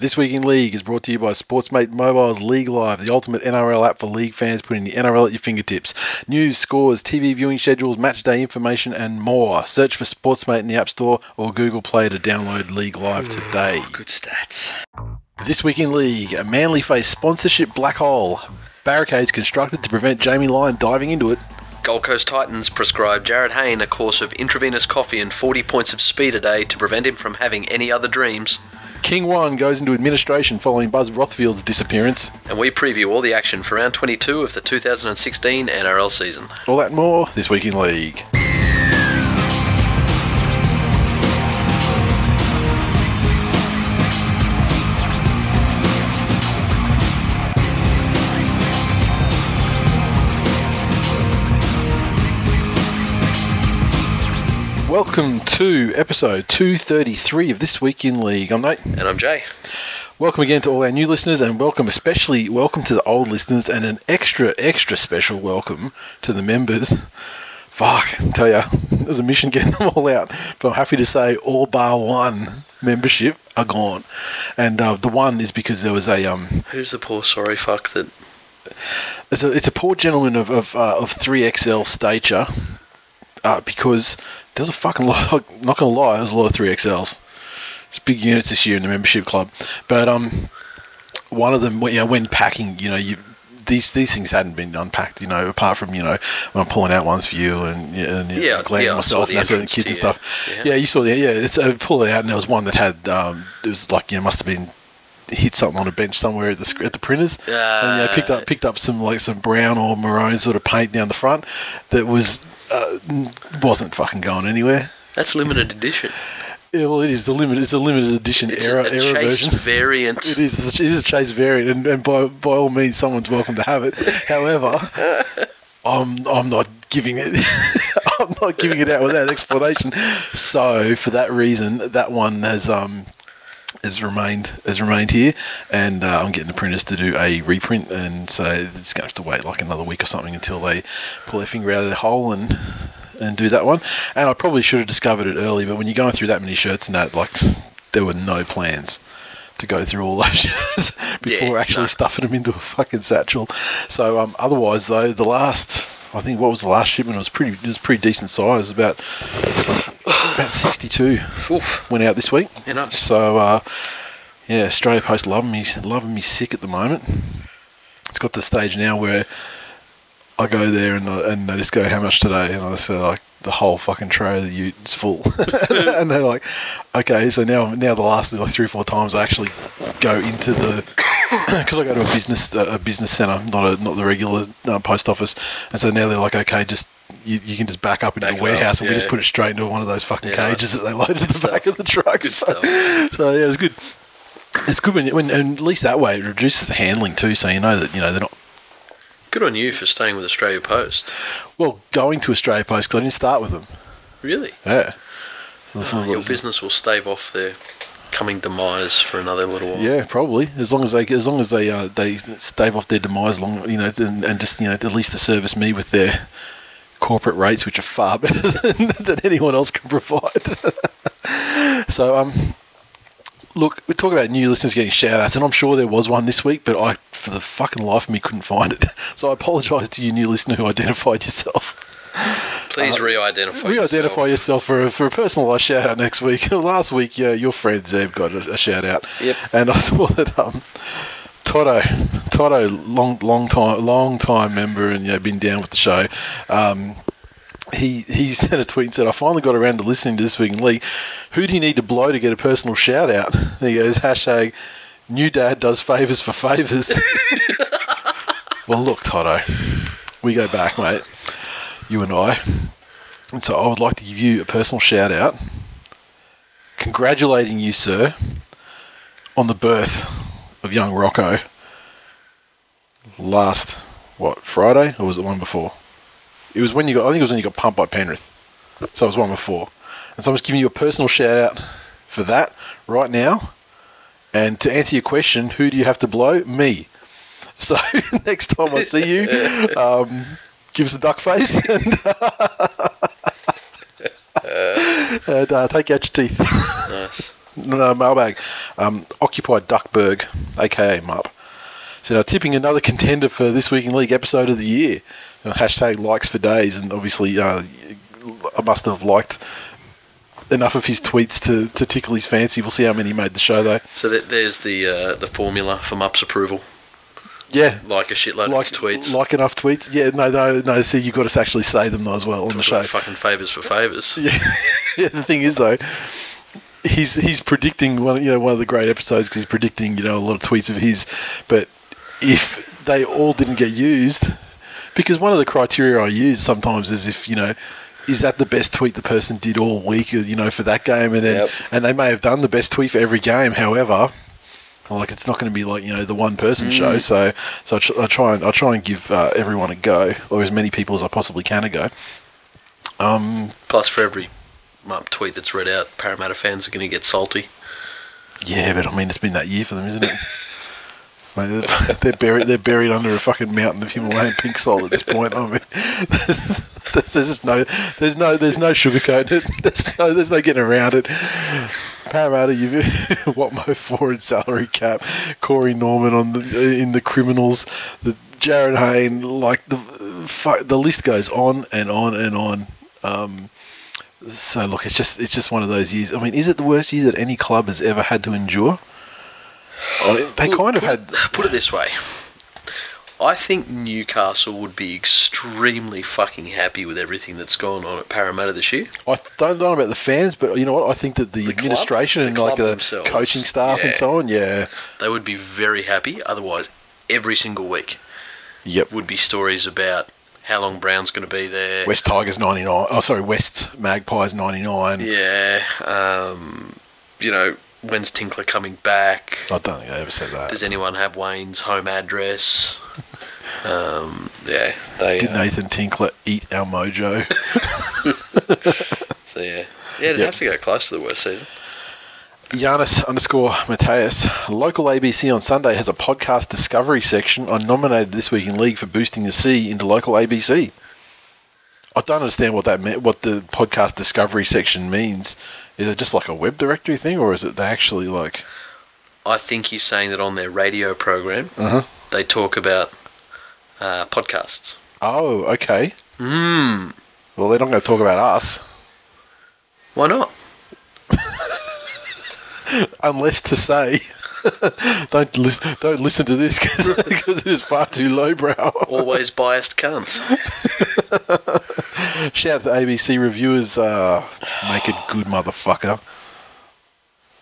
This Week in League is brought to you by Sportsmate Mobile's League Live, the ultimate NRL app for league fans, putting the NRL at your fingertips. News, scores, TV viewing schedules, match day information, and more. Search for Sportsmate in the App Store or Google Play to download League Live today. Good stats. This Week in League, a Manly face sponsorship black hole. Barricades constructed to prevent Jamie Lyon diving into it. Gold Coast Titans prescribe Jarryd Hayne a course of intravenous coffee and 40 points of speed a day to prevent him from having any other dreams. King One goes into administration following Buzz Rothfield's disappearance. And we preview all the action for round 22 of the 2016 NRL season. All that and more this week in League. Welcome to episode 233 of This Week in League. I'm Nate. And I'm Jay. Welcome again to all our new listeners, and welcome, especially welcome to the old listeners, and an extra, extra special welcome to the members. Fuck, I tell ya, there's a mission getting them all out. But I'm happy to say all bar one membership are gone, and uh, the one is because there was a um, Who's the poor sorry fuck that. it's a, it's a poor gentleman of of, uh, of three XL stature, uh, because there was a fucking lot. Not gonna lie, there's a lot of three XLs. It's big units this year in the membership club, but um, one of them, you know, when packing, you know, you these these things hadn't been unpacked, you know, apart from you know when I'm pulling out ones for you and and Yeah, cleaning yeah, myself and that sort of kids and stuff. Yeah. Yeah, you saw the yeah. It's I pulled it out and there was one that had um, it was like you know must have been hit something on a bench somewhere at the at the printers and yeah picked up picked up some like some brown or maroon sort of paint down the front that was uh, wasn't fucking going anywhere. That's limited edition. Yeah, well, it is the limited. It's a limited edition It's era a, a era chase version. variant. It is. It is a chase variant, and, and by by all means, someone's welcome to have it. However, I'm I'm not giving it. I'm not giving it out without explanation. So for that reason, that one has um has remained has remained here, and uh, I'm getting the printers to do a reprint, and so it's going to have to wait like another week or something until they pull their finger out of their hole and and do that one. And I probably should have discovered it early, but when you're going through that many shirts and that, like there were no plans to go through all those shirts before Yeah, actually no. stuffing them into a fucking satchel. So um, otherwise, though, the last. I think what was the last shipment? It was pretty. It was pretty decent size. About about sixty-two Oof. went out this week. Yeah. So uh, yeah, Australia Post loving me, loving me sick at the moment. It's got to the stage now where I go there and I, and they just go, "How much today?" And I say like the whole fucking tray of the Ute's full, and they're like, "Okay." So now now the last like three or four times I actually go into the because I go to a business a business center, not a not the regular uh, post office, and so now they're like, "Okay, just." You, you can just back up into Back the warehouse up, and we just put it straight into one of those fucking Yeah, cages that they loaded in the Good back of the truck. So, so yeah, it was good. It's good when, when and at least that way it reduces the handling too, so you know that you know they're not. Good on you for staying with Australia Post. Well, going to Australia Post because I didn't start with them. Really? Yeah. Oh, your business will stave off their coming demise for another little while. Yeah, probably. As long as they, as long as they, uh, they stave off their demise, long, you know, and, and just you know, at least to service me with their corporate rates, which are far better than, than anyone else can provide. so, um, look, we talk about new listeners getting shout outs, and I'm sure there was one this week, but I, for the fucking life of me, couldn't find it. So I apologise to you, new listener, who identified yourself. Please re-identify. Uh, Re-identify yourself for a, for a personalised shout out next week. Last week, yeah, your friend Zeb got a, a shout out. Yep. And I saw that um, Toto, Toto, long long time long time member, and you know, been down with the show. Um, he he sent a tweet and said, "I finally got around to listening to this week in league. Who do you need to blow to get a personal shout out?" And he goes, "Hashtag New Dad does favors for favors." well, look, Toto, we go back, mate. You and I. And so I would like to give you a personal shout out congratulating you, sir, on the birth of young Rocco last, what, Friday? Or was it one before? It was when you got, I think it was when you got pumped by Penrith. So it was one before. And so I'm just giving you a personal shout out for that right now. And to answer your question, who do you have to blow? Me. So next time I see you, um, give us a duck face and, and uh, take out your teeth. Nice. No, no, mailbag. Um, Occupied Duckburg, aka Mup. So now tipping another contender for this week in league episode of the year. Uh, hashtag likes for days, and obviously uh, I must have liked enough of his tweets to, to tickle his fancy. We'll see how many made the show though. So there's the uh, the formula for Mup's approval. Yeah, Like a shitload like of his tweets. like enough tweets. Yeah, no, no, no. See, you've got to actually say them though as well on the show. fucking favours for favours. Yeah. yeah, the thing is though, he's he's predicting one you know one of the great episodes because he's predicting you know a lot of tweets of his, but if they all didn't get used, because one of the criteria I use sometimes is if you know. Is that the best tweet the person did all week, you know, for that game? And then, Yep. and they may have done the best tweet for every game. However, like it's not going to be like you know the one person show. So, so I, tr- I try and I try and give uh, everyone a go, or as many people as I possibly can a go. Um, Plus, for every Mup tweet that's read out, Parramatta fans are going to get salty. Yeah, but I mean, it's been that year for them, isn't it? Mate, they're- buried. They're buried under a fucking mountain of Himalayan pink salt at this point. I mean, there's, there's, no, there's no, there's no sugarcoating it. There's no, there's no getting around it. Parramatta, you what mo four in salary cap. Corey Norman on the in the criminals. The Jarryd Hayne, like the fu- the list goes on and on and on. Um, so look, it's just it's just one of those years. I mean, is it the worst year that any club has ever had to endure? They kind of had. Put it this way. I think Newcastle would be extremely fucking happy with everything that's gone on at Parramatta this year. I don't know about the fans, but you know what? I think that the, The club? administration The and like the themselves. coaching staff Yeah. and so on, yeah, They would be very happy. Otherwise, every single week yep. would be stories about how long Brown's going to be there. West Tigers ninety nine. Oh, sorry, West Magpies ninety nine. Yeah. Um, you know, when's Tinkler coming back? I don't think they ever said that. Does anyone have Wayne's home address? Um, yeah, they. Did uh, Nathan Tinkler eat our mojo? so yeah, yeah, it'd Yep. have to go close to the worst season. Giannis underscore Mateus. Local ABC on Sunday has a podcast discovery section. I nominated this week in league for boosting the C into local ABC. I don't understand what that meant. What the podcast discovery section means. Is it just like a web directory thing, or is it they actually like? I think he's saying that on their radio program, Uh-huh. they talk about uh, podcasts. Oh, okay. Hmm. Well, they're not going to talk about us Why not? unless to say. don't listen. Don't listen to this because it is far too lowbrow. Always biased cunts. Shout out to ABC reviewers. Uh, make it good, motherfucker.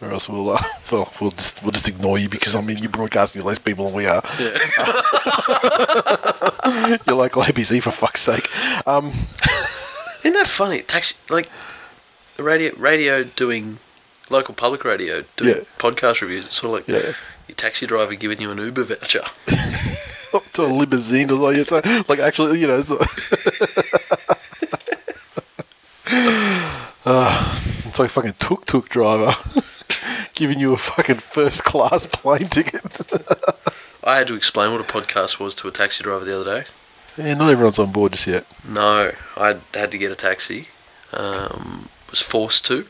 Or else we'll, uh, well, we'll just we'll just ignore you because I mean you're broadcasting to less people than we are. you're local ABC for fuck's sake. Um, Isn't that funny? Taxi like radio, radio doing local public radio doing Yeah. podcast reviews. It's sort of like Yeah. your taxi driver giving you an Uber voucher. to a limousine or something. So, like actually, you know. So Ah, it's like a fucking tuk tuk driver giving you a fucking first class plane ticket. I had to explain what a podcast was to a taxi driver the other day. yeah, not everyone's on board just yet. No, I had to get a taxi. Um, was forced to.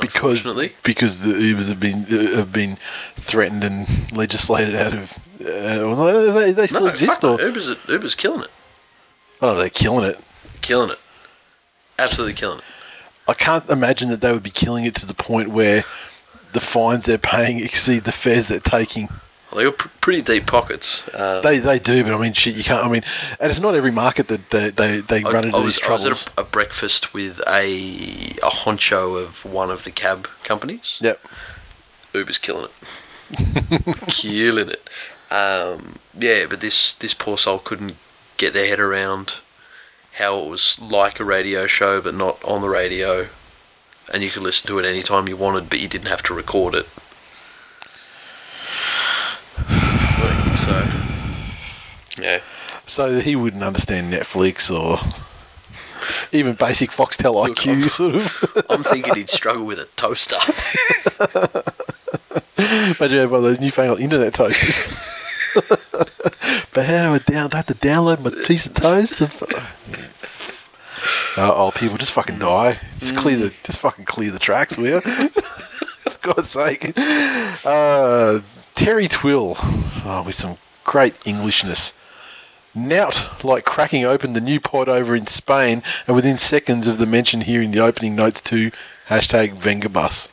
because unfortunately. because the Ubers have been uh, have been threatened and legislated out of. Uh, well, no, they, they still no, exist, fuck or no. Uber's Uber's killing it, I don't know, they're killing it. killing it, absolutely killing it. I can't imagine that they would be killing it to the point where the fines they're paying exceed the fares they're taking. Well, they got pr- pretty deep pockets. Um, They they do, but I mean, shit, you can't. I mean, and it's not every market that they they, they I, run into I these was, I was troubles. at a, a breakfast with a a honcho of one of the cab companies. Yep. Uber's killing it, killing it. Um, yeah, but this this poor soul couldn't get their head around how it was like a radio show, but not on the radio. and you could listen to it anytime you wanted, but you didn't have to record it. So, yeah. So he wouldn't understand Netflix or even basic Foxtel Look, IQ, I'm- sort of. I'm thinking he'd struggle with a toaster. Imagine one of those newfangled internet toasters. but how do I down? I have to download my piece of toast. Uh, old people just fucking die. Just clear the, just fucking clear the tracks, will you? For God's sake. Uh, Terry Twill, oh, with some great Englishness. Nout like cracking open the new pod over in Spain, and within seconds of the mention here in the opening notes to hashtag Vengabus.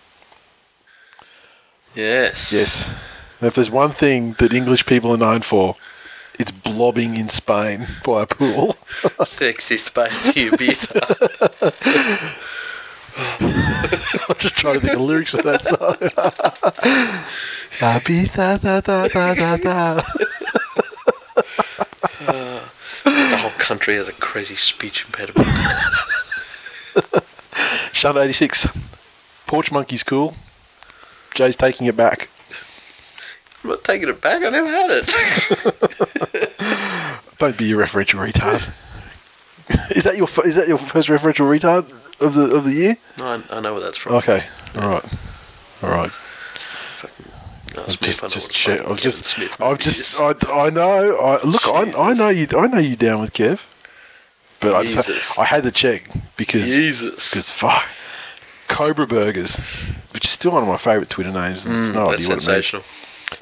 yes. Yes. And if there's one thing that English people are known for, it's blobbing in Spain by a pool. Texas baby Ibiza. I'm just trying to think of the lyrics of that song. Ah, Ibiza, da, da, da, da, da. The whole country has a crazy speech impediment. Shunt 86. Porch Monkey's cool. Jay's taking it back. I'm not taking it back. I never had it. Don't be a referential retard. is that your f- is that your first referential retard of the of the year? no, I, I know where that's from. Okay, all right, all right. No, Smith, just just check. I've just Smith I've just. I, I know. I, look, I, I know you. I know you down with Kev, but I just I had to check because Jesus. because fuck Cobra Burgers, which is still one of my favourite Twitter names. no Mm, That's idea what it means.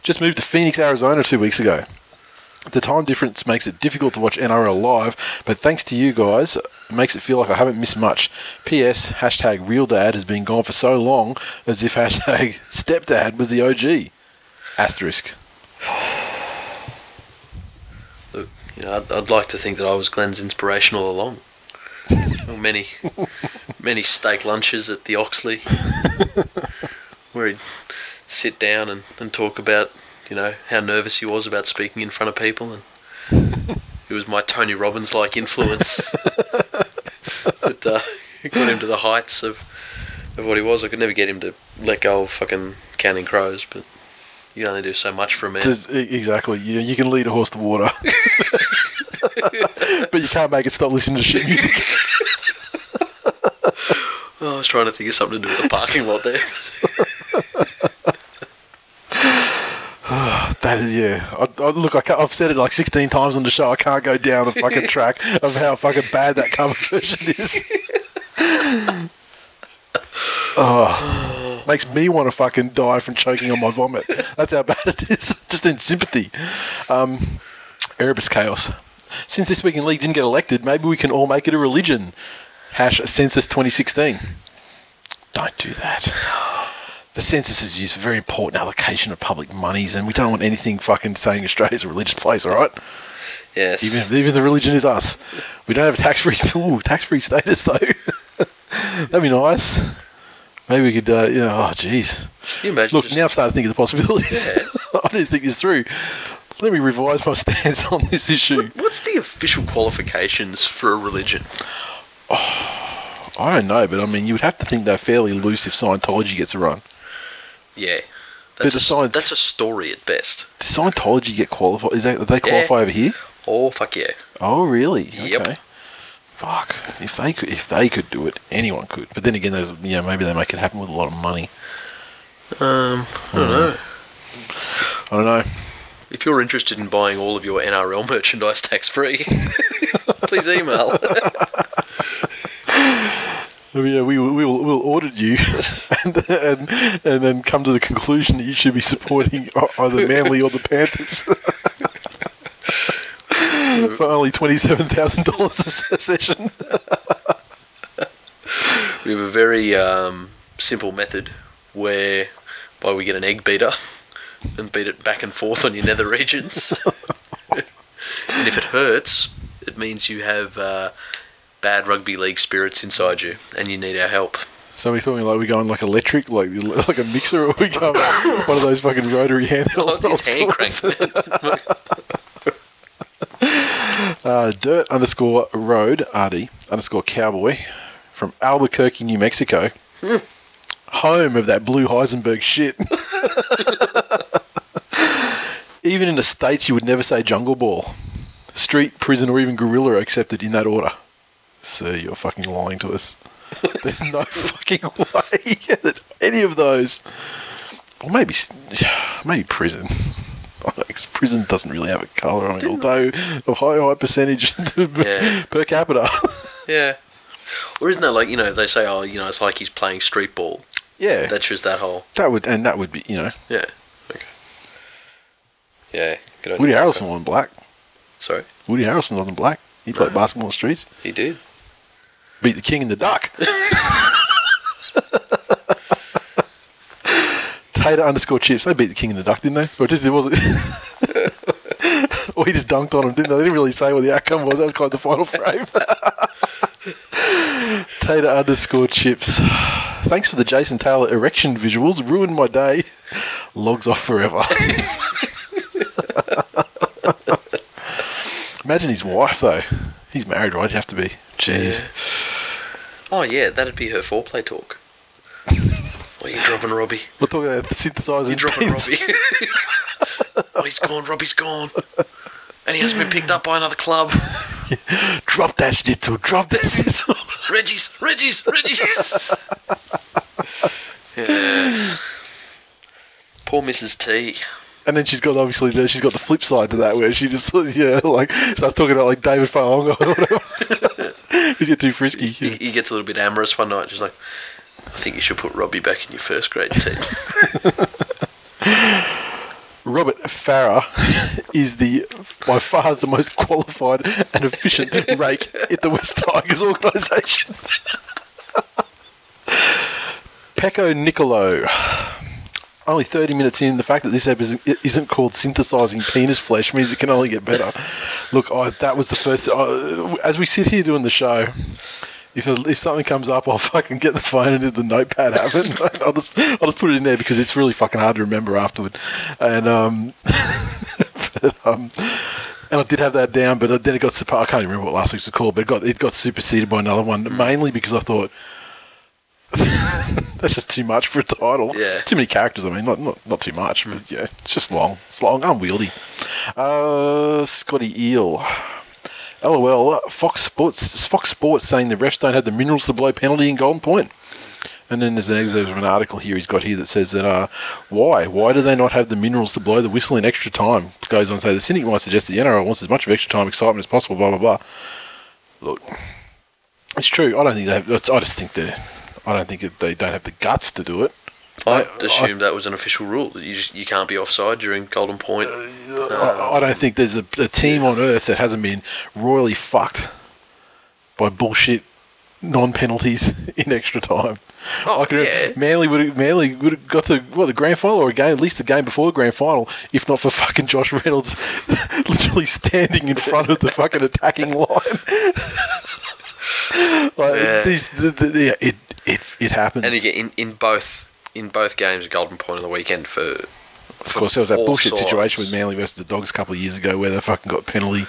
Just moved to Phoenix, Arizona two weeks ago. The time difference makes it difficult to watch NRL live, but thanks to you guys, it makes it feel like I haven't missed much. P.S. Hashtag real dad has been gone for so long as if hashtag stepdad was the OG. Asterisk. Look, you know, I'd, I'd like to think that I was Glenn's inspiration all along. Many, many steak lunches at the Oxley, where he'd sit down and, and talk about, you know, how nervous he was about speaking in front of people, and it was my Tony Robbins-like influence that uh, got him to the heights of of what he was. I could never get him to let go of fucking counting crows, but you can only do so much for a man. Exactly. You, you can lead a horse to water, but you can't make it stop listening to shit music. Oh, I was trying to think of something to do with the parking lot there. That is, yeah. I, I, look, I I've said it like 16 times on the show. I can't go down the fucking track of how fucking bad that cover version is. oh, makes me want to fucking die from choking on my vomit. That's how bad it is. Just in sympathy. Um, Erebus Chaos. Since this week in league didn't get elected, maybe we can all make it a religion. Hash census 2016. Don't do that. The census is used for very important allocation of public monies, and we don't want anything fucking saying Australia's a religious place, all right? Yes. Even if, even if the religion is us. We don't have tax free tax free status though. That'd be nice. Maybe we could, uh, you know, oh jeez. You imagine Look, now I've started thinking of the possibilities. Yeah. I didn't think this through. Let me revise my stance on this issue. What's the official qualifications for a religion? Oh, I don't know, but I mean, you would have to think they're fairly loose if Scientology gets a run. Yeah. That's, a, that's a story at best. Does Scientology get qualified? Is that they qualify over here? Oh, fuck yeah. Oh, really? Yep. Okay. Fuck. If they could, if they could do it, anyone could. But then again, there's yeah, maybe they make it happen with a lot of money. Um, I don't know. I don't know. If you're interested in buying all of your NRL merchandise tax free, please email. Mean, yeah, we will, we will we'll audit you, and, and and then come to the conclusion that you should be supporting either Manly or the Panthers. For only twenty seven thousand dollars a session. we have a very um, simple method whereby we get an egg beater and beat it back and forth on your nether regions. and if it hurts, it means you have uh, bad rugby league spirits inside you and you need our help. So we're talking like we're going like electric, like like a mixer, or we going one of those fucking rotary handheld. Hand crank. Uh, dirt underscore road RD underscore cowboy from Albuquerque, New Mexico. Home of that blue Heisenberg shit. even in the States, you would never say jungle ball. Street, prison, or even gorilla are accepted in that order. Sir, you're fucking lying to us. There's no fucking way that any of those. Or maybe, maybe prison. I don't know, 'cause prison doesn't really have a colour on it, although a high, high percentage Yeah. per capita. Yeah. Or isn't that like, you know, they say, oh, you know, it's like he's playing street ball. yeah, That's just that whole. that would and that would be you know Yeah. Okay. Yeah. Good. Woody Harrelson wasn't black. Sorry. Woody Harrelson wasn't black. He played basketball on the streets. He did. Beat the king in the duck. Tater underscore chips. They beat the king in the duck, didn't they? Or just it wasn't. or he just dunked on him, didn't they? They didn't really say what the outcome was. That was of the final frame. Tater underscore chips. Thanks for the Jason Taylor erection visuals. Ruined my day. Logs off forever. Imagine his wife though. He's married, right? He'd have to be. Jeez. Oh, yeah, that'd be her foreplay talk. What are you dropping, Robbie? We're talking about the synthesizer. You're dropping Robbie. oh, he's gone. Robbie's gone. And he hasn't been picked up by another club. Drop that schnitzel. Drop that schnitzel. Reggie's, Reggie's, Reggie's. yes. Poor Mrs. T. and then she's got obviously the, she's got the flip side to that where she just you know like starts talking about like David Fa'onga or whatever. Too frisky. He, he gets a little bit amorous one night. She's like, I think you should put Robbie back in your first grade team. Robert Farah is the by far the most qualified and efficient rake at the West Tigers organisation. Pecco Nicolo. Only 30 minutes in, the fact that this episode isn't called synthesizing penis flesh means it can only get better. Look, I, that was the first. I, as we sit here doing the show, if if something comes up, I'll fucking get the phone and do the notepad app it. I'll just I'll just put it in there because it's really fucking hard to remember afterward. And um, but, um, and I did have that down, but then it got. I can't remember what last week's was called, but it got it got superseded by another one, mainly because I thought. That's just too much for a title. Yeah. Too many characters. I mean, not not, not too much, but yeah, it's just long. It's long, unwieldy. Uh, Scotty Eel. LOL. Fox Sports. Fox Sports saying the refs don't have the minerals to blow penalty in Golden Point. And then there's an excerpt of an article here he's got here that says that uh, why? Why do they not have the minerals to blow the whistle in extra time? Goes on to say the cynic might suggest the NRL wants as much of extra time excitement as possible. Blah blah blah. Look, it's true. I don't think they. Have, I just think they. I don't think that they don't have the guts to do it. I I- assumed that was an official rule that you just, you can't be offside during Golden Point. Uh, I, I don't think there's a, a team on earth that hasn't been royally fucked by bullshit non-penalties in extra time. Oh, I can yeah. Manly would have, Manly would have got to what the grand final or a game at least the game before the grand final, if not for fucking Josh Reynolds literally standing in front of the fucking attacking line. like Yeah. these, the, the, yeah, it it it happens. And again, in, in both in both games, Golden Point of the weekend for. Of course, there was that bullshit situation with Manly versus the Dogs a couple of years ago where they fucking got penalty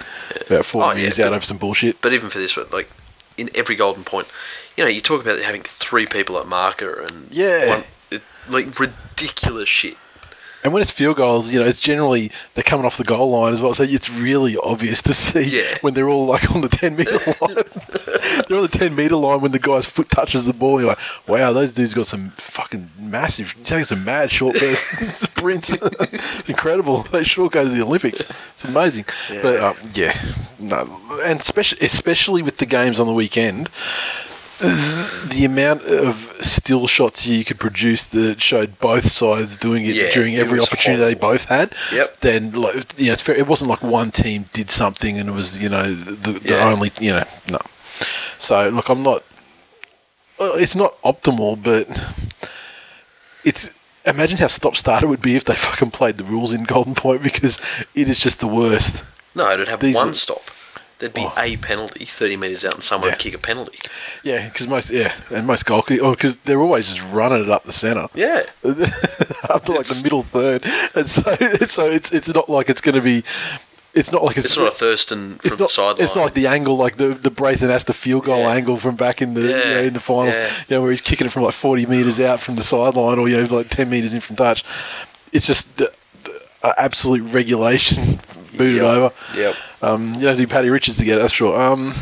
about four Oh, yeah, years but- out over some bullshit. But even for this one, like in every Golden Point, you know, you talk about having three people at marker and Yeah. one, it, like ridiculous shit. And when it's field goals, you know, it's generally they're coming off the goal line as well, so it's really obvious to see Yeah. when they're all like on the ten meter line. they're on the ten meter line when the guy's foot touches the ball. You're like, wow, those dudes got some fucking massive, taking some mad short burst sprints. it's incredible. They should all go to the Olympics. It's amazing. But uh, yeah, no, and especially especially with the games on the weekend. The amount of still shots you could produce that showed both sides doing it Yeah, during every was opportunity they both had. Yep. Then, like, you know, it's fair. It wasn't like one team did something and it was, you know, the, the Yeah. only, you know, no. So, look, I'm not. It's not optimal, but it's. Imagine how stop start it would be if they fucking played the rules in Golden Point because it is just the worst. No, it'd have These one are- stop. There'd be Oh. a penalty, thirty metres out, and someone Yeah. would kick a penalty. Yeah, because most yeah, and most goal oh, because they're always just running it up the centre. Yeah, up to like the middle third, and so so it's it's not like it's going to be it's not like it's, It's not a Thurston from it's the not, sideline. it's not like the angle, like the the Braith Anasta field goal Yeah. angle from back in the you know, in the finals. Yeah. You know, where he's kicking it from like forty meters out from the sideline, or you know, like ten meters in from touch. It's just the, the, uh, absolute regulation booted Yep. over. Yep. Um, you don't do Paddy Richards to get it, that's sure. Um,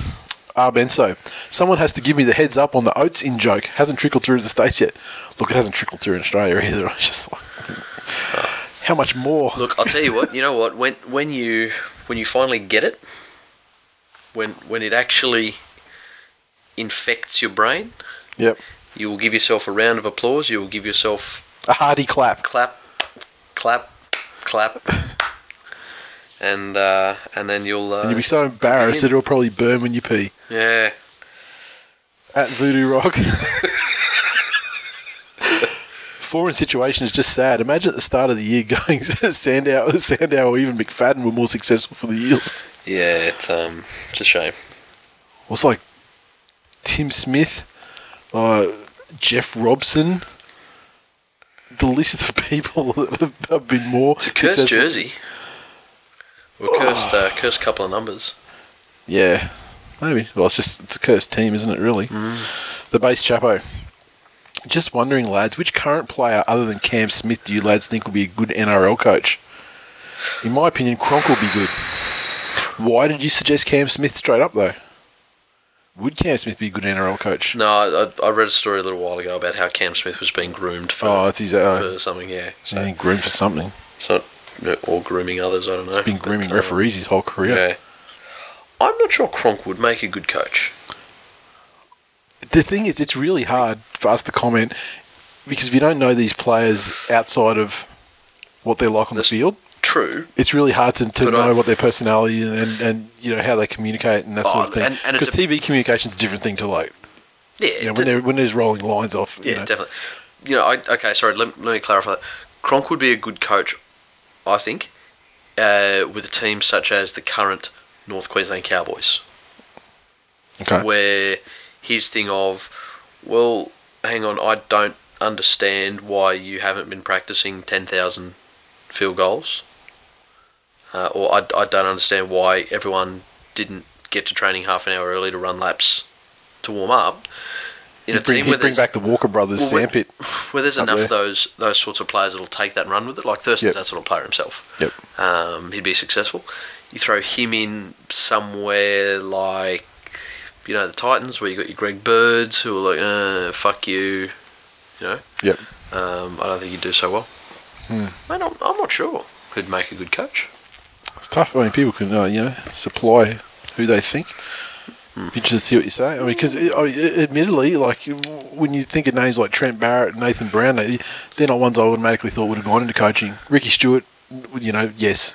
Ah, Benso. Someone has to give me the heads up on the oats in joke. Hasn't trickled through to the States yet. Look, it hasn't trickled through in Australia either. I was just like, how much more? Look, I'll tell you what. You know what? When when you when you finally get it, when when it actually infects your brain, Yep. you will give yourself a round of applause. You will give yourself A hearty clap. clap, clap, clap, and uh, and then you'll uh, And you'll be so embarrassed that it'll probably burn when you pee. yeah. At Voodoo Rock. Foran situation is just sad. Imagine at the start of the year going Sandow, Sandow or even McFadden were more successful for the Eels. Yeah, it's um, it's a shame. Well, it's like Tim Smith, uh, Jeff Robson. The list of people that have- been more It's a cursed successful. jersey. A cursed, uh, cursed couple of numbers. Yeah, maybe. Well, it's just it's a cursed team, isn't it? Really. The base chapo. Just wondering, lads, which current player other than Cam Smith do you lads think will be a good NRL coach? In my opinion, Cronk will be good. Why did you suggest Cam Smith straight up though? Would Cam Smith be a good NRL coach? No, I, I read a story a little while ago about how Cam Smith was being groomed for, Oh, it's his uh, for something. Yeah, so, being groomed for something. so or grooming others. I don't know. He's been But, grooming uh, referees his whole career. Yeah. I'm not sure Cronk would make a good coach. The thing is, it's really hard for us to comment because if you don't know these players outside of what they're like on the field, True. it's really hard to, to know I- what their personality and, and you know how they communicate and that Oh, sort of thing. and- and it Because TV is a different thing to like Yeah. you know de- when they're when there's rolling lines off. yeah, you know. definitely. You know, I, okay, sorry. Let, let me clarify that. Cronk would be a good coach, I think, uh, with a team such as the current North Queensland Cowboys. Okay. where his thing of, well, hang on, I don't understand why you haven't been practicing 10,000 field goals. Uh, or I, I don't understand why everyone didn't get to training half an hour early to run laps to warm up. In He'd a bring, team where bring back the Walker brothers Well, sandpit. where there's enough there. of those those sorts of players that'll take that and run with it, like Thurston's Yep. that sort of player himself Yep. um, he'd be successful. You throw him in somewhere like, you know, the Titans, where you got your Greg Birds, who are like, uh, fuck you, you know. Yep. Um, I don't think he'd do so well. Hmm. Man, I'm, I'm not sure who'd make a good coach. It's tough. I mean, people can uh, you know supply who they think. Mm. Be Interested to see what you say. I mean, because i admittedly, like when you think of names like Trent Barrett, and Nathan Brown, they, they're not ones I automatically thought would have gone into coaching. Ricky Stuart, you know, yes,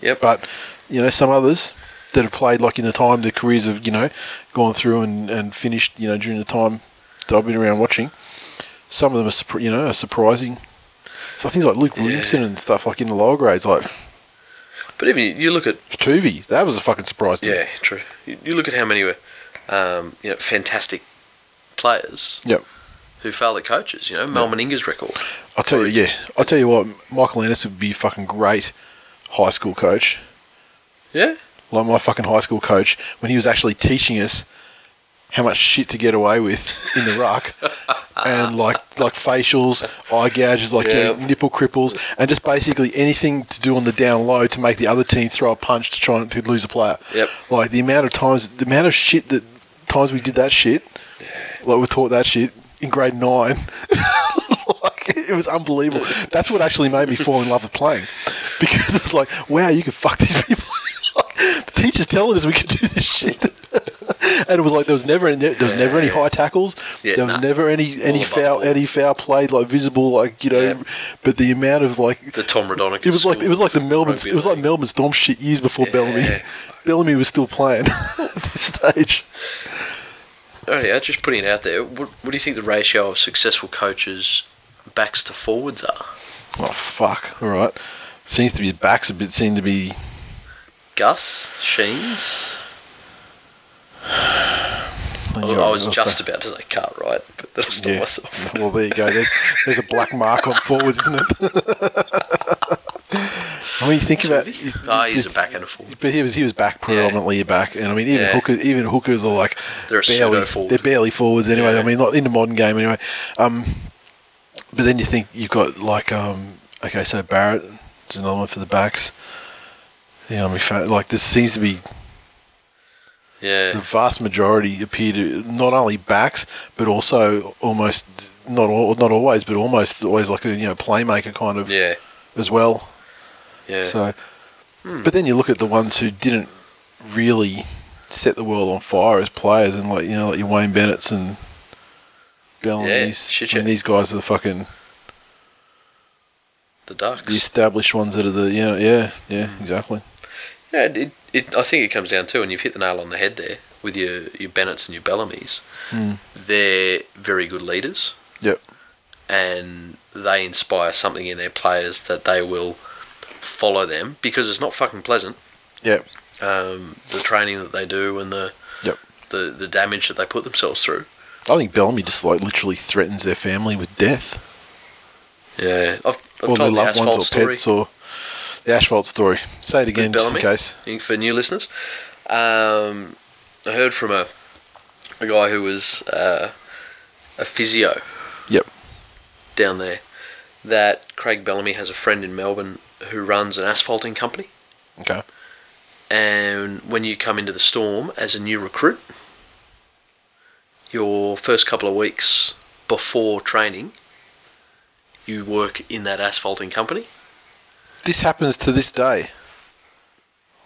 Yep. but you know some others that have played like in the time their careers have you know gone through and, and finished you know during the time that I've been around watching. Some of them are you know are surprising. So things like Luke Yeah. Williamson and stuff like in the lower grades, like But even you, you look at, Toovey, that was a fucking surprise to me. yeah, true. You, you look at how many were, um, you know, fantastic players Yep. who failed at coaches. You know, Mal Meninga's record. I'll tell you, yeah. I'll tell you what, Michael Ennis would be a fucking great high school coach. Yeah. Like my fucking high school coach, when he was actually teaching us how much shit to get away with in the ruck, and like like facials, eye gouges, like Yeah. know, nipple cripples, and just basically anything to do on the down low to make the other team throw a punch to try and to lose a player. Yep. Like the amount of times, the amount of shit that times we did that shit, yeah. like we taught that shit in grade nine. like it was unbelievable. That's what actually made me fall in love with playing, because it was like, wow, you can fuck these people. The teacher's telling us we could do this shit. And it was like there was never any, there was never any high tackles. Yeah, there was nah. never any any foul any foul played like visible like you know. Yeah. But the amount of like The Tom Raudonikis. it was like it was like the Melbourne it was like league. Melbourne Storm shit years before Bellamy. Yeah. Bellamy was still playing at this stage. Oh yeah, just putting it out there. What, what do you think the ratio of successful coaches backs to forwards are? Oh fuck! All right, seems to be backs a bit seem to be Gus, Sheens. I, I was just about to say Cartwright, but then I stopped yeah. myself. Well, there you go. There's there's a black mark on forwards, isn't it? I mean, you think about. Oh, he's a back and a forward. But he was he was back predominantly back, and I mean even Yeah. hooker, even hookers are like They're barely pseudo-forward. they're barely forwards anyway. Yeah. I mean, not in the modern game anyway. Um, but then you think you've got like um, okay, so Barrett is another one for the backs. Yeah, I mean, like this seems to be the vast majority appear to not only backs but also almost not all, not always, but almost always like a you know playmaker kind of Yeah. as well. Yeah. So, but then you look at the ones who didn't really set the world on fire as players, and like you know, like your Wayne Bennett's and Bellamy's. shit, I mean, yeah. these guys are the fucking the Ducks. the established ones that are the you know, yeah, yeah, Mm. exactly. Yeah, it, it, I think it comes down to, and you've hit the nail on the head there with your, your Bennetts and your Bellamy's. Mm. They're very good leaders, Yep. and they inspire something in their players that they will follow them because it's not fucking pleasant. Yep. Um, the training that they do and the Yep. the the damage that they put themselves through. I think Bellamy just like literally threatens their family with death, Yeah, I've, I've or their told the loved ones, or story. pets, or the asphalt story. Say it again, just in case. for new listeners. Um, I heard from a a guy who was uh, a physio Yep. down there that Craig Bellamy has a friend in Melbourne who runs an asphalting company. Okay. And when you come into the storm as a new recruit, your first couple of weeks before training, you work in that asphalting company. This happens to this day.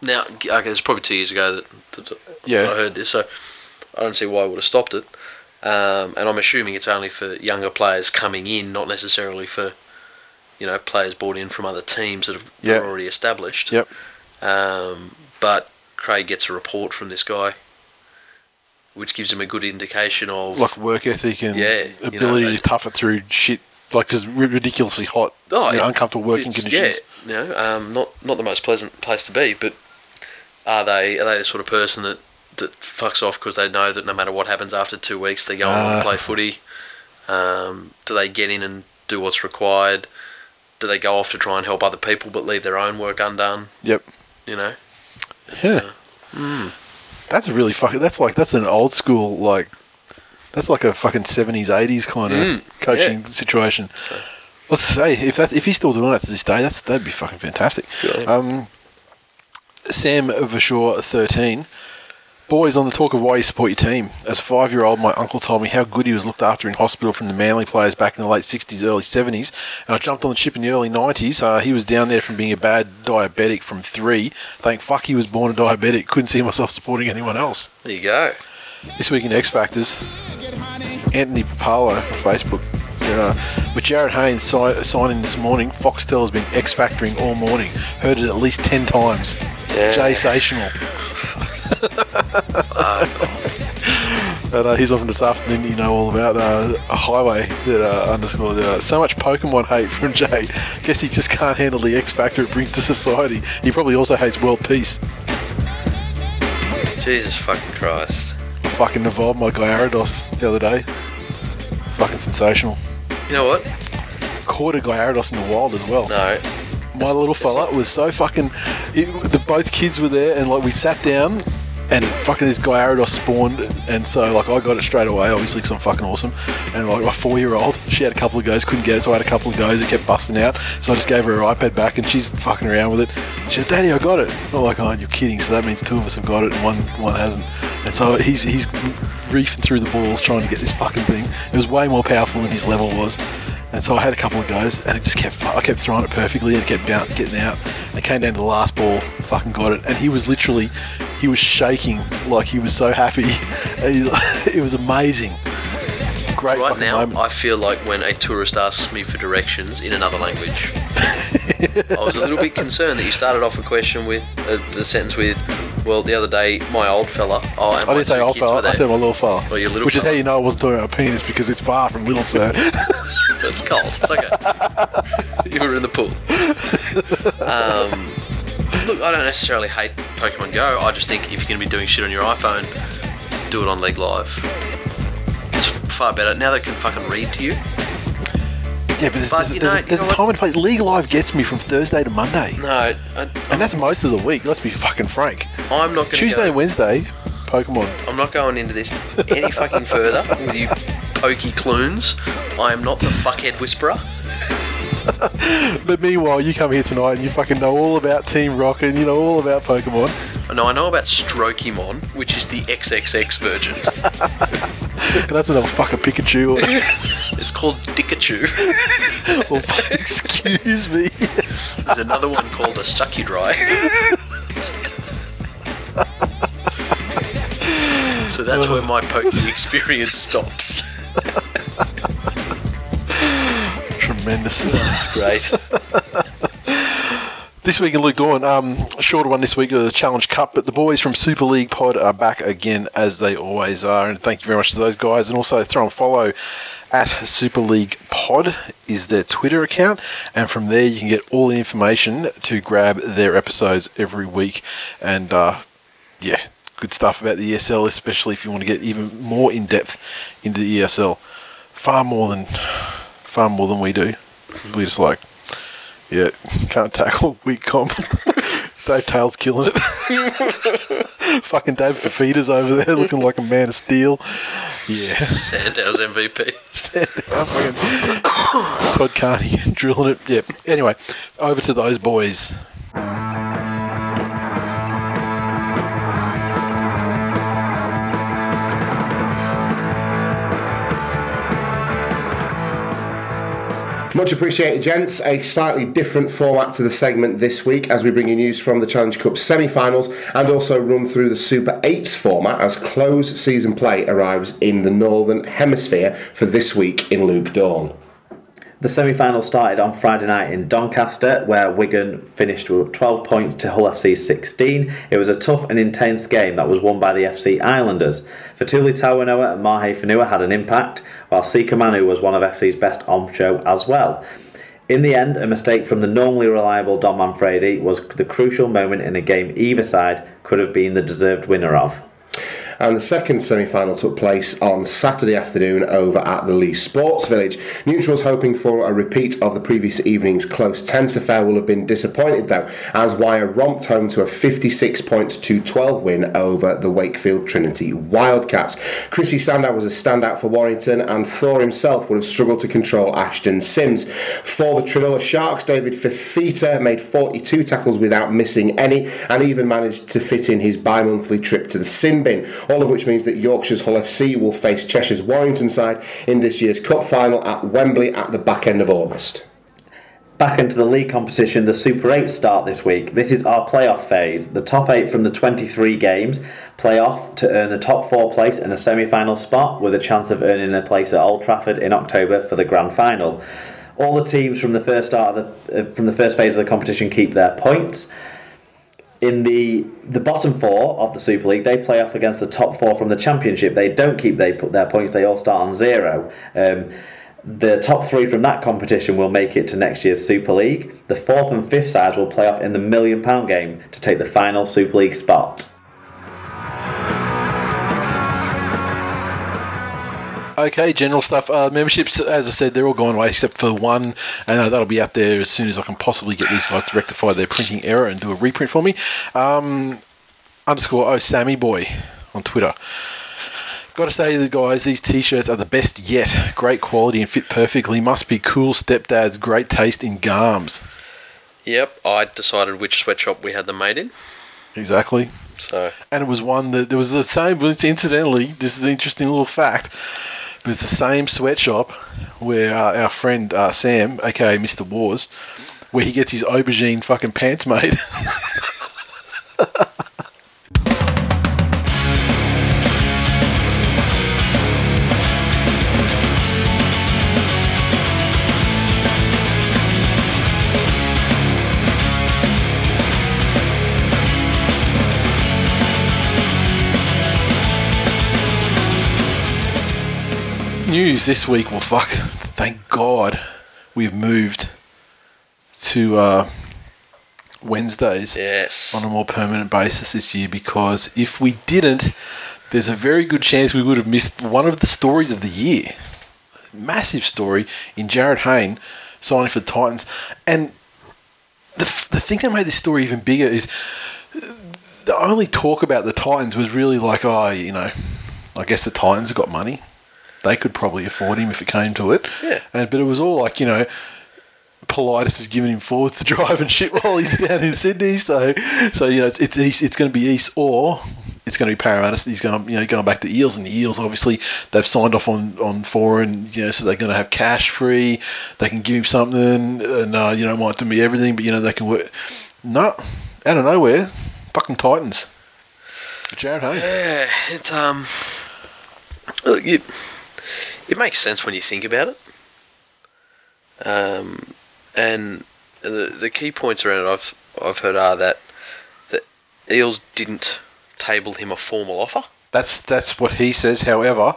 Now, okay, it's probably two years ago that, that, Yeah. I heard this, so I don't see why I would have stopped it. Um, and I'm assuming it's only for younger players coming in, not necessarily for, you know, players brought in from other teams that have that Yeah. are already established. Yep. Um, but Craig gets a report from this guy, which gives him a good indication of Like work ethic and Yeah, you know, ability they- to tough it through shit. Like, because ridiculously hot, Oh, you know, it- uncomfortable working conditions. Yeah, you know, um, not not the most pleasant place to be, but are they are they the sort of person that that fucks off because they know that no matter what happens after two weeks, they go on Ah. and play footy? Um, do they get in and do what's required? Do they go off to try and help other people but leave their own work undone? Yep. You know, Yeah. uh, That's really fucking. That's like that's an old school like. That's like a fucking seventies, eighties kind of Mm, coaching situation. So- Let's say if that if he's still doing that to this day, that's that'd be fucking fantastic. Him. Um, Sam Vashaw, thirteen. Boys, on the talk of why you support your team. As a five year old, my uncle told me how good he was looked after in hospital from the Manly players back in the late 60s, early 70s. And I jumped on the ship in the early 90s. Uh, he was down there from being a bad diabetic from three. Thank fuck he was born a diabetic. Couldn't see myself supporting anyone else. there you go. This week in X Factors, Anthony Papalo on Facebook said, uh, with Jarryd Haynes si- signing this morning, Foxtel has been X Factoring all morning. Heard it at least 10 times. Yeah. Jay Sational. and uh, he's off this afternoon, you know all about uh, a highway that uh, underscore uh, so much Pokemon hate from Jay. Guess he just can't handle the X Factor it brings to society. He probably also hates world peace. Jesus fucking Christ. Fucking evolved my Gyarados the other day. Fucking sensational. You know what? Caught a Gyarados in the wild as well. No. My little fella was so fucking. It, the both kids were there, and like we sat down, and fucking this guy Gyarados spawned, and so like I got it straight away, obviously because I'm fucking awesome. And like my four-year-old, she had a couple of goes, couldn't get it, so I had a couple of goes. It kept busting out, so I just gave her her iPad back, and she's fucking around with it. She said, "Daddy, I got it." I'm like, "Oh, you're kidding!" So that means two of us have got it, and one one hasn't. And so he's he's reefing through the balls trying to get this fucking thing. It was way more powerful than his level was. And so I had a couple of goes, and it just kept. I kept throwing it perfectly, and it kept boun- getting out. And it came down to the last ball, fucking got it, and he was literally, he was shaking like he was so happy. It was amazing. Great Right now, moment. I feel like when a tourist asks me for directions in another language. I was a little bit concerned that you started off a question with uh, the sentence with, "Well, the other day, my old fella." Oh, I didn't say old fella. I said my little fella. Oh, your little Which is how you know I wasn't talking about a penis because it's far from little, sir. It's cold. It's okay. you were in the pool. Um, look, I don't necessarily hate Pokemon Go. I just think if you're going to be doing shit on your iPhone, do it on League Live. It's far better. Now they can fucking read to you. Yeah, but there's, But, there's, there's, know- there's a what? time and place. League Live gets me from Thursday to Monday, No, I, and that's most of the week. Let's be fucking frank. I'm not going to Tuesday go. and Wednesday, Pokemon. I'm not going into this any fucking further with you pokey clunes. I am not the fuckhead whisperer. But meanwhile, you come here tonight and you fucking know all about Team Rocket and you know all about Pokemon. No, I know about Strokemon, which is the XXX version. And that's another fucking Pikachu or, It's called Dikachu. well, excuse me. There's another one called a Sucky Dry. so that's uh. where my Pokemon experience stops. Tremendous. It's great. This week in Luke Dawn, um, a shorter one this week of the Challenge Cup, but the boys from Super League Pod are back again as they always are, and thank you very much to those guys. And also throw and follow at Super League Pod is their Twitter account, and from there you can get all the information to grab their episodes every week. And uh, yeah, good stuff about the ESL, especially if you want to get even more in depth into the ESL. Far more than far more than we do. We just like yeah, can't tackle weak comp. Dave Tayl's killing it. Fucking Dave Fifita's over there looking like a man of steel. Yeah. Sandow's MVP. Fucking Todd Carney drilling it. Yeah. Anyway, over to those boys. Much appreciated, gents. A slightly different format to the segment this week as we bring you news from the Challenge Cup semi finals and also run through the Super 8s format as close season play arrives in the Northern Hemisphere for this week in Luke Dawn. The semi final started on Friday night in Doncaster, where Wigan finished with 12 points to Hull FC's 16. It was a tough and intense game that was won by the FC Islanders. Fetuli Talanoa and Mahe Fonua had an impact, while Sika Manu was one of FC's best on show as well. In the end, a mistake from the normally reliable Dom Manfredi was the crucial moment in a game either side could have been the deserved winner of. And the second semi final took place on Saturday afternoon over at the Leigh Sports Village. Neutrals hoping for a repeat of the previous evening's close tense affair will have been disappointed though, as Wire romped home to a 56 points to 12 win over the Wakefield Trinity Wildcats. Chrissy Sandow was a standout for Warrington, and Thor himself would have struggled to control Ashton Sims. For the Trinola Sharks, David Fifita made 42 tackles without missing any, and even managed to fit in his bi monthly trip to the sin bin all of which means that Yorkshire's Hull FC will face Cheshire's Warrington side in this year's Cup final at Wembley at the back end of August. Back into the league competition, the Super 8 start this week. This is our playoff phase. The top 8 from the 23 games play off to earn the top 4 place in a semi final spot with a chance of earning a place at Old Trafford in October for the grand final. All the teams from the first start the, uh, from the first phase of the competition keep their points. In the the bottom four of the Super League, they play off against the top four from the Championship. They don't keep they put their points. They all start on zero. Um, the top three from that competition will make it to next year's Super League. The fourth and fifth sides will play off in the million pound game to take the final Super League spot. Okay, general stuff. Uh, memberships, as I said, they're all gone away except for one, and uh, that'll be out there as soon as I can possibly get these guys to rectify their printing error and do a reprint for me. Um, underscore oh Sammy boy on Twitter. Got to say, the guys, these t-shirts are the best yet. Great quality and fit perfectly. Must be cool stepdad's great taste in garms. Yep, I decided which sweatshop we had them made in. Exactly. So and it was one that there was the same. But incidentally, this is an interesting little fact. But it's the same sweatshop where uh, our friend uh, Sam, aka Mister Wars, where he gets his aubergine fucking pants made. News this week. Well, fuck. Thank God we've moved to uh, Wednesdays yes, on a more permanent basis this year because if we didn't, there's a very good chance we would have missed one of the stories of the year. Massive story in Jarryd Hayne signing for the Titans. And the, the thing that made this story even bigger is the only talk about the Titans was really like, oh, you know, I guess the Titans have got money. They could probably afford him if it came to it. Yeah. And, but it was all like, you know, Politis is giving him forwards to drive and shit while he's down in Sydney. So, so you know, it's it's, it's going to be East or it's going to be Parramatta. He's going, you know, going back to Eels, and the Eels obviously they've signed off on on Foran, you know, so they're going to have cash free. They can give him something, and uh, you know, might do me everything, but you know, they can work. No, out of nowhere, fucking Titans. Jarryd Hayne. Yeah, it um, look, it, it makes sense when you think about it. Um, and the the key points around it I've I've heard are that that Eels didn't table him a formal offer. That's that's what he says. However,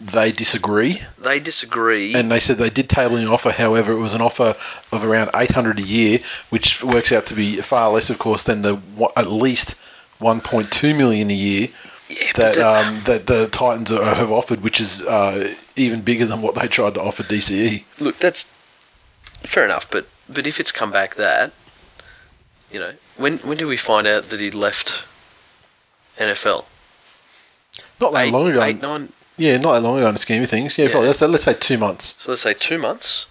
they disagree, They disagree. and they said they did table an offer. However, it was an offer of around eight hundred a year, which works out to be far less, of course, than the at least one point two million a year yeah, that that- um, that the Titans are, have offered, which is uh, even bigger than what they tried to offer. DCE. look, that's fair enough. But but if it's come back that, you know, when when did we find out that he left NFL? Not that Eight, long ago. eight, nine. Yeah, not that long ago in the scheme of things. Yeah, Yeah. probably. Let's, say- let's say two months. So let's say two months.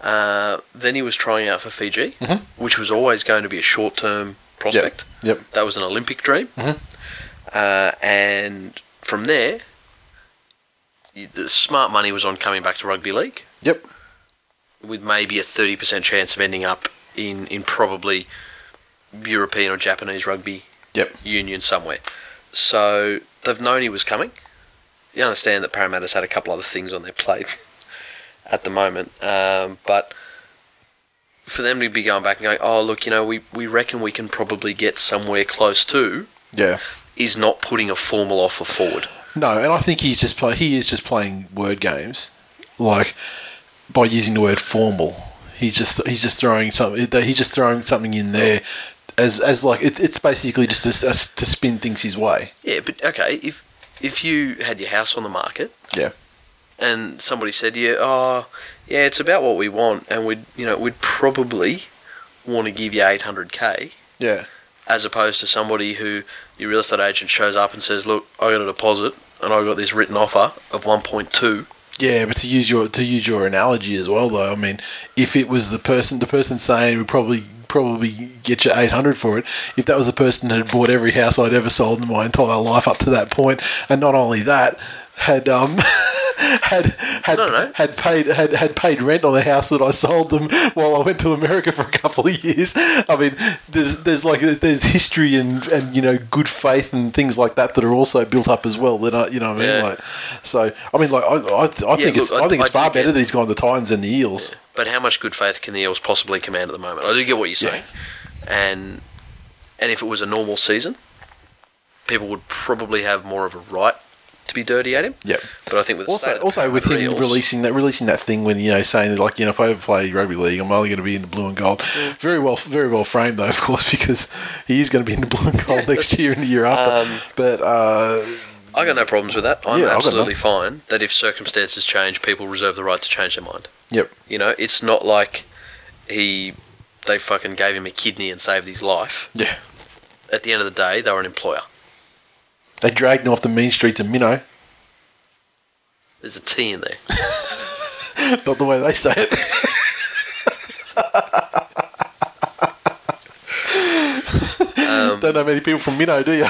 Uh, then he was trying out for Fiji, Mhm. which was always going to be a short-term prospect. Yep. That was an Olympic dream. Mhm. Uh, and from there, the smart money was on coming back to rugby league Yep. with maybe a 30% chance of ending up in, in probably European or Japanese rugby Yep. union somewhere. So they've known he was coming. You understand that Parramatta's had a couple other things on their plate at the moment, um, but for them to be going back and going, oh look, you know, we, we reckon we can probably get somewhere close to, Yeah. Is not putting a formal offer forward. No, and I think he's just play, he is just playing word games, like by using the word formal. He's just he's just throwing something. He's just throwing something in there as as like it's it's basically just to, as, to spin things his way. Yeah, but okay, if if you had your house on the market Yeah. and somebody said to you, oh, yeah, it's about what we want, and we'd you know we'd probably want to give you 800k. Yeah. as opposed to somebody who your real estate agent shows up and says, "Look, I got a deposit and I got this written offer of 1.2." Yeah, but to use your to use your analogy as well, though, I mean, if it was the person the person saying would probably probably get you eight hundred for it, if that was the person that had bought every house I'd ever sold in my entire life up to that point, and not only that, had um had had had paid had, had paid rent on the house that I sold them while I went to America for a couple of years. I mean, there's there's like there's history and and you know good faith and things like that that are also built up as well. That I, you know what I mean? Yeah. Like, so I mean, like I I, I think look, it's I- I, think it's far get- better that he's gone to Titans than the Eels. But how much good faith can the Eels possibly command at the moment? I do get what you're saying, and and if it was a normal season, people would probably have more of a right to be dirty at him. Yep. But I think with Also, the also with him Parramatta Eels- releasing that releasing that thing when you know saying that like you know if I ever play rugby league I'm only going to be in the blue and gold. Very well, very well framed though, of course, because he is going to be in the blue and gold next year and the year after. Um, but uh, I got no problems with that. I'm Yeah, absolutely fine that if circumstances change, people reserve the right to change their mind. yep, You know, it's not like he they fucking gave him a kidney and saved his life. yeah, At the end of the day, they were an employer. They dragged him off the mean streets of Minnow. There's a T in there. Not the way they say it. Um, Don't know many people from Minnow, do you?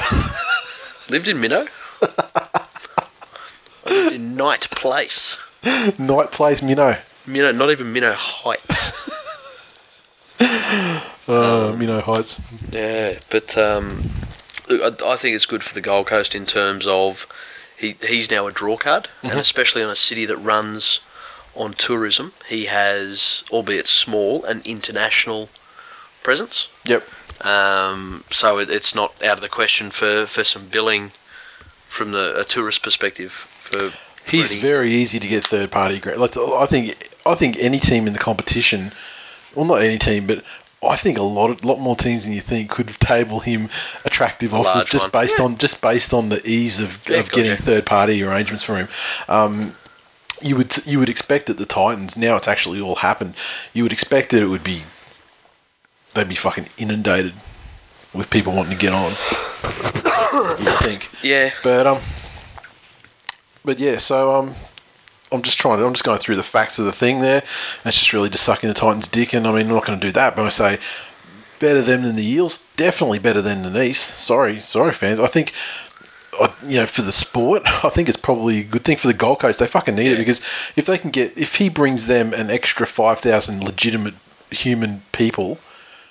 lived in Minnow. I lived in Knight Place. Night Place Minnow. Minnow, not even Minnow Heights. Uh, Minnow Heights. Yeah, but um, look, I, I think it's good for the Gold Coast in terms of he he's now a draw card, Mm-hmm. and especially on a city that runs on tourism, he has, albeit small, an international presence. Yep. Um, so it, it's not out of the question for, for some billing from the a tourist perspective. For for He's any- very easy to get third party grant. Like, I think I think any team in the competition, well, not any team, but I think a lot of, lot more teams than you think could table him attractive A offers just one. based on just based on the ease of, Yeah, of getting third party arrangements for him. Um, you would you would expect that the Titans now it's actually all happened. You would expect that it would be they'd be fucking inundated with people wanting to get on. you think, Yeah. but um, but yeah. So um, I'm just trying. to I'm just going through the facts of the thing there. That's just really just sucking the Titans' dick, and I mean, I'm not going to do that. But I say better them than the Eels. Definitely better than the Nice. Sorry, sorry, fans. I think. You know, for the sport, I think it's probably a good thing for the Gold Coast. They fucking need it because if they can get, if he brings them an extra five thousand legitimate human people,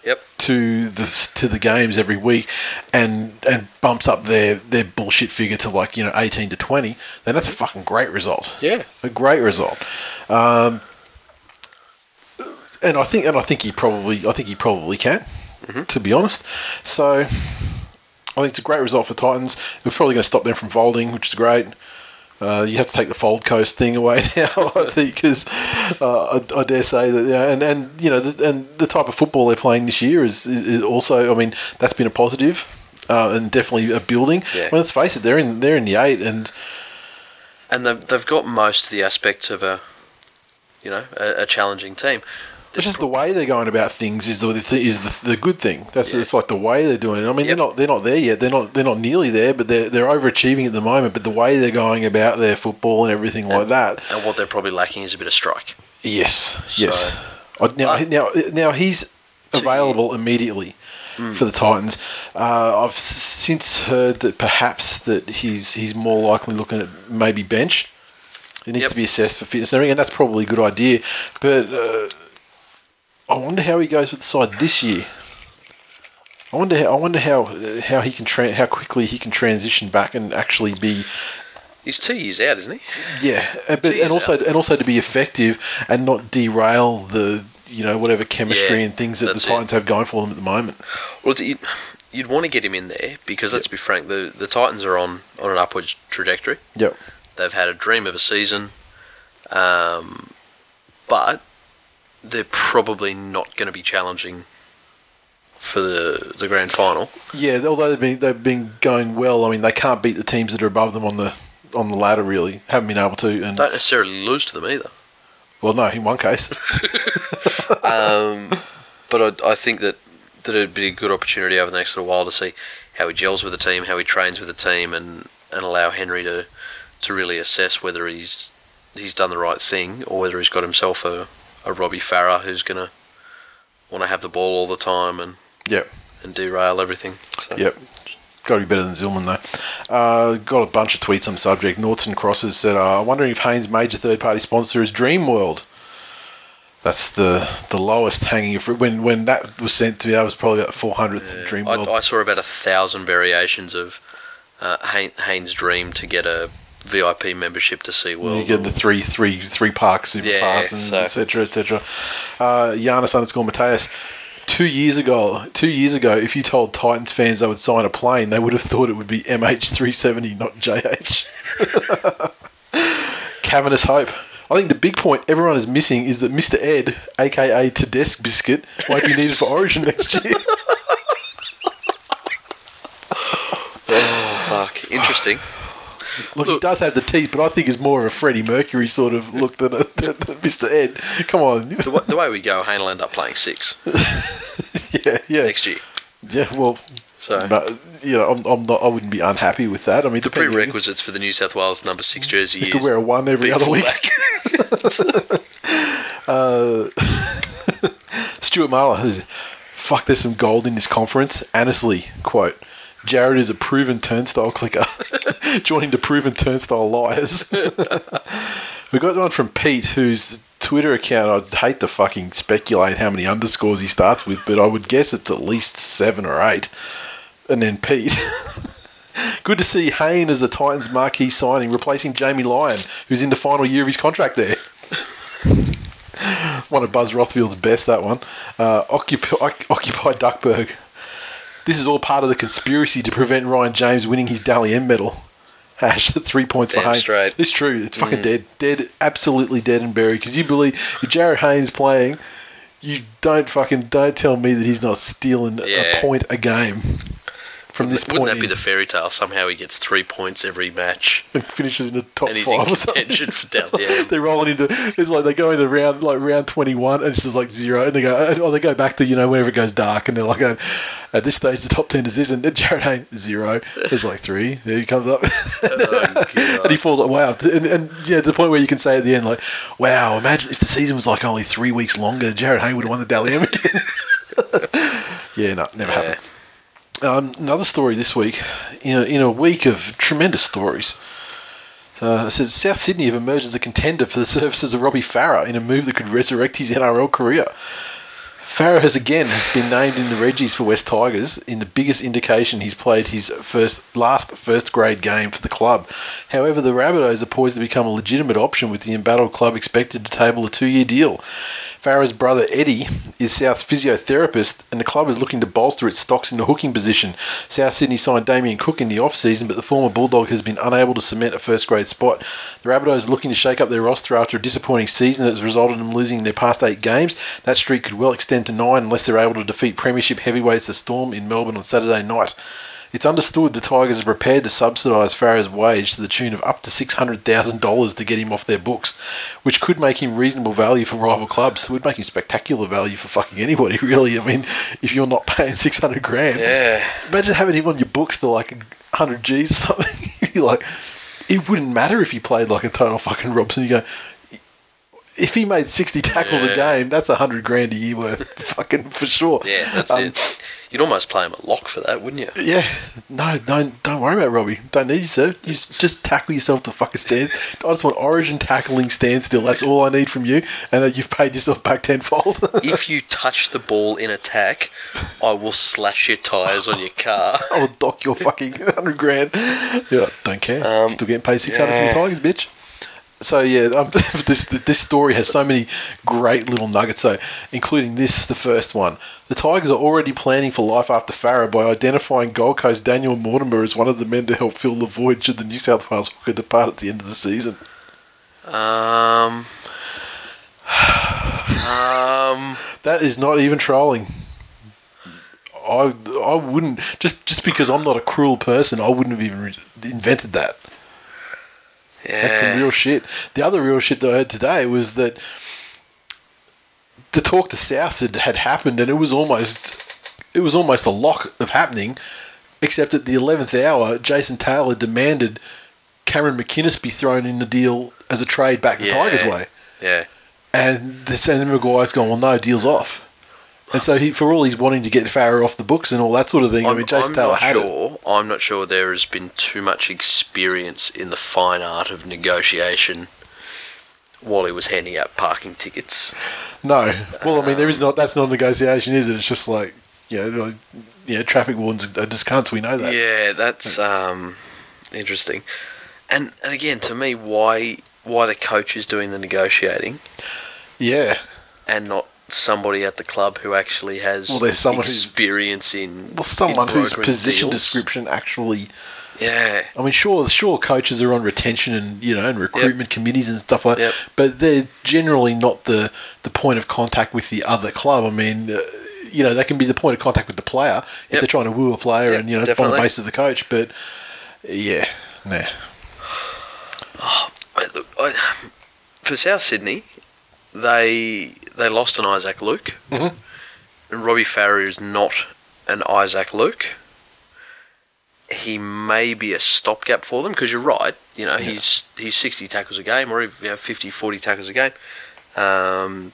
Yep. to the to the games every week, and and bumps up their their bullshit figure to like you know eighteen to twenty, then that's a fucking great result. Yeah. a great result. Um, and I think and I think he probably I think he probably can, to be honest. So. I think it's a great result for Titans. We're probably going to stop them from folding, which is great. Uh, you have to take the Fold Coast thing away now, I think, because uh, I, I dare say that, yeah, and and you know, the, and the type of football they're playing this year is, is is also, I mean, that's been a positive uh, and definitely a building. Yeah. Well, let's face it, they're in they're in the eight, and And they've, they've got most of the aspects of a, you know, a, a challenging team. It's just the way they're going about things is the is the, the good thing. That's Yeah. it's like the way they're doing it. I mean, Yep. they're not they're not there yet. They're not they're not nearly there, but they're they're overachieving at the moment. But the way they're going about their football and everything like that, And what they're probably lacking is a bit of strike. Yes, yes. So- I, now, But- now, now he's available immediately Hmm. for the Titans. Uh, I've s- since heard that perhaps that he's he's more likely looking at maybe bench. He needs Yep. to be assessed for fitness and everything, and that's probably a good idea. But uh, I wonder how he goes with the side this year. I wonder. How, I wonder how how he can tra- how quickly he can transition back and actually be He's two years out, isn't he? yeah, and, but, and also Al. and also to be effective and not derail the you know whatever chemistry Yeah, and things that the that's it. Titans have going for them at the moment. Well, you'd, you'd want to get him in there because let's be frank, the the Titans are on on an upward trajectory. Yep. They've had a dream of a season, um, but they're probably not going to be challenging for the the grand final. Yeah, although they've been they've been going well. I mean, they can't beat the teams that are above them on the on the ladder. Really, haven't been able to. And Don't necessarily lose to them either. well, no, in one case, Um, but I, I think that that it'd be a good opportunity over the next little while to see how he gels with the team, how he trains with the team, and, and allow Henry to to really assess whether he's he's done the right thing or whether he's got himself a, a Robbie Farah who's gonna want to have the ball all the time and yep, and derail everything. So, yep. Got to be better than Zillman though. Uh, got a bunch of tweets on the subject. Norton Crosses said, uh, "I'm wondering if Haynes' major third-party sponsor is Dreamworld." That's the the lowest hanging fruit. When when that was sent to me, that was probably about 400th Dreamworld. I, I saw about a thousand variations of uh, Haynes' dream to get a VIP membership to Sea World. you get the three, three, three park super Yeah, pass and so- etc. etc. Uh, Giannis underscore Mateus. Two years ago, two years ago, if you told Titans fans they would sign a plane, they would have thought it would be MH370, not JH. Cavernous Hope. I think the big point everyone is missing is that Mr. Ed, aka Tedesque Biscuit, won't be needed for Origin next year. Oh, fuck. Interesting. Look, he does have the teeth, but I think it's more of a Freddie Mercury sort of look than, a, than, than Mr. Ed. Come on. the, the way we go, Hayne will end up playing six yeah, yeah. next year. Yeah, well, So but you know, I'm, I'm not. I wouldn't be unhappy with that. I mean, the prerequisites for the New South Wales number six jersey is is to wear a one every other week. Uh, Stuart Marler says, "Fuck, there's some gold in this conference." Honestly, quote. Jarryd is a proven turnstile clicker, joining the proven turnstile liars. we got one from Pete, whose Twitter account. I'd hate to fucking speculate how many underscores he starts with, but I would guess it's at least seven or eight. And then Pete. Good to see Hayne as the Titans' marquee signing, replacing Jamie Lyon, who's in the final year of his contract there. one of Buzz Rothfield's best, that one. Uh, Occupy, Occupy Duckburg. This is all part of the conspiracy to prevent Ryan James winning his Dally M medal. Hash, three points for Damn Haynes. straight. It's true. It's fucking mm. dead. Dead. Absolutely dead and buried. Because you believe if Jarryd Haynes playing, you don't fucking don't tell me that he's not stealing Yeah. a point a game. From this Wouldn't point that be the fairy tale? Somehow he gets three points every match, in, finishes in the top and he's in five or something. contention for down. They're rolling into it's like they go into round like round twenty one and it's just like zero and they go or they go back to you know whenever it goes dark and they're like at this stage the top ten is this and Jarryd Hayne zero there's like three there he comes up Oh, and he falls like wow and, and yeah to the point where you can say at the end like wow imagine if the season was like only three weeks longer Jarryd Hayne would have won the Dally M again yeah no never Yeah. happened um, another story this week in a, in a week of tremendous stories uh, it says South Sydney have emerged as a contender for the services of Robbie Farah in a move that could resurrect his NRL career. Farah has again been named in the Reggies for West Tigers in the biggest indication he's played his first last first grade game for the club. However, the Rabbitohs are poised to become a legitimate option with the embattled club expected to table a two-year deal. Farah's brother Eddie is South's physiotherapist, and the club is looking to bolster its stocks in the hooking position. South Sydney signed Damien Cook in the off-season, but the former Bulldog has been unable to cement a first-grade spot. The Rabbitohs are looking to shake up their roster after a disappointing season that has resulted in them losing their past eight games. That streak could well extend to nine unless they're able to defeat Premiership heavyweights the Storm in Melbourne on Saturday night. It's understood the Tigers are prepared to subsidise Farah's wage to the tune of up to $600,000 to get him off their books, which could make him reasonable value for rival clubs. It would make him spectacular value for fucking anybody, really. I mean, if you're not paying 600 grand. Yeah. Imagine having him on your books for like 100 G's or something. You'd be like, it wouldn't matter if he played like a total fucking Robson. You go, if he made 60 tackles a game, that's 100 grand a year worth, fucking for sure. Yeah, that's Um, it. You'd almost play him at lock for that, wouldn't you? Yeah, no, don't don't worry about Robbie. Don't need you, sir. You just tackle yourself to fucking stand. I just want Origin tackling standstill. That's all I need from you, and that you've paid yourself back tenfold. if you touch the ball in attack, I will slash your tyres on your car. I will dock your fucking hundred grand. Yeah, don't care. Um, Still getting paid six hundred yeah. for your Tigers, bitch. So yeah, um, this this story has so many great little nuggets. So, including this, the first one. The Tigers are already planning for life after Farah by identifying Gold Coast Daniel Mortimer as one of the men to help fill the void should the New South Wales hooker depart at the end of the season. Um. Um. That is not even trolling. I I wouldn't just just because I'm not a cruel person, I wouldn't have even re- invented that. That's some real shit. The other real shit that I heard today was that the talk to South had, had happened, and it was almost it was almost a lock of happening. Except at the eleventh hour, Jason Taylor demanded Cameron McInnes be thrown in the deal as a trade back the Yeah. Tigers' way, Yeah. and the Sandy Maguire's gone. Well, no, deal's off. And so he, for all he's wanting to get Farah off the books and all that sort of thing, i I'm, mean, Jason I'm Taylor not had it. sure. I'm not sure there has been too much experience in the fine art of negotiation while he was handing out parking tickets. No. Well, I mean, there is not. That's not negotiation, is it? It's just like, you know, like, you know traffic wardens are just cunts. We know that. Yeah, that's um, interesting. And and again, to me, why why the coach is doing the negotiating Yeah. and not somebody at the club who actually has Well, there's someone who's- experience in Well, someone in whose position deals. description actually. Yeah, I mean, sure, sure, coaches are on retention and you know and recruitment committees and stuff like. Yep. But they're generally not the the point of contact with the other club. I mean. Uh, you know, they can be the point of contact with the player if Yep. they're trying to woo a player Yep, and, you know, on definitely. the basis of the coach. But, yeah, nah. I- look, I, for South Sydney, they they lost an Isaac Luke, Mhm. and Robbie Farah is not an Isaac Luke. He may be a stopgap for them because you're right. You know, he's he's 60 tackles a game or even you know, 50, 40 tackles a game. Um,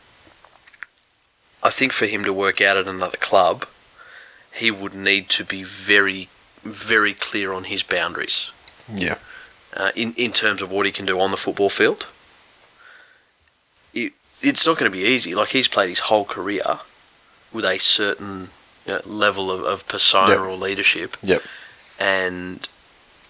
I think for him to work out at another club, he would need to be very, very clear on his boundaries Yeah. uh, in in terms of what he can do on the football field. It it's not going to be easy. Like he's played his whole career with a certain you know, level of, of persona Yep. or leadership, Yep. and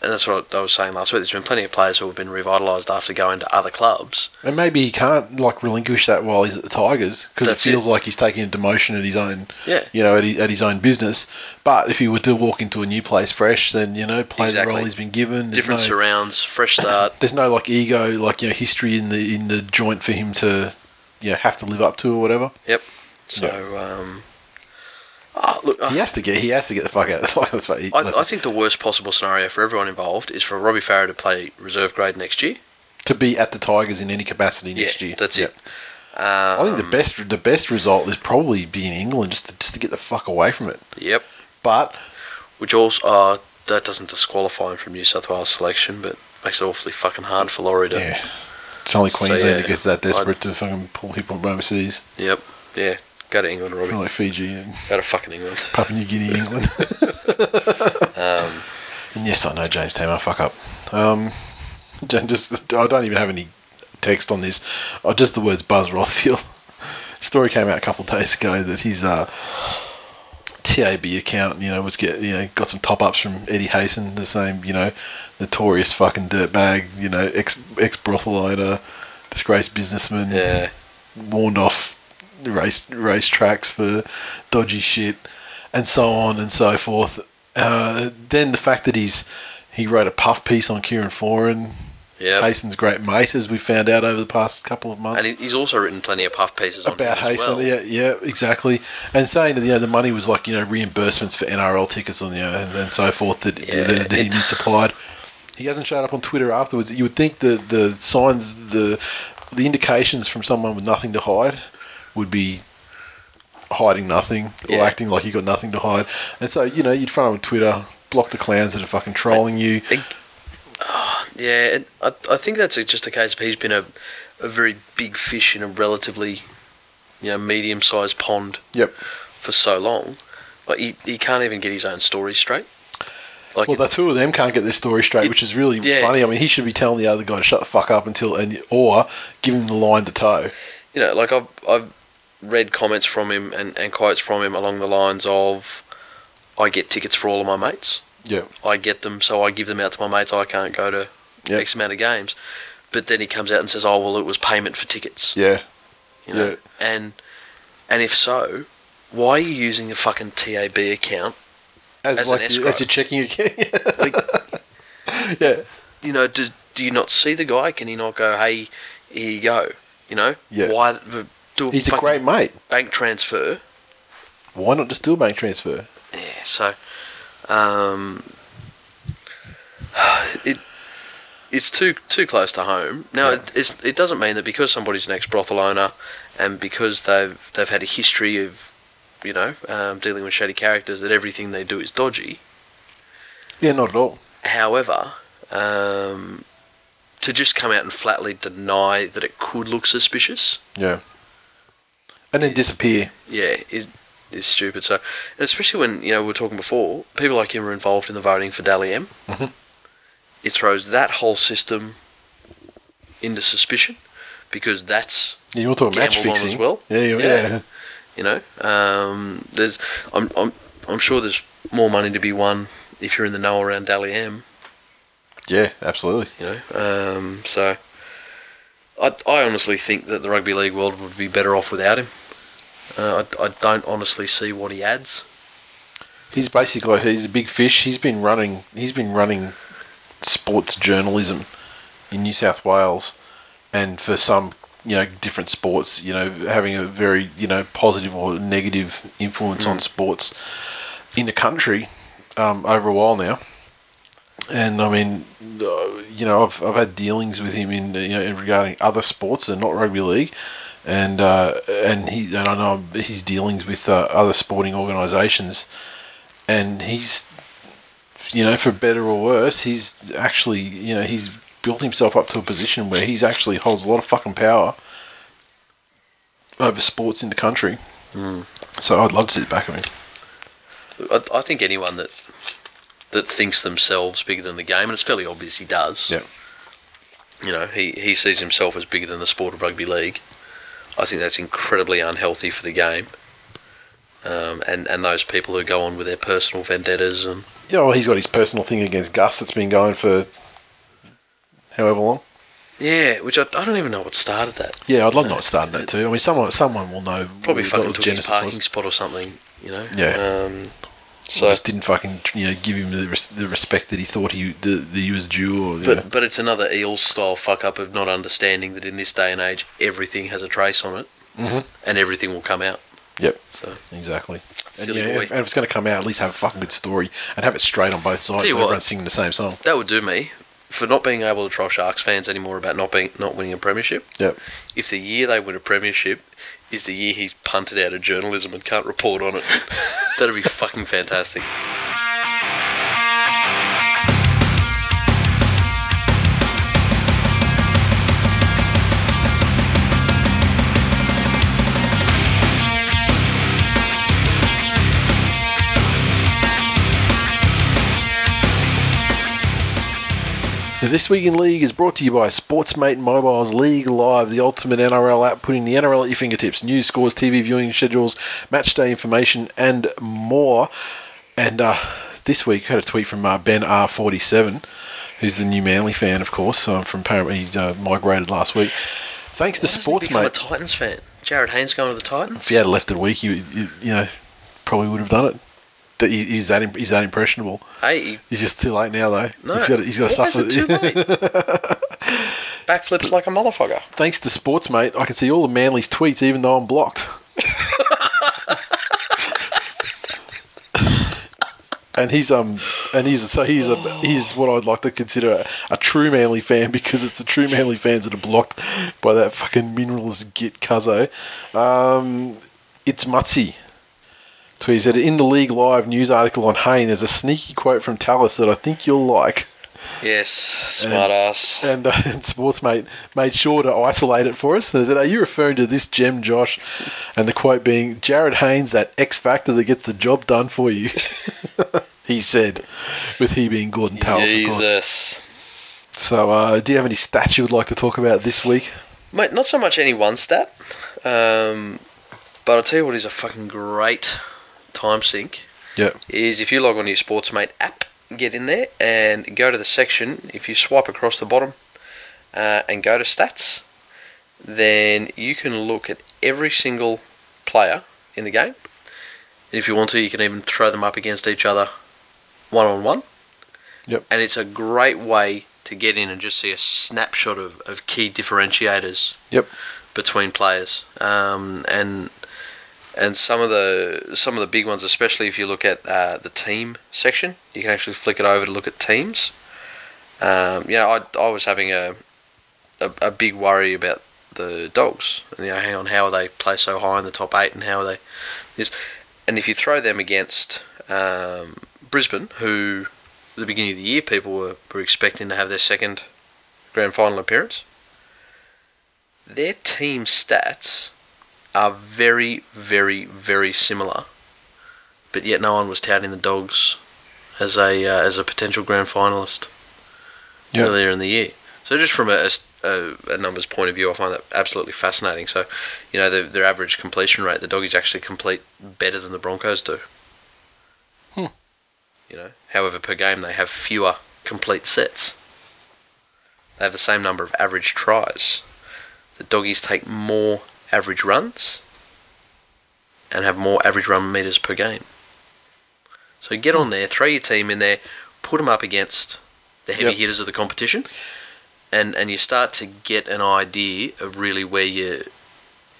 and that's what I was saying last week. There's been plenty of players who have been revitalised after going to other clubs. And maybe he can't like relinquish that while he's at the Tigers because it feels it. like he's taking a demotion at his own, Yeah. you know, at his, at his own business. But if he were to walk into a new place fresh, then you know, play Exactly. the role he's been given. There's Different no, surrounds, fresh start. There's no like ego, like you know, history in the in the joint for him to, you know, have to live up to or whatever. Yep. So, um, Ah, look, He I, has to get. He has to get the fuck out. Like, that's what he- I, I think the worst possible scenario for everyone involved is for Robbie Farah to play reserve grade next year. to be at the Tigers in any capacity next yeah, year. that's Yep. it. Um, I think the best the best result is probably be in England just to, just to get the fuck away from it. Yep. But Which also uh, that doesn't disqualify him from New South Wales selection, but makes it awfully fucking hard for Laurie to. yeah, it's only So, Queensland yeah, that gets that desperate I'd- to fucking pull people from overseas, Yep. Yeah. Go to England, Robbie. like Fiji and Go to fucking England. Papua New Guinea, England. Um, and yes, I know James Tamou. Fuck up. Um, just I don't even have any text on this. Oh, just the words Buzz Rothfield. Story came out a couple of days ago that he's uh, TAB account, you know, was get you know got some top ups from Eddie Hayson, the same you know notorious fucking dirtbag, you know ex ex brothel owner, disgraced businessman, yeah. warned off race race tracks for dodgy shit, and so on and so forth. Uh, then the fact that he's he wrote a puff piece on Kieran Foran, Yeah. Hayson's great mate, as we found out over the past couple of months And he's also written plenty of puff pieces about Hayson. well. Yeah, yeah, exactly. And saying that you know the money was like you know reimbursements for NRL tickets and you know and, and so forth that, Yeah, that, that he'd been supplied. He hasn't showed up on Twitter afterwards. You would think the the signs, the the indications from someone with nothing to hide would be hiding nothing or Yeah. acting like you got nothing to hide. And so you know you'd front on Twitter, block the clowns that are fucking trolling you. Yeah, and I, I think that's a, just a case of he's been a, a very big fish in a relatively, you know, medium-sized pond Yep. for so long. Like he, he can't even get his own story straight. Like Well, the two of them can't get their story straight, It- which is really yeah. funny. I mean, he should be telling the other guy to shut the fuck up until, and or give him the line to toe. you know, like I've I've read comments from him and, and quotes from him along the lines of, "I get tickets for all of my mates. Yeah. I get them, so I give them out to my mates. I can't go to Yep. X amount of games." But then he comes out and says, "Oh well, it was payment for tickets." Yeah. You know? Yeah. And and if so, why are you using a fucking TAB account? As, As an like escrow. your, as your checking account. Like, yeah. you know, do do you not see the guy? Can he not go, "Hey, here you go"? You know, Yeah. Why do a He's a great mate. bank transfer? Why not just do a bank transfer? Yeah, so um, it it's too too close to home. Now Yeah. it, it's, it doesn't mean that because somebody's an ex brothel owner and because they've they've had a history of you know um, dealing with shady characters that everything they do is dodgy. Yeah, not at all. However, um, to just come out and flatly deny that it could look suspicious, Yeah. And then disappear. yeah, is is stupid. So, and especially when you know we were talking before, people like him are involved in the voting for Dally M. Mhm. It throws that whole system into suspicion because that's Yeah, you're talking match fixing as well? Yeah, yeah. Yeah. you know um, there's I'm, I'm I'm sure there's more money to be won if you're in the know around Dally M. Yeah, absolutely. You know, um, so I I honestly think that the rugby league world would be better off without him. Uh, I, I don't honestly see what he adds. He's basically he's a big fish. He's been running. He's been running sports journalism in New South Wales, and for some you know different sports, you know having a very you know positive or negative influence on sports in the country um, over a while now. And I mean, uh, you know, I've, I've had dealings with him in you know regarding other sports and not rugby league, and uh, and he and I know his dealings with uh, other sporting organisations, and he's you know for better or worse, he's actually you know he's built himself up to a position where he's actually holds a lot of fucking power over sports in the country. So I'd love to see the back of him. I, I think anyone that that thinks themselves bigger than the game, and it's fairly obvious he does. Yeah. You know, he, he sees himself as bigger than the sport of rugby league. I think that's incredibly unhealthy for the game. Um, and, and those people who go on with their personal vendettas and Yeah, well, he's got his personal thing against Gus that's been going for however long. yeah, which I, I don't even know what started that. Yeah, I'd love not started that too. I mean, someone someone will know. Probably fucking took his genesis parking was. spot or something. You know. Yeah. Um, So just didn't fucking you know give him the, res- the respect that he thought he the, that he was due. Or, you but know. but it's another Eels style fuck up of not understanding that in this day and age everything has a trace on it, Mhm. and everything will come out. Yep. So Exactly. And, yeah, and if it's going to come out, at least have a fucking good story and have it straight on both sides. Tell you so what. everyone's singing the same song. that would do me for not being able to troll Sharks fans anymore about not being not winning a premiership. Yep. If the year they win a premiership is the year he's punted out of journalism and can't report on it, that'd be fucking fantastic. This Week in League is brought to you by Sportsmate Mobile's League Live, the ultimate NRL app, putting the NRL at your fingertips. News, scores, TV viewing schedules, match day information, and more. And uh, this week, I had a tweet from uh, Ben R47, who's the new Manly fan, of course, um, from apparently he uh, migrated last week. Thanks to Why doesn't he become a Titans fan. Jarryd Haynes going to the Titans. If he had left it a week, he, you, you know, probably would have done it. He's that he's that impressionable. Hey, he- He's just too late now, though. no, he's got he's got to suffer. too late? Backflips like a motherfucker. Thanks to Sportsmate, I can see all of Manly's tweets, even though I'm blocked. and he's um, and he's so he's a he's what I'd like to consider a, a true Manly fan because it's the true Manly fans that are blocked by that fucking minerals git cuzzo. Um, it's Mutsy. So he said in the League Live news article on Hayne, there's a sneaky quote from Tallis that I think you'll like. Yes, smart ass. And, uh, and Sportsmate made sure to isolate it for us. And said, Are you referring to this gem, Josh? And the quote being, Jarryd Haynes, that X factor that gets the job done for you. he said, with he being Gordon Tallis, of course. Jesus. So, uh, do you have any stats you would like to talk about this week? Mate, not so much any one stat, um, but I'll tell you what is a fucking great time sink Yeah. is if you log on to your Sportsmate app, get in there and go to the section. If you swipe across the bottom uh, and go to stats, then you can look at every single player in the game. And if you want to, you can even throw them up against each other one on one. Yep. And it's a great way to get in and just see a snapshot of, of key differentiators Yep. between players. Um, and and some of the some of the big ones, especially if you look at uh, the team section, you can actually flick it over to look at teams. Um, you know, I, I was having a, a a big worry about the dogs. You know, hang on, how are they placed so high in the top eight, and how are they this? And if you throw them against um, Brisbane, who at the beginning of the year people were, were expecting to have their second grand final appearance, their team stats are very, very, very similar, but yet no one was touting the Dogs as a uh, as a potential grand finalist Yeah. earlier in the year. So just from a, a, a numbers point of view, I find that absolutely fascinating. So, you know, their, their average completion rate, the Doggies actually complete better than the Broncos do. Hmm. You know, however, per game they have fewer complete sets. They have the same number of average tries. The Doggies take more average runs and have more average run meters per game. So get on there, throw your team in there, put them up against the heavy Yep. hitters of the competition, and and you start to get an idea of really where you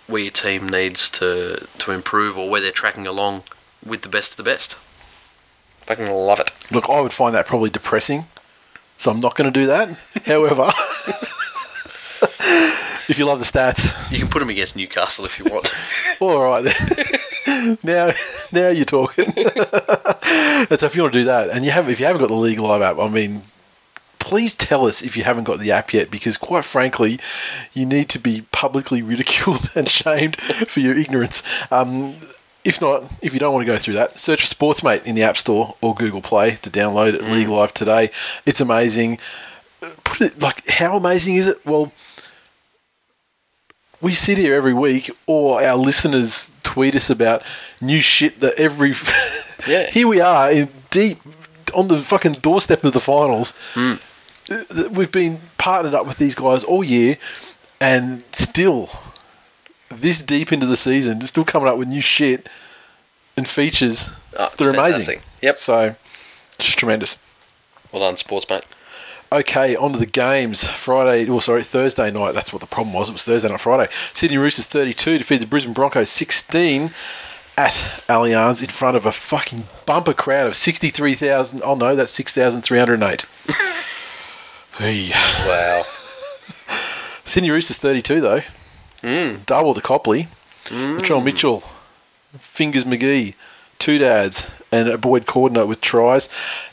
where your team needs to to improve or where they're tracking along with the best of the best. Fucking love it. Look, I would find that probably depressing, so I'm not going to do that. However, if you love the stats, You can put them against Newcastle if you want. all right then. now, now you're talking. so if you want to do that, and you have, if you haven't got the League Live app, I mean, please tell us if you haven't got the app yet, because quite frankly, you need to be publicly ridiculed and shamed for your ignorance. Um, if not, if you don't want to go through that, search for Sportsmate in the App Store or Google Play to download it. League Live today. It's amazing. Put it like how amazing is it? Well, we sit here every week, or our listeners tweet us about new shit that every. Yeah. here we are in deep on the fucking doorstep of the finals. Uh, We've been partnered up with these guys all year, and still, this deep into the season, still coming up with new shit and features Oh, that are amazing. Yep. So, just tremendous. Well done, sports mate. Okay, on to the games. Friday, or sorry, Thursday night. That's what the problem was. It was Thursday, not Friday. Sydney Roosters 32 defeated the Brisbane Broncos 16. at Allianz in front of a fucking bumper crowd of 63,000. Oh no, that's 6,308. hey. Wow. Sydney Roosters 32 though. Mm. Double to Copley. Latrell Mitchell. Fingers McGee. Two dads. And a Boyd Cordner with tries.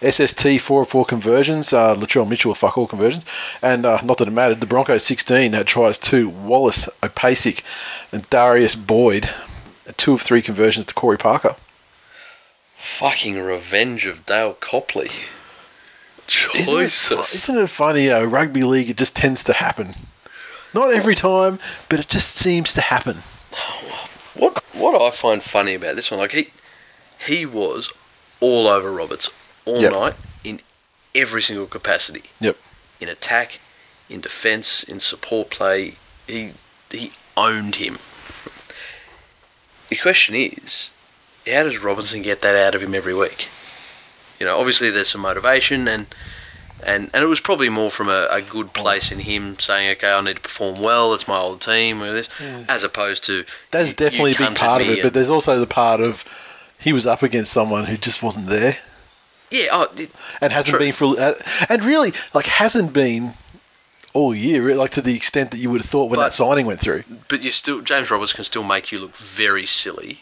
SST 4 of 4 conversions. Uh, Latrell Mitchell fuck all conversions. And uh, not that it mattered, the Broncos 16 had tries too. Wallace, Opacic, and Darius Boyd. Two of three conversions to Corey Parker. Fucking revenge of Dale Copley. Isn't it, fu- Choices. isn't it funny? Uh, rugby league, it just tends to happen. Not every time, but it just seems to happen. What what I find funny about this one, like he he was all over Roberts all Yep. night in every single capacity. Yep. In attack, in defence, in support play, he he owned him. The question is, how does Robinson get that out of him every week? You know, obviously there's some motivation and and, and it was probably more from a, a good place in him saying, okay, I need to perform well. It's my old team, or this, as opposed to That's you- definitely you a big part of it, but there's also the part of he was up against someone who just wasn't there yeah, oh, it, and hasn't True. been for uh, and really like hasn't been all year, really, like to the extent that you would have thought when But- that signing went through. but you still James Roberts can still make you look very silly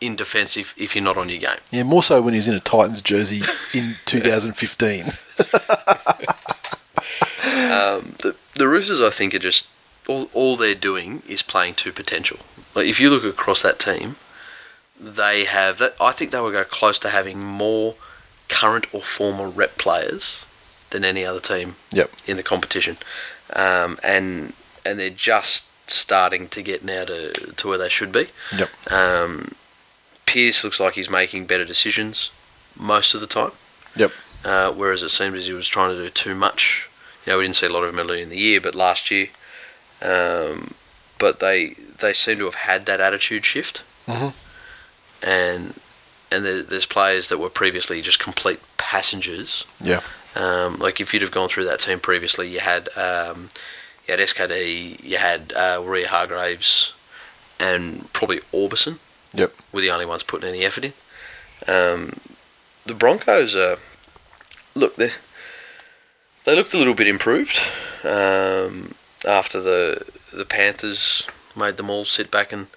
in defence if, if you're not on your game. Yeah, more so when he was in a Titans jersey in 2015. Um, the the Roosters, I think, are just all all they're doing is playing to potential. Like if you look across that team, they have that. I think they will go close to having more current or former rep players than any other team Yep. in the competition, um, and and they're just starting to get now to to where they should be. Yep. Um, Pearce looks like he's making better decisions most of the time. Yep. Uh, whereas it seemed as he was trying to do too much. You know, we didn't see a lot of him early in the year, but last year. Um, but they they seem to have had that attitude shift, Mhm. And and there, there's players that were previously just complete passengers. Yeah. Um, like if you'd have gone through that team previously, you had um, you had SKD, you had uh, Waerea-Hargreaves, and probably Aubusson Yep. were the only ones putting any effort in. Um, the Broncos are look they they looked a little bit improved um, after the the Panthers made them all sit back and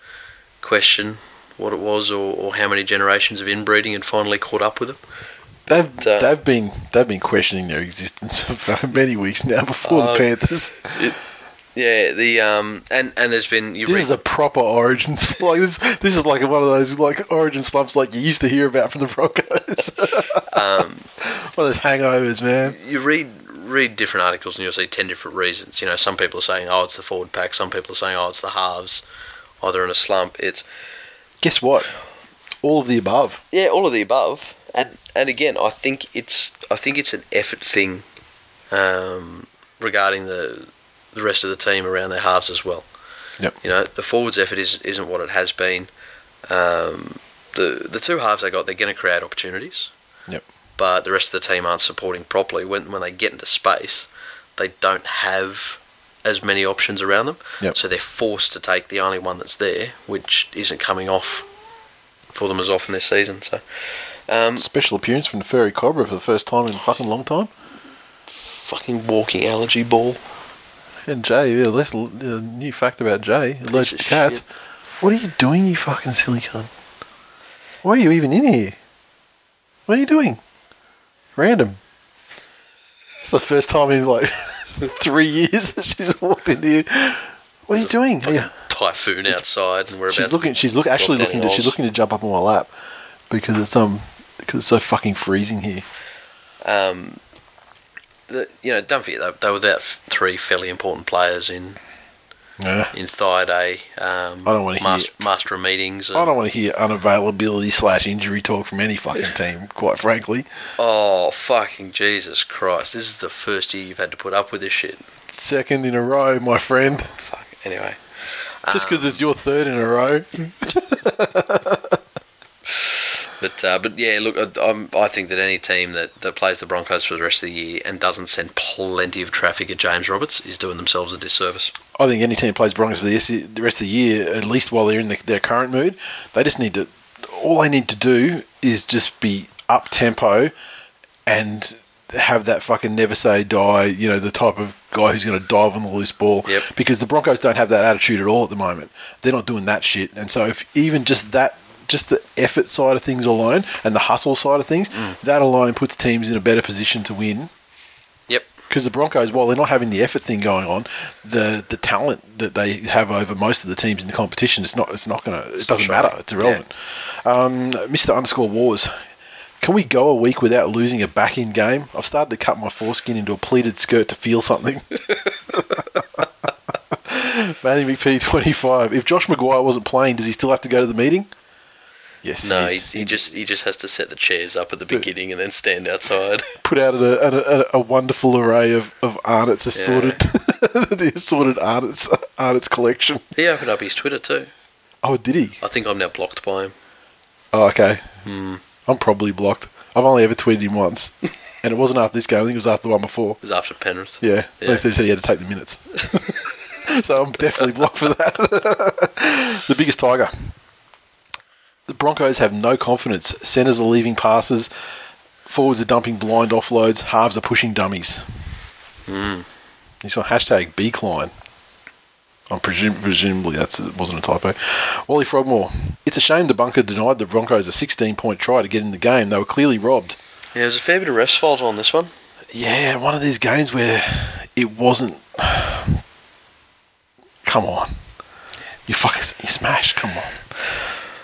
question what it was or, or how many generations of inbreeding had finally caught up with them. They've Uh, they've been they've been questioning their existence for many weeks now before Oh, the Panthers. Yeah, the um and and there's been you This read, is a proper origin like this. This is like one of those like origin slumps like you used to hear about from the Broncos. um, one of those hangovers, man. you read read different articles and you'll see ten different reasons. You know, some people are saying, "Oh, it's the forward pack." Some people are saying, "Oh, it's the halves." Oh, they're in a slump. It's Guess what? All of the above. yeah, all of the above. And and again, I think it's I think it's an effort thing um, regarding the the rest of the team around their halves as well. Yep. You know, the forwards effort is isn't what it has been. Um, the the two halves they got, they're going to create opportunities. Yep. But the rest of the team aren't supporting properly. When when they get into space, they don't have as many options around them. Yep. So they're forced to take the only one that's there, which isn't coming off for them as often this season. So, um, Special appearance from the furry cobra for the first time in a fucking long time. fucking walking allergy ball. And Jay, yeah, that's a uh, new fact about Jay. Allergic to of cats. shit. What are you doing, you fucking silly cunt? Why are you even in here? What are you doing? Random. It's the first time he's like three years she's walked into here. What are you doing? Are you- Typhoon outside, and we're about she's to looking. She's look actually looking. To, she's looking to jump up on my lap because it's um because it's so fucking freezing here. Um, the, you know, don't forget they, they were without three fairly important players in Yeah. in Thaiday. Um, I don't wanna hear- master, meetings. I don't want to hear unavailability slash injury talk from any fucking team. Quite frankly, Oh fucking Jesus Christ! This is the first year you've had to put up with this shit. second in a row, my friend. Fuck. Anyway, Just Um, because it's your third in a row. but But uh, but yeah, look, I, I'm, I think that any team that, that plays the Broncos for the rest of the year and doesn't send plenty of traffic at James Roberts is doing themselves a disservice. I think any team that plays Broncos for the rest of the rest of the year, at least while they're in the, their current mood, they just need to. All they need to do is just be up tempo and have that fucking never say die. You know, the type of guy who's going to dive on the loose ball. Yep. Because the Broncos don't have that attitude at all at the moment. They're not doing that shit. And so, if even just that. Just the effort side of things alone and the hustle side of things, mm. that alone puts teams in a better position to win. Because the Broncos, while they're not having the effort thing going on, the the talent that they have over most of the teams in the competition, it's not it's not gonna it doesn't matter. It's irrelevant. Um, Mr. Underscore Wars, can we go a week without losing a back in game? I've started to cut my foreskin into a pleated skirt to feel something. Manny McPhee twenty five. If Josh McGuire wasn't playing, does he still have to go to the meeting? Yes. No, he, he just he just has to set the chairs up at the beginning and then stand outside. put out a, a, a, a wonderful array of, of Arnott's assorted, the assorted Arnott's, Arnott's collection. He opened up his Twitter too. Oh, did he? I think I'm now blocked by him. Oh, okay. Hmm. I'm probably blocked. I've only ever tweeted him once. and it wasn't after this game, I think it was after the one before. It was after Penrith. Yeah. Yeah. They said he had to take the minutes. so I'm definitely blocked for that. the biggest tiger. The Broncos have no confidence. Centers are leaving passes. Forwards are dumping blind offloads. Halves are pushing dummies. Hmm. He's on hashtag Beecline. I'm presum- presumably that's wasn't a typo. Wally Frogmore. It's a shame the bunker denied the Broncos a 16 point try to get in the game. They were clearly robbed. Yeah, there's a fair bit of refs fault on this one. Yeah, one of these games where it wasn't. Come on. You fuckers, you smashed. Come on.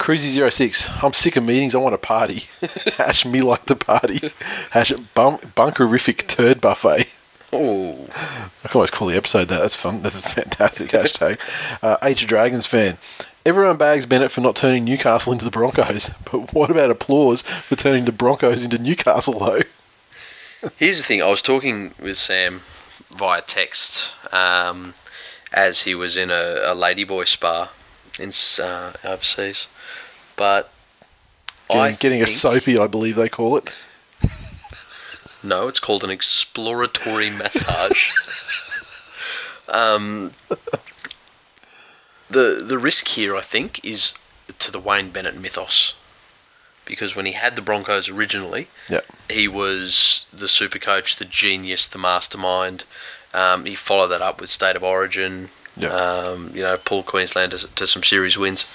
Cruisy06. I'm sick of meetings. I want a party. Hash me like the party. Hash bum- bunkerific turd buffet. Oh, I can always call the episode that. That's fun. That's a fantastic hashtag. Uh, Age of Dragons fan. Everyone bags Bennett for not turning Newcastle into the Broncos, but what about applause for turning the Broncos into Newcastle, though? Here's the thing. I was talking with Sam via text um, as he was in a, a ladyboy spa in uh, overseas, but Getting, I getting a soapy, I believe they call it. No, it's called an exploratory massage. um, the the risk here, I think, is to the Wayne Bennett mythos, because when he had the Broncos originally, Yeah. he was the super coach, the genius, the mastermind. Um, he followed that up with State of Origin. Yeah. Um, you know, pulled Queensland to, to some series wins.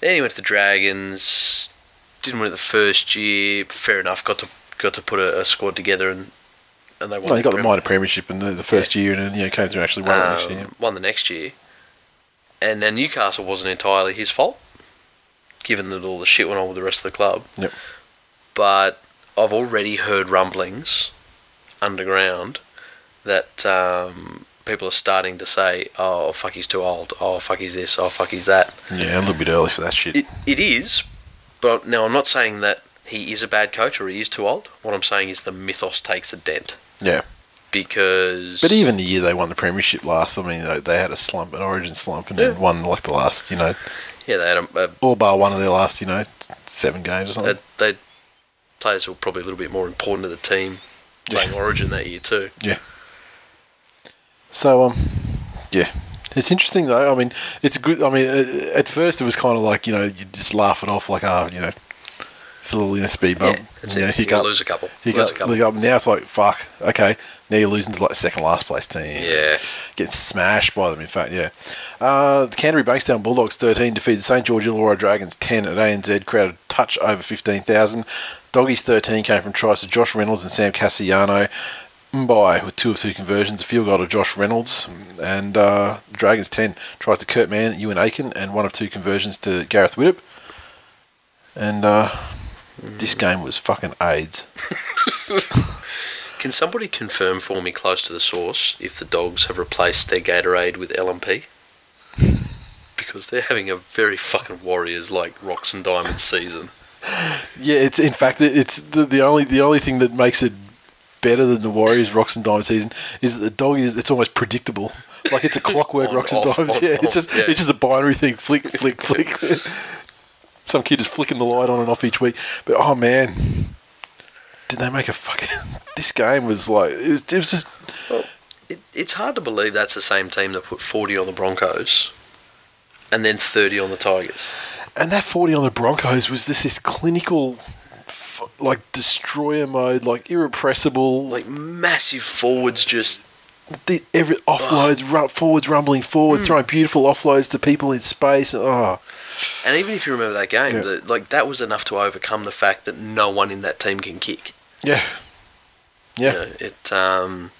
Then he went to the Dragons. Didn't win it the first year. Fair enough. Got to got to put a, a squad together and and they won. No, he got the minor premiership in the, the first year, and then you know, came through actually won it next year. um, won the next year. And then Newcastle wasn't entirely his fault, given that all the shit went on with the rest of the club. Yep. But I've already heard rumblings underground that um, people are starting to say, "Oh fuck, he's too old. Oh fuck, he's this. Oh fuck, he's that." Yeah, a little bit early for that shit. It, it is, but now I'm not saying that he is a bad coach or he is too old. What I'm saying is the mythos takes a dent yeah. because. But even the year they won the premiership last, I mean, they, they had a slump, an origin slump, and then Yeah. won like the last, you know, yeah, they had a, a all bar one of their last, you know, seven games or something. they, they players were probably a little bit more important to the team playing Yeah. Origin that year too. So, um, yeah. It's interesting though. I mean, it's good. I mean, uh, at first it was kind of like you know you just laugh it off like ah you know it's a little you know, speed bump. yeah, that's know, it. You lose a couple. You lose got, a couple. Now it's like fuck. Okay, now you're losing to like second last place team. Yeah. getting smashed by them. In fact, yeah. Uh, the Canterbury Bankstown Bulldogs thirteen defeated St George Illawarra Dragons ten at ANZ. Crowd touch over fifteen thousand. Doggies thirteen came from tries to Josh Reynolds and Sam Kasiano. Mbye with two of two conversions, a field goal to Josh Reynolds, and uh, Dragons 10 tries to Kurt Mann, Euan Aitken, and one of two conversions to Gareth Widdop. And uh, this game was fucking AIDS. Can somebody confirm for me close to the source if the dogs have replaced their Gatorade with LMP? Because they're having a very fucking Warriors like Rocks and Diamonds season. Yeah, it's in fact it- it's the, the only the only thing that makes it better than the Warriors Rocks and Diamonds season is that the dog is it's almost predictable. Like it's a clockwork On, Rocks and off, Diamonds. on, Yeah, it's just yeah. it's just a binary thing. Flick, flick, flick. some kid is flicking the light on and off each week. But oh man, did they make a fucking? This game was like it was, it was just It, it's hard to believe that's the same team that put 40 on the Broncos and then 30 on the Tigers. and that forty on the Broncos was just this clinical, f- like destroyer mode, like irrepressible, like massive forwards just the, every offloads, ru- forwards rumbling forward, Hmm. throwing beautiful offloads to people in space. Oh, And even if you remember that game, Yeah. the, like that was enough to overcome the fact that no one in that team can kick. yeah, You yeah. know, it um,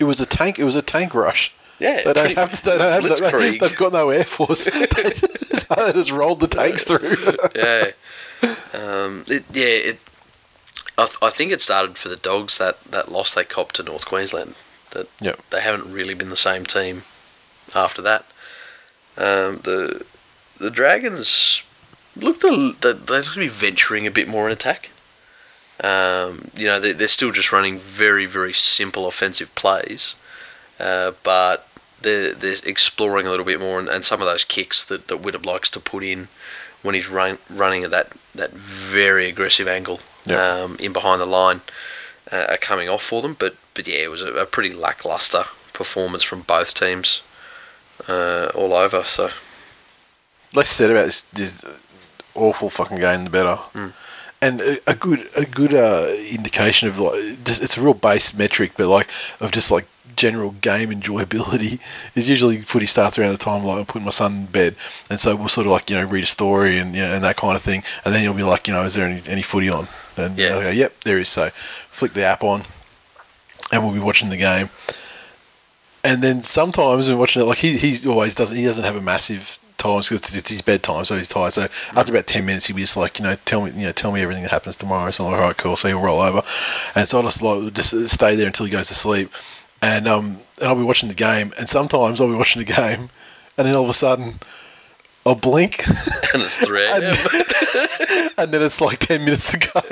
It was a tank. It was a tank rush. yeah, They don't have. They don't have. They, they've got no air force. they, just, they just rolled the tanks through. yeah, um, it, yeah. It, I, th- I think it started for the Dogs that, that loss they copped to North Queensland. That Yep. they haven't really been the same team after that. Um, the the Dragons looked a, l- they, they look to be venturing a bit more in attack. Um, you know, they, they're still just running very, very simple offensive plays, uh, but they're, they're exploring a little bit more, and, and some of those kicks that, that Widdop likes to put in when he's run, running at that, that very aggressive angle Yeah. um, in behind the line uh, are coming off for them. But, but yeah, it was a, a pretty lackluster performance from both teams uh, all over. So Less said about this, this awful fucking game, the better. And a, a good, a good uh, indication of like, just, it's a real base metric, but like of just like general game enjoyability is usually footy starts around the time like I'm putting my son in bed, and so we'll sort of like you know read a story and you know, and that kind of thing, and then you'll be like, you know, is there any, any footy on? And Yeah. Go, yep, there is. So flick the app on, and we'll be watching the game. And then sometimes we're watching it, like he he always doesn't he doesn't have a massive times because it's his bedtime, so he's tired. So after about ten minutes, he'll be just like, you know, tell me, you know, tell me everything that happens tomorrow. So I'm like, all right, cool. So he'll roll over, and so I just like just stay there until he goes to sleep, and um and I'll be watching the game, and sometimes I'll be watching the game, and then all of a sudden. I'll blink, and it's three and, and then it's like ten minutes to go.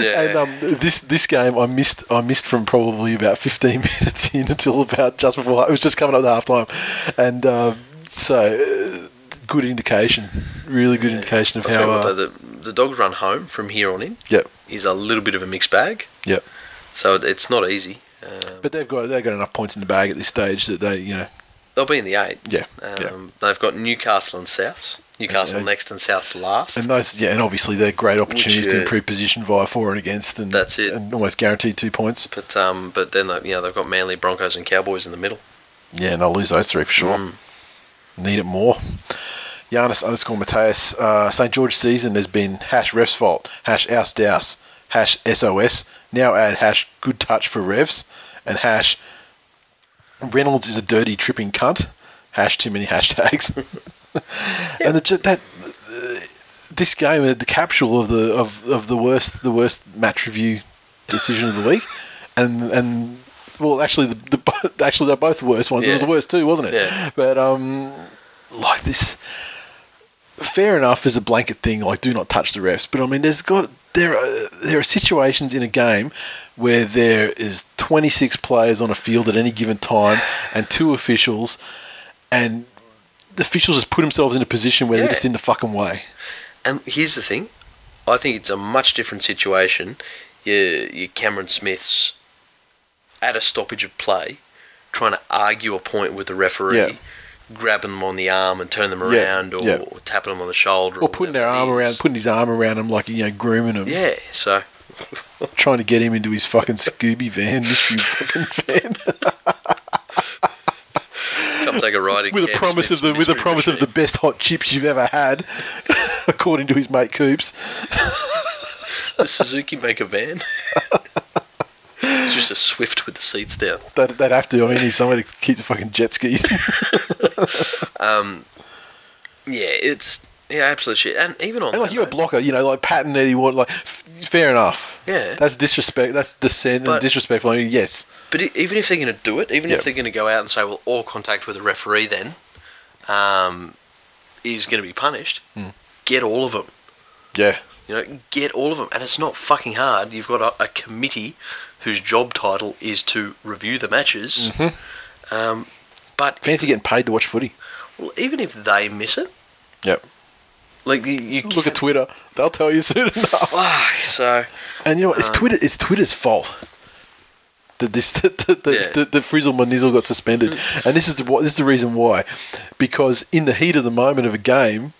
yeah. And um, this this game I missed I missed from probably about fifteen minutes in until about just before it was just coming up to half time, and um, so uh, good indication, really good indication of I'll how. what, Uh, though, the, the Dogs run home from here on in yep, is a little bit of a mixed bag. yep. So it's not easy. Um, But they've got they've got enough points in the bag at this stage that they you know they'll be in the eight. yeah Um, yeah. They've got Newcastle and Souths. Newcastle Yeah. next and Souths last. And those, yeah, and obviously they're great opportunities Which, to uh, improve position via for and against, and That's it. and almost guaranteed two points. but um, but then they- you know they've got Manly, Broncos, and Cowboys in the middle. Yeah, and they'll lose those three for sure. Mm. Need it more. Giannis underscore Mateus, uh, St. George season has been hash refs fault, hash oust douse, hash SOS. Now add hash good touch for refs, and hash Reynolds is a dirty tripping cunt. Hash too many hashtags. And the, that uh, this game, uh, the capsule of the of, of the worst the worst match review decision of the week, and and well, actually the, the actually they're both the worst ones. It was the worst too, wasn't it? Yeah. But um, like this, fair enough is a blanket thing, like do not touch the refs. But I mean, there's got there are there are situations in a game where there is 26 players on a field at any given time and two officials, and the officials just put themselves in a position where they're just in the fucking way. And here's the thing, I think it's a much different situation. Your your Cameron Smiths at a stoppage of play, trying to argue a point with the referee. Yeah. Grabbing them on the arm and turn them Yeah, around, or, yeah. tapping them on the shoulder, Or putting their arm around, putting his arm around him, like you know, grooming him, Yeah, so trying to get him into his fucking Scooby van, mystery fucking van, come take a ride with a promise of the with a promise of the best hot chips you've ever had, according to his mate Coops. Does Suzuki make a van? It's just a Swift with the seats down. They'd, they'd have to. I mean, he's somewhere to keep the fucking jet skis. Um, yeah, it's yeah, absolute shit. And even on And like that you're a blocker, you know, like Pat and Eddie Watt, like f- fair enough. Yeah. that's disrespect. That's dissent and But- disrespectful. I mean, yes, But even if they're going to do it, even Yep. if they're going to go out and say, well, all contact with the referee then um, is going to be punished, Hmm. get all of them. yeah, You know, get all of them. And it's not fucking hard. You've got a, a committee whose job title is to review the matches. Mm-hmm. Um, but fancy getting paid to watch footy. well, even if they miss it, Yep. Like you, you Look at Twitter; they'll tell you soon enough. Fuck, so And you know what? It's Twitter. It's Twitter's fault that this that the, the, Yeah. Mm. the, the Frizzle Manizzle got suspended, and this is the this is the reason why, because in the heat of the moment of a game,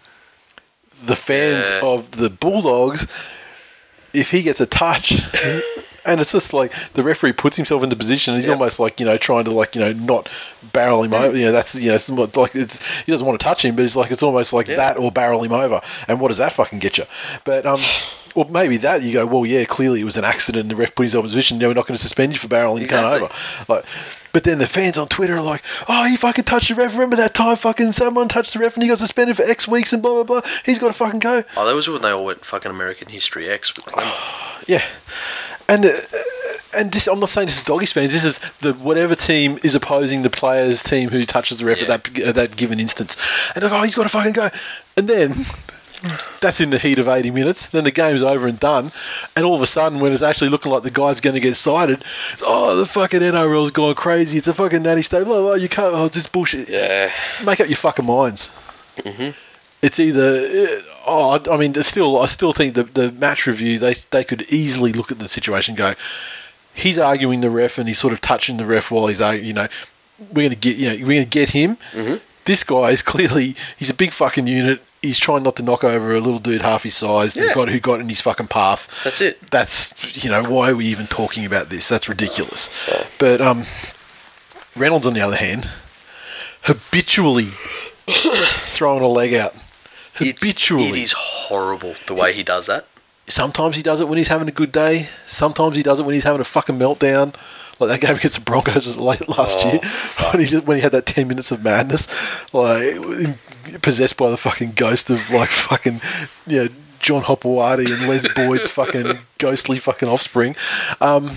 the fans Yeah. of the Bulldogs, if he gets a touch. And it's just like the referee puts himself into position. And he's Yeah. almost like you know trying to like you know not barrel him over. You know that's you know it's like it's he doesn't want to touch him, but it's like it's almost like Yeah. that or barrel him over. And what does that fucking get you? But um, well maybe that you go well yeah clearly it was an accident. and The ref put himself in position. No, we're not going to suspend you for barreling your cunt Exactly. over. Like, but then the fans on Twitter are like, oh he fucking touched the ref. Remember that time fucking someone touched the ref and he got suspended for X weeks and blah blah blah. He's got to fucking go. oh, that was when they all went fucking American History X with Klemmer. Yeah, and uh, and this I'm not saying this is doggies fans. This is the whatever team is opposing the player's team who touches the ref Yeah. at that at that given instance, and they're like, oh, he's got to fucking go, and then. That's in the heat of 80 minutes. Then the game's over and done. And all of a sudden, when it's actually looking like the guy's going to get cited, it's, oh, the fucking NRL's gone crazy. It's a fucking natty state. Blah, blah, you can't. Oh, it's just bullshit. Yeah, Make up your fucking minds. It's either. uh, Oh, I- I mean, still. I still think the the match review they they could easily look at the situation, and go, he's arguing the ref, and he's sort of touching the ref while he's arguing. You know, we're gonna get. You know, we're gonna get him. This guy is clearly he's a big fucking unit. He's trying not to knock over a little dude half his size Yeah. who got who got in his fucking path. That's it. That's you know why are we even talking about this? That's ridiculous. So- But um, Reynolds on the other hand, habitually throwing a leg out. It's, Habitually. it is horrible the way he does that. Sometimes he does it when he's having a good day. Sometimes he does it when he's having a fucking meltdown. Like that game against the Broncos was late last Oh, year when he when he had that ten minutes of madness, like possessed by the fucking ghost of like fucking you know John Hopoate and Les Boyd's fucking ghostly fucking offspring. Um,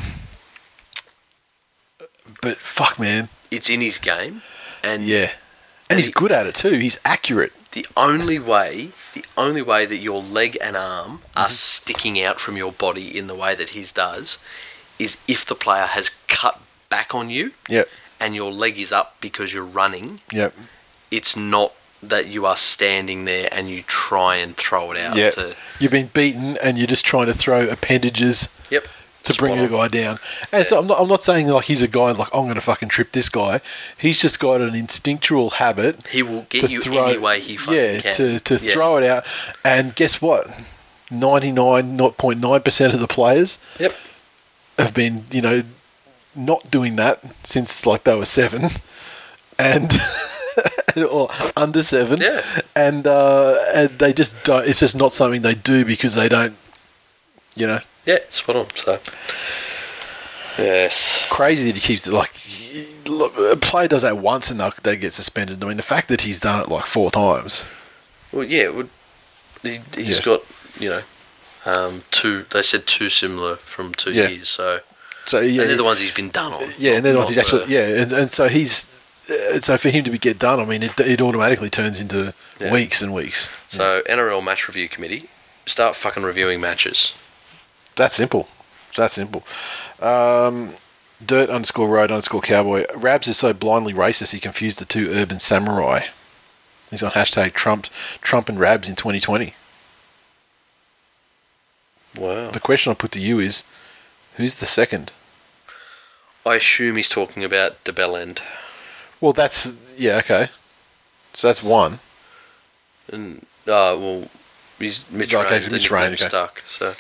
but fuck, man, It's in his game, and yeah, and he's he- good at it too. He's accurate. The only way, the only way that your leg and arm are Mm-hmm. sticking out from your body in the way that his does, is if the player has cut back on you Yep, and your leg is up because you're running. yep, It's not that you are standing there and you try and throw it out. yeah. To, You've been beaten, and you're just trying to throw appendages yep. To bring Spot the guy down. And so I'm not, I'm not saying like he's a guy like I'm going to fucking trip this guy. He's just got an instinctual habit He will get you throw, any way he fucking yeah, can. to to Yeah. throw it out. And guess what? 99.9 percent of the players Yep. have been you know not doing that since like they were seven, and. or under seven, Yeah. and uh, and they just don't. It's just not something they do because they don't, you know, Yeah, spot on. So, yes. crazy that he keeps it like look, a player does that once and they get suspended. I mean, the fact that he's done it like four times. Well, yeah, it would, he, he's Yeah. got, you know, um, two, they said two similar from two Yeah. years, so. So yeah, and they're the ones he's been done on. yeah, and then not- once he's actually the- yeah, and, and so he's uh, so for him to be get done. I mean, it, it automatically turns into Yeah. weeks and weeks. So, NRL Match Review Committee, start fucking reviewing matches. That's simple. That's simple. Um, dirt underscore road underscore cowboy. Rabs is so blindly racist he confused the two urban samurai. He's on hashtag Trump Trump and Rabs in 2020. Wow. The question I put to you is, who's the second? I assume he's talking about De Bellend. Well, that's yeah, okay. So that's one. And, uh, well, he's Mitch Okay, Rein, Mitch Rein, okay. stuck, so.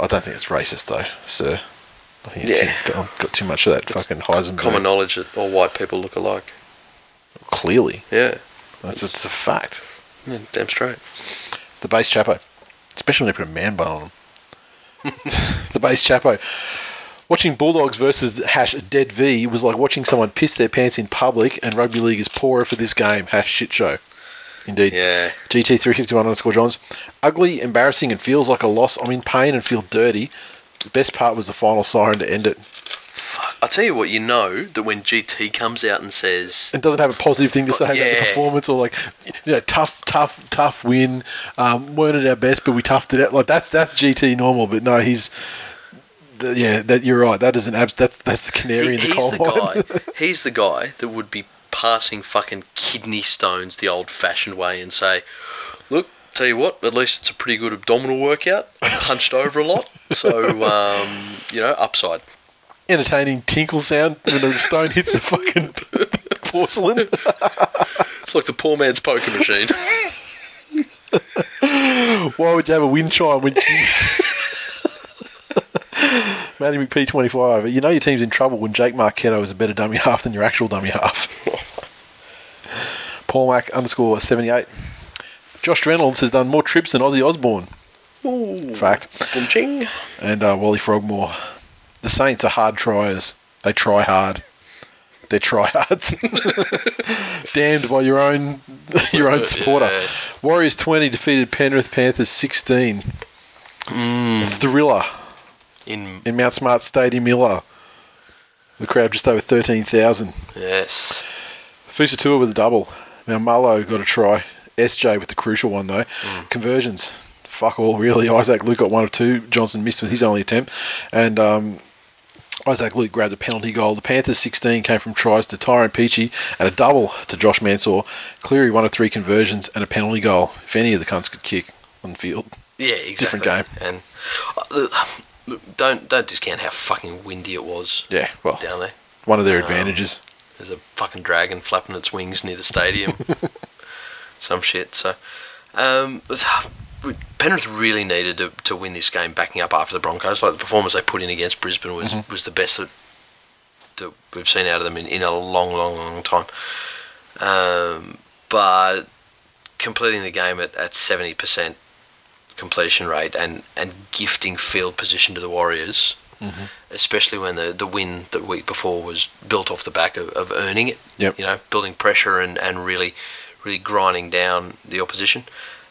I don't think it's racist though, sir. I think Yeah. it's got, got too much of that fucking Heisenberg. Common knowledge that all white people look alike. Clearly, Yeah. that's it's a fact. yeah damn straight. The base chapo, especially when they put a man bun on him. the base chapo. Watching Bulldogs versus hash Dead V was like watching someone piss their pants in public, and rugby league is poorer for this game. Hash shit show. Indeed. Yeah. GT351 underscore Johns. Ugly, embarrassing, and feels like a loss. I'm in pain and feel dirty. The best part was the final siren to end it. Fuck. I'll tell you what, you know that when GT comes out and says, It doesn't have a positive thing to say about the performance or like, you know, tough, tough, tough win. Um, weren't at our best, but we toughed it out. Like that's that's GT normal, but no, he's. Yeah, that you're right. That is an abs. That's that's the canary he- in the he's coal the mine. guy, he's the guy that would be passing fucking kidney stones the old fashioned way and say, look, tell you what, at least it's a pretty good abdominal workout. I hunched over a lot, so um, you know, upside. Entertaining tinkle sound when the stone hits the fucking porcelain. It's like the poor man's poker machine. Why would you have a wind chime when you... Matty McP twenty five? You know your team's in trouble when Jake Marquetto is a better dummy half than your actual dummy half. Paul Mac underscore seventy eight. Josh Reynolds has done more trips than Ozzy Osbourne. Fact. Boom-ching. And uh, Wally Frogmore. The Saints are hard triers. They try hard. They're tryhards. Damned by your own your own supporter. Yes. Warriors twenty defeated Penrith Panthers sixteen. Mm. Thriller In in Mount Smart Stadium Miller. The crowd just over thirteen thousand. yes, Fusitu'a with a double. Now Marlow got a try. SJ with the crucial one though. Mm. Conversions. Fuck all really. Isaac Luke got one or two. Johnson missed with his only attempt. And um, Isaac Luke grabbed a penalty goal. The Panthers 16 came from tries to Tyrone Peachey and a double to Josh Mansour. Cleary one of three conversions and a penalty goal. If any of the cunts could kick on the field. yeah, exactly. Different game. And uh, look, don't don't discount how fucking windy it was Yeah, well, down there. one of their Um, advantages. There's a fucking dragon flapping its wings near the stadium. Some shit. So, um, Penrith really needed to, to win this game, backing up after the Broncos. Like the performance they put in against Brisbane was, was the best that, that we've seen out of them in, in a long, long, long time. Um, but completing the game at, at 70% completion rate and, and gifting field position to the Warriors, especially when the, the win the week before was built off the back of, of earning it. Yep. You know, building pressure and, and really really grinding down the opposition.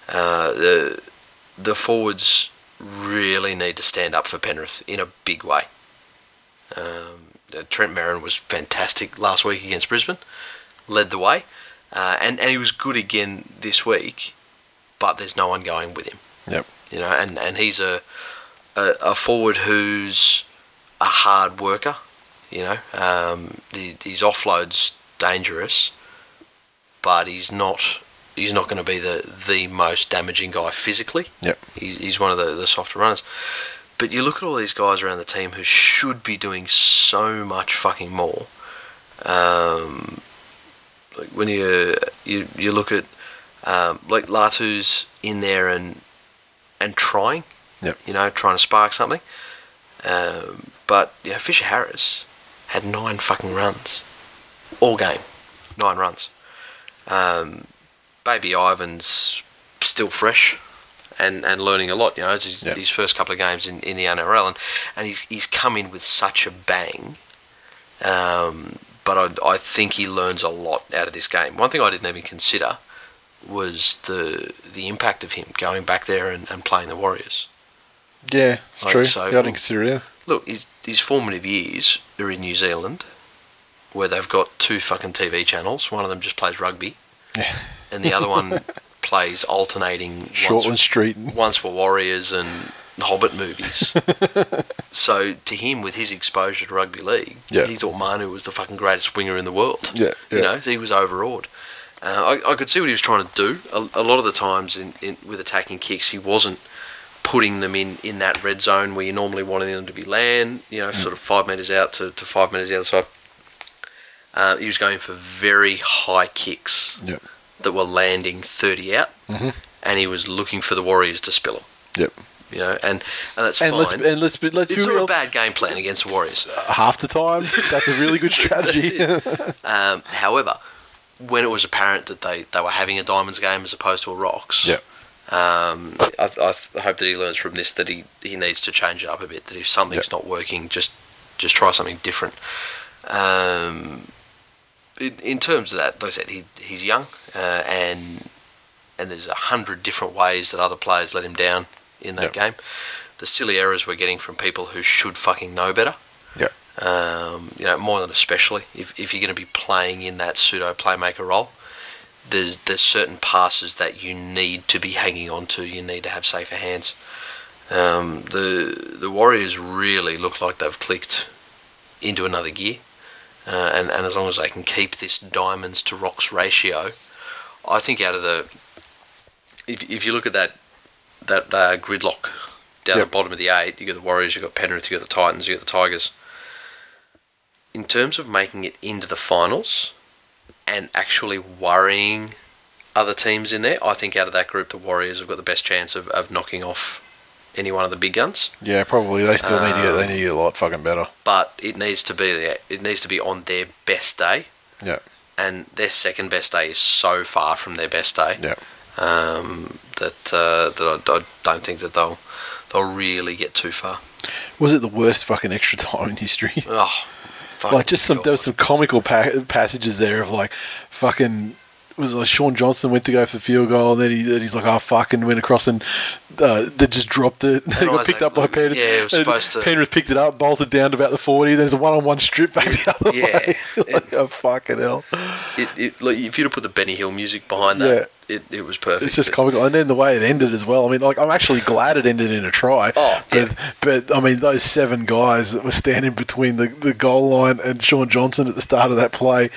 Uh, the the forwards really need to stand up for Penrith in a big way. Um, uh, Trent Merrin was fantastic last week against Brisbane, led the way, uh, and and he was good again this week, but there's no one going with him Yep. you know, and, and he's a, a a forward who's a hard worker, you know. Um, the, his offload's dangerous, but he's not he's not going to be the the most damaging guy physically. Yep. He's, he's one of the, the softer runners. But you look at all these guys around the team who should be doing so much fucking more. Um, like when you you you look at um, like Latu's in there and and trying, Yep. you know, trying to spark something. Um, but you know, Fisher Harris had nine fucking runs all game, nine runs. Um, Baby Ivan's still fresh and, and learning a lot. You know, it's his, Yep. his first couple of games in, in the NRL, and, and he's he's come in with such a bang. Um, but I, I think he learns a lot out of this game. One thing I didn't even consider was the the impact of him going back there and, and playing the Warriors. Yeah, it's Like, true. so- yeah, I didn't consider it. Look, his, his formative years are in New Zealand, where they've got two fucking TV channels. One of them just plays rugby, Yeah. and the other one plays alternating Shortland once, Street. once for Warriors and Hobbit movies. so to him, with his exposure to rugby league, Yeah. he thought Manu was the fucking greatest winger in the world. Yeah, You yeah. know, he was overawed. Uh, I, I could see what he was trying to do. A, a lot of the times in, in, with attacking kicks, he wasn't putting them in, in that red zone where you normally wanted them to be land, you know, sort of five metres out to, to five metres the other side. Uh, he was going for very high kicks Yep. that were landing 30 out, Mhm. and he was looking for the Warriors to spill them. Yep. You know, and, and that's And fine. let's and let's be, let's it's be not real. a bad game plan against the Warriors. Half the time, that's a really good strategy. Um, however, when it was apparent that they, they were having a Diamonds game as opposed to a Rocks, Yep. um, I, I hope that he learns from this that he, he needs to change it up a bit. That if something's Yep. not working, just just try something different. Um, in, in terms of that, like I said, he, he's young, uh, and and there's a hundred different ways that other players let him down in that Yep. game. The silly errors we're getting from people who should fucking know better. Yep. Um, you know, more than especially if, if you're going to be playing in that pseudo playmaker role, there's there's certain passes that you need to be hanging on to. You need to have safer hands. Um, the the Warriors really look like they've clicked into another gear, uh, and and as long as they can keep this diamonds to rocks ratio, I think out of the if if you look at that that uh, gridlock down Yep. the bottom of the eight, you got the Warriors, you got Penrith, you got the Titans, you got the Tigers. In terms of making it into the finals and actually worrying other teams in there, I think out of that group, the Warriors have got the best chance of, of knocking off any one of the big guns. Yeah, probably. They still need to get. They Um, need to get a lot fucking better. But it needs to be there. It needs to be on their best day. Yeah. And their second best day is so far from their best day. Yeah. um, that uh, that I, I don't think that they'll they'll really get too far. Was it the worst fucking extra time in history? Oh, like just some God. there was some comical pa- passages there of like fucking was like Shaun Johnson went to go for the field goal and then, he, then he's like oh fuck and went across and uh, they just dropped it. And they got picked up by Penrith. yeah, it was supposed to- Penrith picked it up bolted down to about the 40 there's a one-on-one strip back the other Yeah. way. Like oh fucking hell. It, it, like, if you'd have put the Benny Hill music behind that, it, it was perfect. it's just comical and then the way it ended as well I mean like I'm actually glad it ended in a try Oh, but, yeah. but I mean those seven guys that were standing between the, the goal line and Shaun Johnson at the start of that play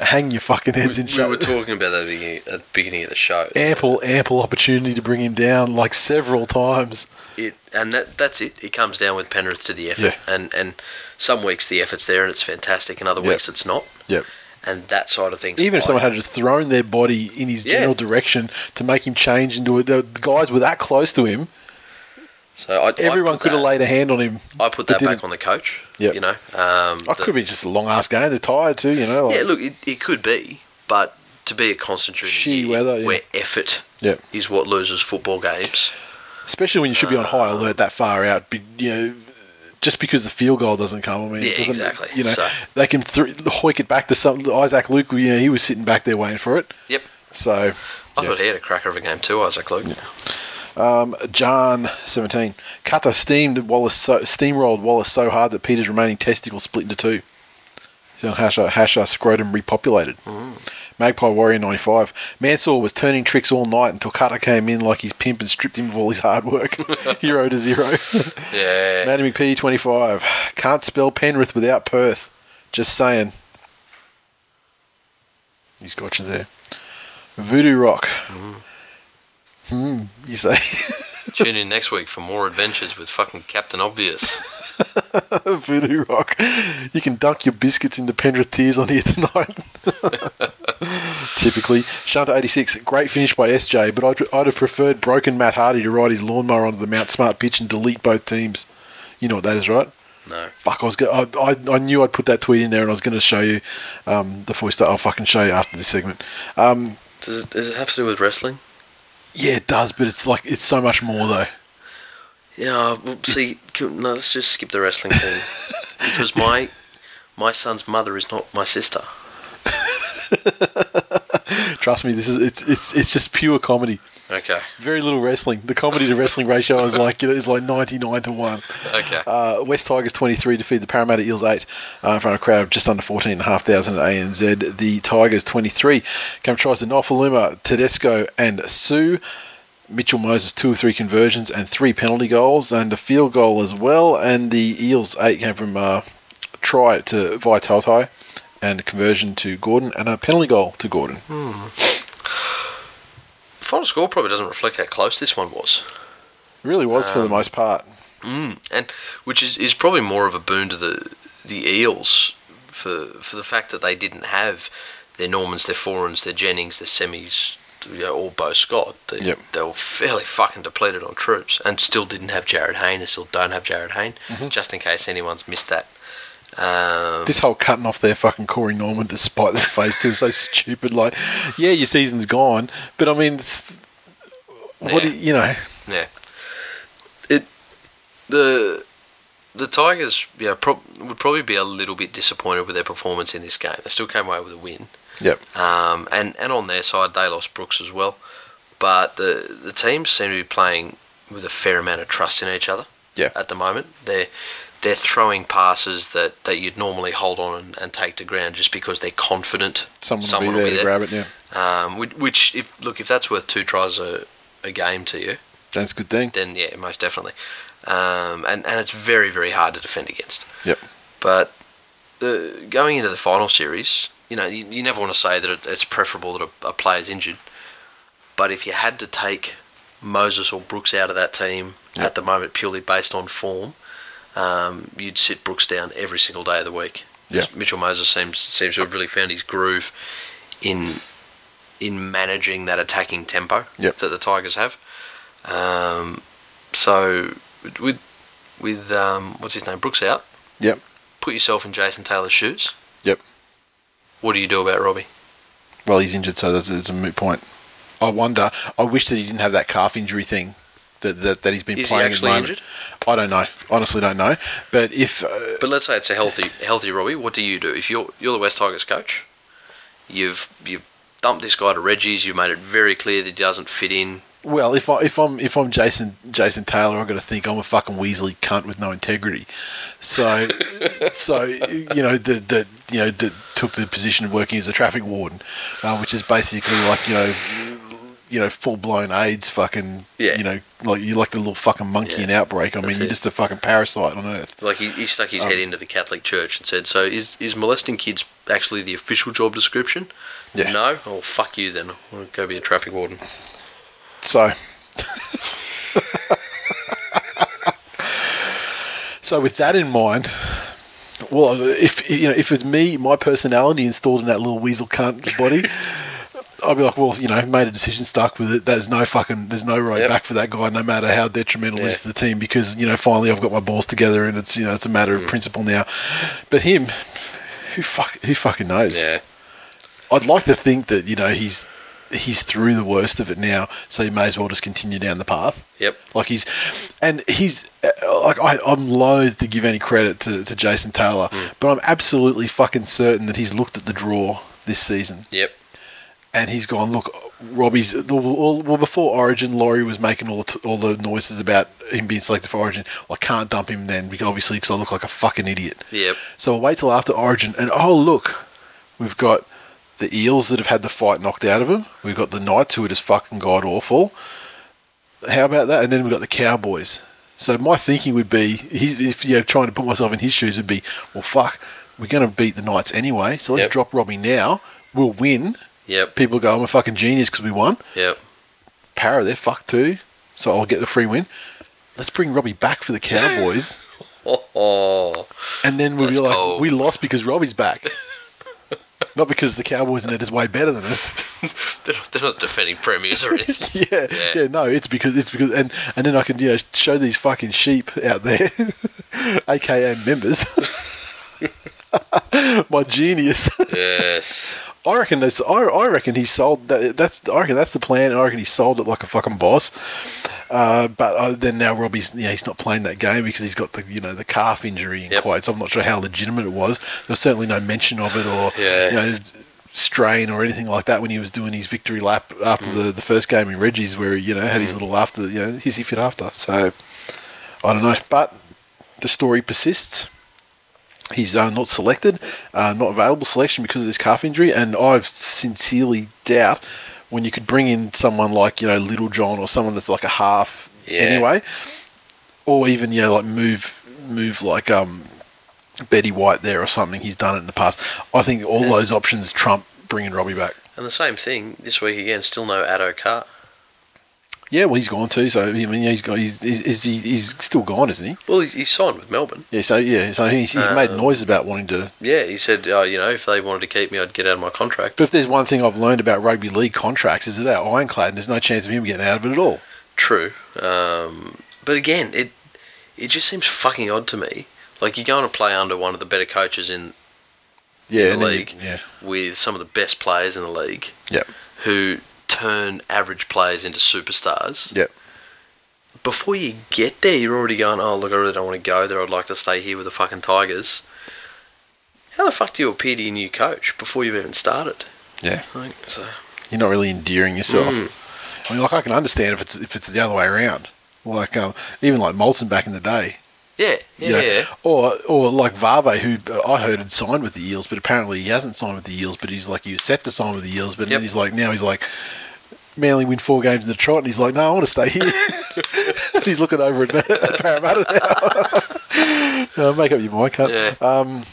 hang your fucking heads in shame. we were talking about that at the beginning, at the beginning of the show. ample ample opportunity to bring him down like several times. It and that that's it. It comes down with Penrith to the effort, Yeah. and and some weeks the effort's there and it's fantastic, and other Yep. weeks it's not. Yep. And that side of things, Even if someone had just thrown their body in his Yeah. general direction to make him change into it, the guys were that close to him. so I, Everyone I could have laid a hand on him. I put that back on the coach. Yeah, You know, um, I the- could be just a long ass game. They're tired too, you know. Like, Yeah, look, it, it could be, but to be a concentrated year weather, yeah. where effort Yep. is what loses football games. especially when you should be on high alert that far out. You know, just because the field goal doesn't come. I mean, it Yeah, doesn't- exactly. You know, So- they can th- hoik it back to some Isaac Luke. You know, he was sitting back there waiting for it. Yep. So I Yeah. thought he had a cracker of a game too, Isaac Luke. Um, John seventeen. Kata steamed Wallace so, steamrolled Wallace so hard that Peter's remaining testicle split into two. So Hasha Hasha scrotum repopulated. Magpie Warrior ninety five. Mansour was turning tricks all night until Kata came in like his pimp and stripped him of all his hard work. Hero to zero. Yeah. Matty twenty five. Can't spell Penrith without Perth. Just saying. He's got you there. Voodoo Rock. Hmm, you say. Tune in next week for more adventures with fucking Captain Obvious. Voodoo Rock. You can dunk your biscuits into Penrith tears on here tonight. Typically. Shanta86, great finish by SJ, but I'd, I'd have preferred broken Matt Hardy to ride his lawnmower onto the Mount Smart pitch and delete both teams. You know what that is, right? No. Fuck, I was go- I, I, I knew I'd put that tweet in there and I was going to show you um, before we start. I'll fucking show you after this segment. Um, Does it, does it have to do with wrestling? yeah, it does, but it's like it's so much more though. Yeah, well, see, can, no, let's just skip the wrestling thing. because my my son's mother is not my sister. Trust me, this is it's it's it's just pure comedy. Okay. Very little wrestling. The comedy to wrestling ratio is like you know, is like ninety nine to one. Okay. Uh, West Tigers twenty three defeat the Parramatta Eels eight uh, in front of a crowd of just under fourteen and a half thousand at ANZ. The Tigers twenty three came tries to Nofoaluma, Tedesco, and Sue. Mitchell Moses two or three conversions and three penalty goals and a field goal as well. And the Eels eight came from uh, try to Vaitai and a conversion to Gordon and a penalty goal to Gordon. Final score probably doesn't reflect how close this one was. It really was for the most part. Mm, and which is, is probably more of a boon to the the Eels for for the fact that they didn't have their Normans, their Forans, their Jennings, their semis, you know, all Beau Scott. They, Yep. they were fairly fucking depleted on troops, and still didn't have Jarryd Hayne, and still don't have Jarryd Hayne, just in case anyone's missed that. Um, This whole cutting off their fucking Corey Norman despite their face too is so stupid. Like, yeah, your season's gone, but I mean, what do Yeah. you, you know? Yeah. It the the Tigers, you know, prob- would probably be a little bit disappointed with their performance in this game. They still came away with a win. Yep. Um, and and on their side, they lost Brooks as well. But the the teams seem to be playing with a fair amount of trust in each other. Yeah. At the moment, they're they're throwing passes that, that you'd normally hold on and, and take to ground just because they're confident Someone, will be there to grab it. Yeah, Um, which, which if look if that's worth two tries a, a game to you, that's a good thing. then yeah, most definitely. Um, and and it's very very hard to defend against. Yep. But the going into the final series, you know, you, you never want to say that it, it's preferable that a, a player's injured. But if you had to take Moses or Brooks out of that team Yep. at the moment purely based on form, um, you'd sit Brooks down every single day of the week. Yeah. Mitchell Moses seems seems to have really found his groove in in managing that attacking tempo Yep. that the Tigers have. Um, so with with um, what's his name Brooks out, Yep. put yourself in Jason Taylor's shoes. What do you do about Robbie? Well, he's injured, so that's it's a moot point. I wonder. I wish that he didn't have that calf injury thing that that, that he's been Is he playing. actually at the moment. injured? I don't know. Honestly, don't know. But if uh, But let's say it's a healthy healthy Robbie. What do you do if you're you're the West Tigers coach? You've you've dumped this guy to Reggie's. You've made it very clear that he doesn't fit in. Well, if I if I'm if I'm Jason Jason Taylor, I've got to think I'm a fucking Weasley cunt with no integrity. So, so you know the the you know the, took the position of working as a traffic warden, uh, which is basically like you know. You know, full blown AIDS, fucking. Yeah. You know, like you're like the little fucking monkey Yeah. in Outbreak. I mean, you're it. just a fucking parasite on Earth. Like he, he stuck Um, his head into the Catholic Church and said, "So is is molesting kids actually the official job description?" Yeah. No. Oh fuck you then. I'll go be a traffic warden. So, so with that in mind, well, if you know, if it's me, my personality installed in that little weasel cunt's body, I'd be like, well, you know, made a decision, stuck with it. There's no fucking, there's no road Yep. back for that guy, no matter how detrimental it Yeah. is to the team, because you know, finally I've got my balls together, and it's you know, it's a matter Mm. of principle now. But him, who fuck, who fucking knows? Yeah. I'd like to think that you know he's he's through the worst of it now, so he may as well just continue down the path. Yep. Like he's, and he's uh, like I, I'm loath to give any credit to, to Jason Taylor, but I'm absolutely fucking certain that he's looked at the draw this season Yep. and he's gone. Look, Robbie's well, well before Origin. Laurie was making all the all the noises about him being selected for Origin. I can't dump him then, because obviously, because I look like a fucking idiot. Yep. So I'll wait till after Origin, and oh look, we've got the Eels that have had the fight knocked out of them. We've got the Knights who are just fucking god awful. How about that? And then we've got the Cowboys. So my thinking would be, he's if you know trying to put myself in his shoes would be, well fuck, we're going to beat the Knights anyway. So let's Yep. drop Robbie now. We'll win. Yep. People go, I'm a fucking genius because we won. Yep. Para, they're fucked too. So I'll get the free win. Let's bring Robbie back for the Cowboys. Oh. And then we'll be like, cold. we lost because Robbie's back. not because the Cowboys net is way better than us. They're not, they're not defending premiers or anything. yeah, Yeah. yeah, no, it's because it's because and and then I can you know show these fucking sheep out there, aka members. My genius. yes. I reckon that's. I, I reckon he sold that. That's. I reckon that's the plan. I reckon he sold it like a fucking boss. Uh, but uh, then now Robbie's. Yeah, he's not playing that game because he's got the you know the calf injury in Yep. quotes. I'm not sure how legitimate it was. There was certainly no mention of it or Yeah. you know strain or anything like that when he was doing his victory lap after the, the first game in Reggie's where he you know had his little after you know hissy fit after. So I don't know, but the story persists. He's uh, not selected, uh, not available selection because of this calf injury, and I sincerely doubt when you could bring in someone like you know Little John or someone that's like a half Yeah. anyway, or even you know like move move like um Betty White there or something. He's done it in the past. I think all those options trump bringing Robbie back. And the same thing this week again. Still no Addo Carr. Yeah, well he's gone too. So I mean, he's got he's he's, he's still gone, isn't he? Well, he, he signed with Melbourne. Yeah. So yeah, so he's, he's made Um, noises about wanting to Yeah, he said, uh, you know, if they wanted to keep me, I'd get out of my contract. But if there's one thing I've learned about rugby league contracts is that they're ironclad and there's no chance of him getting out of it at all. True. Um, but again, it it just seems fucking odd to me. Like you're going to play under one of the better coaches in Yeah, the then you- league yeah, with some of the best players in the league Yep. who turn average players into superstars. Yep. Before you get there, you're already going, oh, look, I really don't want to go there. I'd like to stay here with the fucking Tigers. How the fuck do you appear to your new coach before you've even started? yeah. Like, so, You're not really endearing yourself. Mm. I mean, like I can understand if it's if it's the other way around. Like um, even like Molson back in the day. yeah, yeah, you know, yeah. Or or like Varve, who uh, I heard had signed with the Eels, but apparently he hasn't signed with the Eels. But he's like he was set to sign with the Eels, but Yep. then he's like now he's like. Manly win four games in the trot, and he's like, "No, I want to stay here." And he's looking over at Parramatta now. Uh, make up your mind, cunt. Yeah. Um,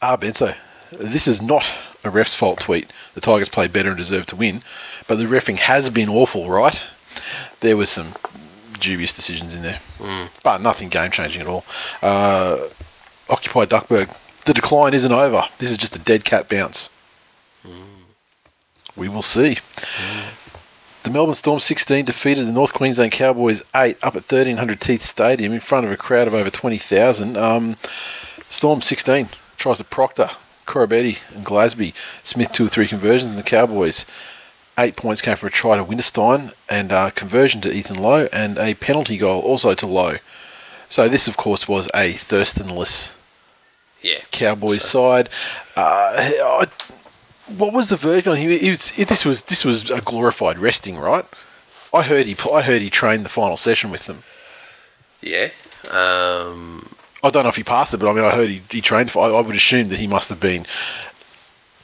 ah, Benso, this is not a ref's fault tweet. The Tigers played better and deserved to win, but the refing has been awful, right? There was some dubious decisions in there, but nothing game changing at all. Uh, Occupy Duckburg. The decline isn't over. This is just a dead cat bounce. We will see. The Melbourne Storm 16 defeated the North Queensland Cowboys 8 up at 1300 Teeth Stadium in front of a crowd of over 20,000. Um, Storm 16 tries to Proctor, Koroibete, and Glasby. Smith two or three conversions, and the Cowboys. Eight points came from a try to Winterstein and a conversion to Ethan Lowe and a penalty goal also to Lowe. So this, of course, was a Thurstonless Yeah. Cowboys side. Uh, I- what was the verdict on him? He was, this was this was a glorified resting, right? I heard he I heard he trained the final session with them. Yeah. Um, I don't know if he passed it, but I mean, I heard he, he trained for. I, I would assume that he must have been.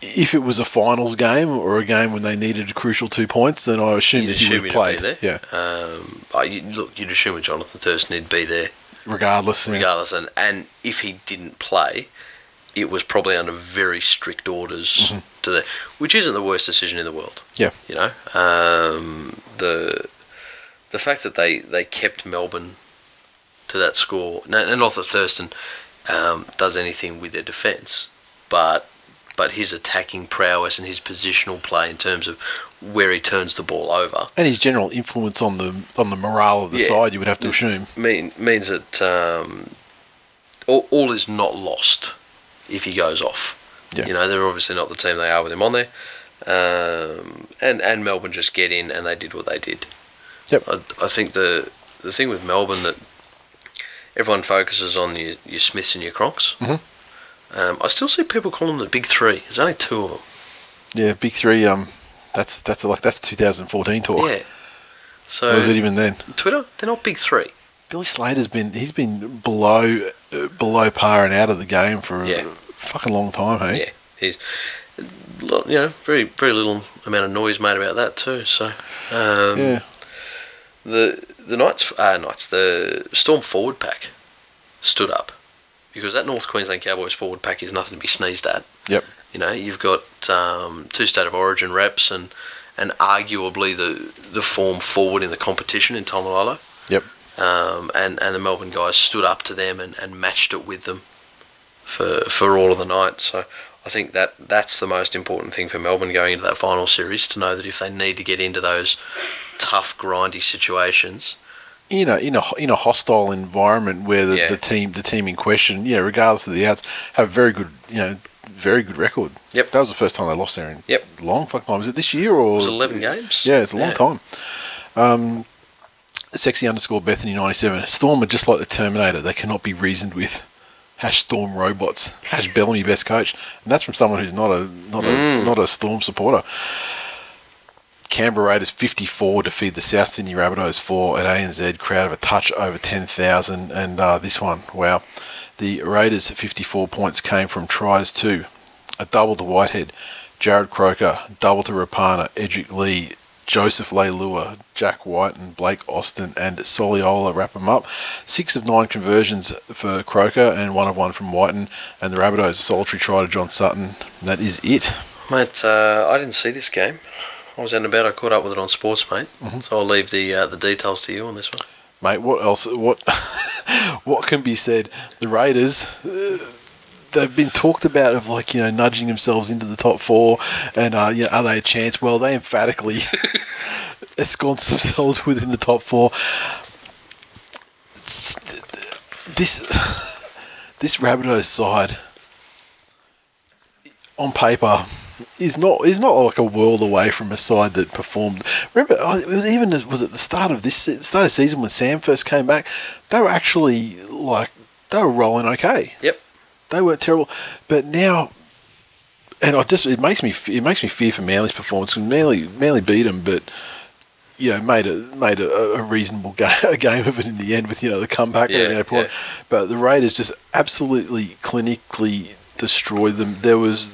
If it was a finals game or a game when they needed a crucial two points, then I assume that he would have be played. there. Yeah, Um, you, look, you'd assume with Jonathan Thurston he'd be there regardless. yeah. regardless. And, and if he didn't play, it was probably under very strict orders to the, which isn't the worst decision in the world. Mm-hmm. Yeah. You know, um, the the fact that they, they kept Melbourne to that score, and not that Thurston um, does anything with their defence, but but his attacking prowess and his positional play in terms of where he turns the ball over And his general influence on the on the morale of the Yeah. side, you would have to assume. mean, means that um, all, all is not lost if he goes off. Yeah. You know, they're obviously not the team they are with him on there. Um, and, and Melbourne just get in and they did what they did. Yep. I, I think the the thing with Melbourne that everyone focuses on your, your Smiths and your Cronks. Mhm. Um, I still see people calling them the big three. There's only two of them. Yeah, big three. Um, that's that's like that's 2014 tour. Yeah. So Was it even then? Twitter, they're not big three. Billy Slater's been he's been below uh, below par and out of the game for Yeah. a fucking long time. Hey, Yeah, he's you know very very little amount of noise made about that too. So um, yeah, the the Knights uh, Knights the Storm forward pack stood up because that North Queensland Cowboys forward pack is nothing to be sneezed at. Yep. You know you've got um, two state of origin reps and and arguably the the form forward in the competition in Taumalolo. Yep. Um, and and the Melbourne guys stood up to them and, and matched it with them for for all of the night. So I think that that's the most important thing for Melbourne going into that final series to know that if they need to get into those tough, grindy situations, in a in a in a hostile environment where the, Yeah. the team the team in question, yeah, regardless of the outs, have a very good you know very good record. Yep. That was the first time they lost there in Yep. long fucking time. Was it this year or it was 11 games. Yeah, it's a long time. Um, sexy underscore Bethany ninety seven. Storm are just like the Terminator. They cannot be reasoned with. Hash Storm robots. Hash Bellamy best coach, and that's from someone who's not a not a not a Storm supporter. Canberra Raiders 54 defeat the South Sydney Rabbitohs 4 at ANZ crowd of a touch over 10,000 and uh, this one wow the Raiders 54 points came from tries to a double to Whitehead Jarrod Croker double to Rapana Edrick Lee Joseph Leilua, Jack White and Blake Austin and Soliola wrap them up. Six of nine conversions for Croker and one of one from Whiten and the Rabbitohs a solitary try to John Sutton. That is it. Mate, uh, I didn't see this game. I was out and about. I caught up with it on Sports, mate. Mm-hmm. So I'll leave the uh, the details to you on this one. mate. What else? What what can be said? The Raiders. Uh, They've been talked about of like you know nudging themselves into the top four, and uh, you know, are they a chance? Well, they emphatically ensconced themselves within the top four. It's- This this Rabbitohs side on paper is not is not like a world away from a side that performed. Remember, it was even as was at the start of this start of season when Sam first came back. They were actually like they were rolling okay. Yep. They weren't terrible, but now, and I just it makes me it makes me fear for Manly's performance because Manly Manly beat them, but you know made a made a, a reasonable game, a game of it in the end with you know the comeback Yeah, point. yeah. But the Raiders just absolutely clinically destroyed them. There was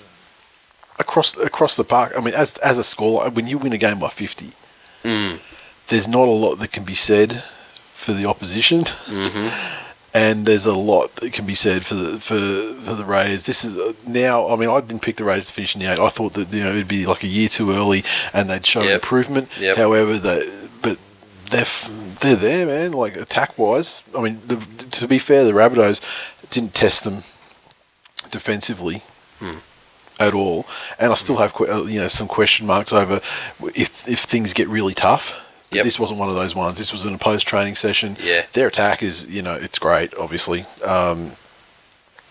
across across the park. I mean, as as a scorer, when you win a game by fifty, Mm. there's not a lot that can be said for the opposition. Mm-hmm. and there's a lot that can be said for the for, for the Raiders. This is now. I mean, I didn't pick the Raiders to finish in the eight. I thought that you know it'd be like a year too early, and they'd show Yep. improvement. Yep. However, they but they're f- they're there, man. Like attack wise, I mean, the, to be fair, the Rabbitohs didn't test them defensively Hmm. at all, and I still have uh, you know some question marks over if if things get really tough. Yep. This wasn't one of those ones. This was in a post training session. Yeah. Their attack is, you know, it's great, obviously. Um,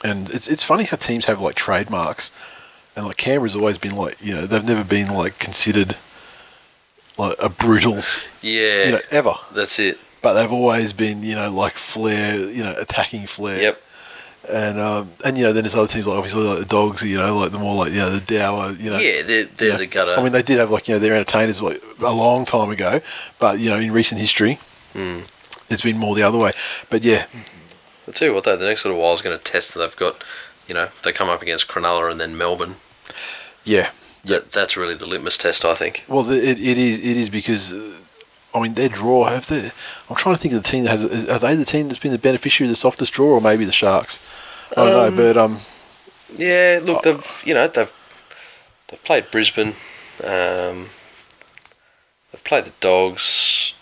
and it's it's funny how teams have like trademarks, and like Canberra's always been like, you know, they've never been like considered like a brutal, Yeah, you know, ever. that's it. But they've always been, you know, like flair, you know, attacking flair. Yep. And um, and you know, then there's other teams like obviously like the dogs, you know, like the more like you know the dour, you know. Yeah, they're, they're Yeah. the gutter. I mean, they did have like you know their entertainers like a long time ago, but you know in recent history, Hmm. it's been more the other way. But yeah, I'll tell you what though, the next little while is going to test that they've got. You know, they come up against Cronulla and then Melbourne. yeah, That that's really the litmus test, I think. Well, it, it is it is because uh, I mean their draw have the. I'm trying to think of the team that has. Are they the team that's been the beneficiary of the softest draw, or maybe the Sharks? I don't know, but um, Yeah, look, they've you know they've they've played Brisbane, um, they've played the Dogs,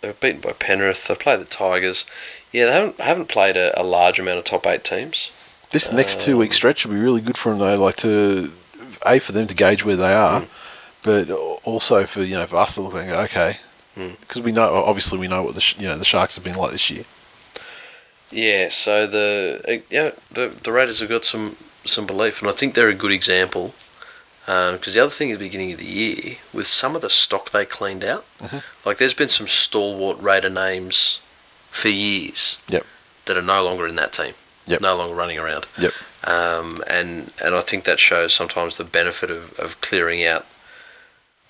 they've beaten by Penrith, they've played the Tigers. Yeah, they haven't haven't played a, a large amount of top eight teams. this next two week stretch will be really good for them though. Like to a for them to gauge where they are, but also for you know for us to look and go okay, Mm. because we know obviously we know what the sh- you know the Sharks have been like this year. Yeah, so the uh, yeah the the Raiders have got some some belief, and I think they're a good example. Because the other thing at the beginning of the year, with some of the stock they cleaned out, like there's been some stalwart Raider names for years Yep. that are no longer in that team, Yep. no longer running around. Yep. Um, and and I think that shows sometimes the benefit of, of clearing out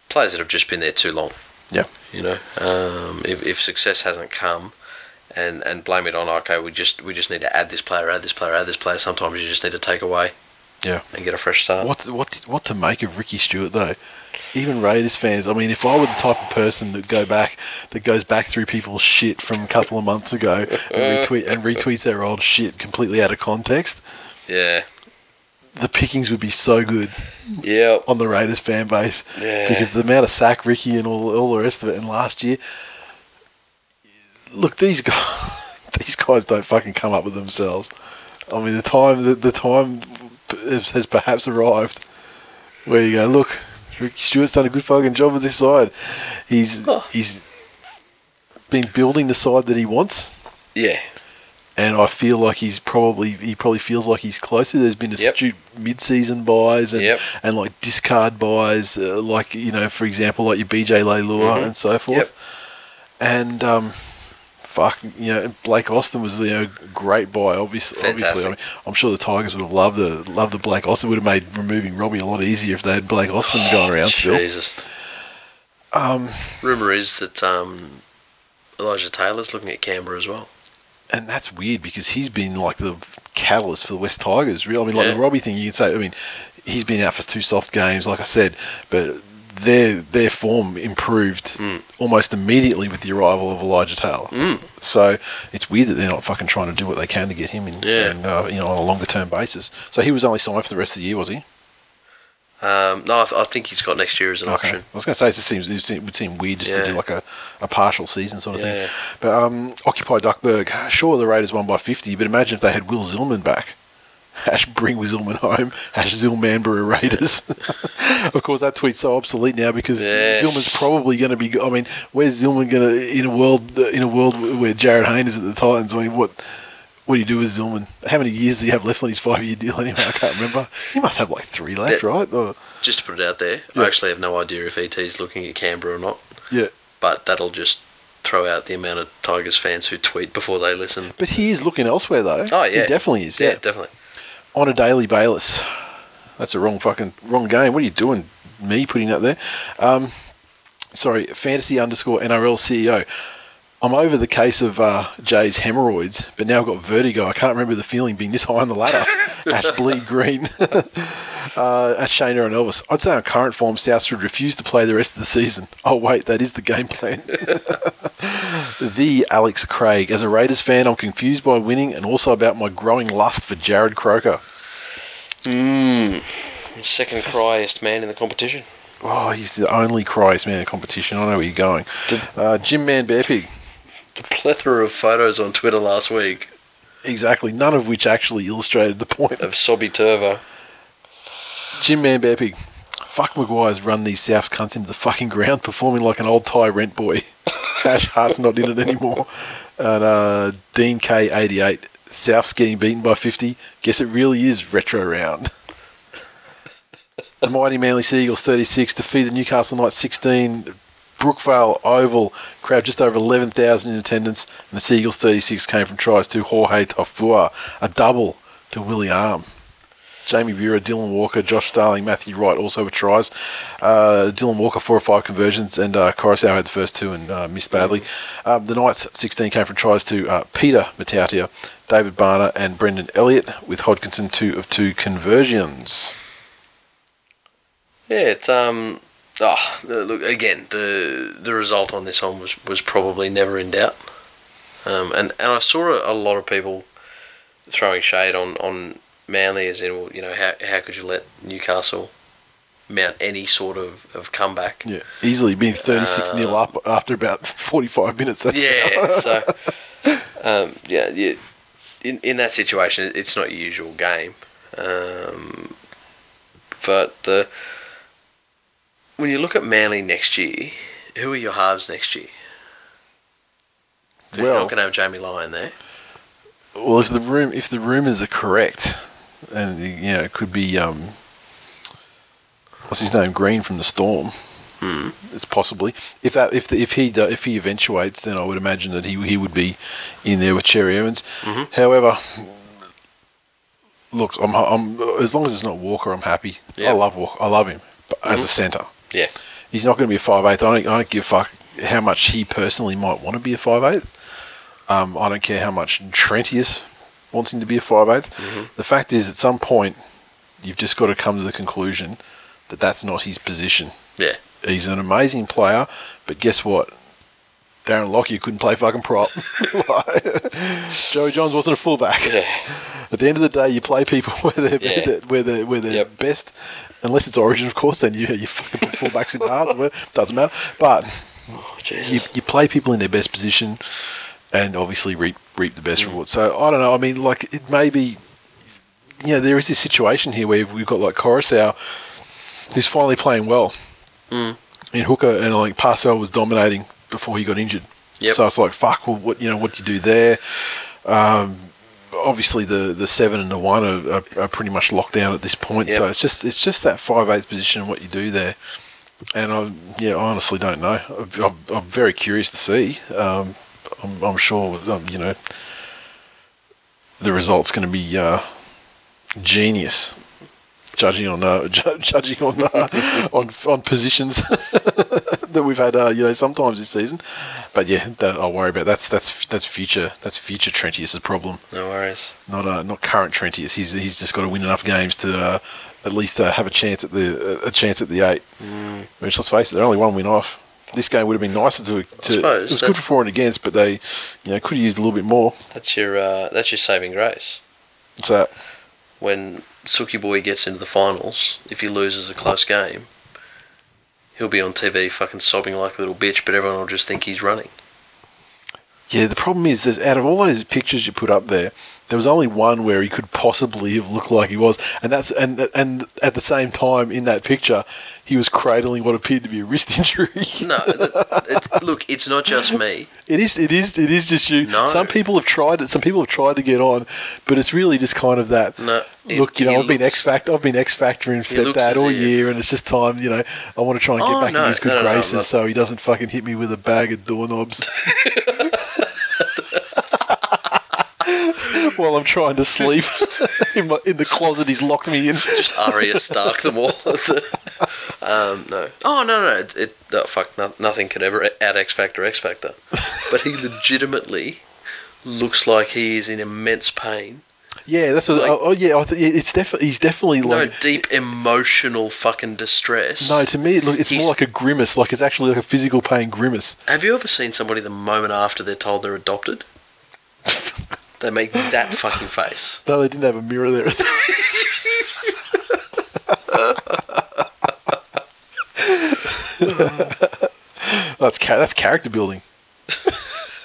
players that have just been there too long. Yeah. You know, um, if if success hasn't come, and and blame it on okay, we just we just need to add this player, add this player, add this player. Sometimes you just need to take away. Yeah. And get a fresh start. What what what to make of Ricky Stuart though? Even Raiders fans. I mean, if I were the type of person that go back that goes back through people's shit from a couple of months ago and retweet and retweets their old shit completely out of context, Yeah. the pickings would be so good Yeah. on the Raiders fan base Yeah. because the amount of sack Ricky and all all the rest of it. And last year, look these guys. These guys don't fucking come up with themselves. I mean, the time the, the time has perhaps arrived where you go, look, Ricky Stuart's done a good fucking job with this side. He's Oh. he's been building the side that he wants, Yeah. and I feel like he's probably he probably feels like he's closer. There's been Yep. astute mid-season buys and Yep. and like discard buys, uh, like you know, for example, like your BJ Leilua Mhm. and so forth. Yep. And um, fuck, you know, Blake Austin was you know great buy. Obviously, obviously, I mean, I'm sure the Tigers would have loved the loved the Blake Austin. Would have made removing Robbie a lot easier if they had Blake Austin going around still. Jesus. Um, Rumor is that um, Elijah Taylor's looking at Canberra as well. and that's weird because he's been like the catalyst for the West Tigers. Really, I mean, like Yeah. the Robbie thing, you can say. I mean, he's been out for two soft games, like I said, but their their form improved Mm. almost immediately with the arrival of Elijah Taylor. Mm. So it's weird that they're not fucking trying to do what they can to get him in, Yeah. in, uh, you know, on a longer term basis. So he was only signed for the rest of the year, was he? Um, no, I, th- I think he's got next year as an I option. I was going to say it, just seems, it would seem weird just to do like a, a partial season sort of Yeah. thing. But um, Occupy Duckburg, sure the Raiders won by 50, but imagine if they had Will Zillman back. Hash bring Zillman home. Hash Zillmanborough Raiders. of course, that tweet's so obsolete now because Yes. Zillman's probably going to be. I mean, where's Zillman going to in a world in a world where Jarryd Hayne is at the Titans? I mean, what what do you do with Zillman? How many years does he have left on his five year deal anyway? I can't remember. He must have like three left, Yeah. right? Or, Just to put it out there, Yeah. I actually have no idea if ET's looking at Canberra or not, yeah. but that'll just throw out the amount of Tigers fans who tweet before they listen. But he is looking elsewhere though. Oh, yeah. he definitely is. Yeah, Yeah, definitely. On a daily Bayless. That's a wrong fucking wrong game. What are you doing? Me putting that there? Um, sorry, fantasy underscore NRL CEO. I'm over the case of uh, Jay's hemorrhoids, but now I've got vertigo. I can't remember the feeling being this high on the ladder. Ash bleed green. Uh, at Shayna and Elvis, I'd say on current form, South should refuse to play the rest of the season. Oh wait, that is the game plan. the Alex Craig, as a Raiders fan, I'm confused by winning and also about my growing lust for Jarrod Croker. Second criest man in the competition. Oh, he's the only Christ man in the competition. I know where you're going. Uh, Jim Man Bear Pig. The plethora of photos on Twitter last week Exactly, none of which actually illustrated the point. of Sobby Turvo. Jim Man Fuck Maguire's run these Souths cunts into the fucking ground, performing like an old Thai rent boy. Ash Hart's not in it anymore. And uh, Dean K88. South's getting beaten by 50. Guess it really is retro round. the mighty Manly Seagulls 36 defeat the Newcastle Knights 16. Brookvale Oval crowd just over 11,000 in attendance, and the Seagulls 36 came from tries to Jorge Taufua, a double to Willie Arm. Jamie Buhrer, Dylan Walker, Josh Starling, Matthew Wright also were tries. Uh, Dylan Walker, four or five conversions, and uh, Koroisau had the first two and uh, missed badly. Um, the Knights, 16 came from tries to uh, Peter Matautia, David Barner, and Brendan Elliott, with Hodkinson, two of two conversions. Yeah, it's um. Oh, look again. The the result on this one was, was probably never in doubt. Um, and and I saw a, lot of people throwing shade on, on Manly as in, well, you know, how how could you let Newcastle mount any sort of, of comeback? Yeah, easily being 36 nil up after about 45 minutes. That's Yeah, so um, yeah, yeah. In in that situation, it's not your usual game. Um, but the when you look at Manly next year, who are your halves next year? You're Well- not going to have Jamie Lyon there. Well, if the room if the rumors are correct, and you know it could be um, what's his name Green from the Storm. Hmm. It's possibly if that if the, if he do- if he eventuates, then I would imagine that he he would be in there with Cherry Evans. Mm-hmm. However, look, I'm, I'm as long as it's not Walker, I'm happy. Yeah. Mm-hmm. I love Walker. I love him but as a centre. Yeah, He's not going to be a five eighth. I don't, I don't give a fuck how much he personally might want to be a five eighth. Um, I don't care how much Trentius wants him to be a five The fact is, at some point, you've just got to come to the conclusion that that's not his position. yeah, He's an amazing player, but guess what? Darren Lockyer couldn't play fucking prop. Joey Johns wasn't a fullback. yeah. At the end of the day, you play people where they're Yeah. where they're where they're Yep. best, unless it's Origin, of course. Then you you fucking put fullbacks in halves. where- Doesn't matter. But Jesus. you, you play people in their best position, and obviously reap reap the Mm. best reward. So I don't know. I mean, like it may be, you know, there is this situation here where we've got like Koroisau, who's finally playing well Mm. in hooker, and like Parcell was dominating before he got injured. Yep. So it's like fuck. Well, what you know, what do you do there? Um, obviously, the, the seven and the one are, are, are pretty much locked down at this point. So it's just it's just that five eighth position and what you do there. And I yeah, I honestly don't know. I'm, I'm, I'm very curious to see. Um, I'm, I'm sure um, you know the result's going to be uh, genius. Judging on uh, ju- judging on uh, on on positions that we've had, uh, you know, sometimes this season. But yeah, that I'll worry about. That's that's that's future. That's future Trentius' problem, No worries. not uh, not current Trentius. He's he's just got to win enough games to uh, at least uh, have a chance at the a chance at the eight. Which let's face it, they're only one win off. This game would have been nicer to. to suppose it was good for for and against, but they, you know, could have used a little bit more. That's your uh, that's your saving grace. So When Suki Boy gets into the finals, if he loses a close game, he'll be on TV fucking sobbing like a little bitch, but everyone will just think he's running. Yeah, the problem is, there's out of all those pictures you put up there, there was only one where he could possibly have looked like he was, and that's and and at the same time in that picture, he was cradling what appeared to be a wrist injury. No, it, look, it's not just me. it is, it is, it is just you. No. Some people have tried it. Some people have tried to get on, but it's really just kind of that. No, it- look, you know, I've been X Factor, I've been X Factor looks stepdad all year, and it's just time. You know, I want to try and get Oh, back no, in his good no, graces, so he doesn't fucking hit me with a bag of doorknobs. While I'm trying to sleep in, my, in the closet, he's locked me in. Just Arya Stark them all. um, no. Oh no no it, it no, fuck no, nothing could ever add X Factor X Factor, but he legitimately looks like he is in immense pain Yeah, that's. Like- oh, oh, yeah, I th- it's definitely he's definitely like No deep emotional fucking distress. No, to me, look, it's He's- more like a grimace. Like it's actually like a physical pain grimace. Have you ever seen somebody the moment after they're told they're adopted? they make that fucking face. No, they didn't have a mirror there. that's cha- that's character building.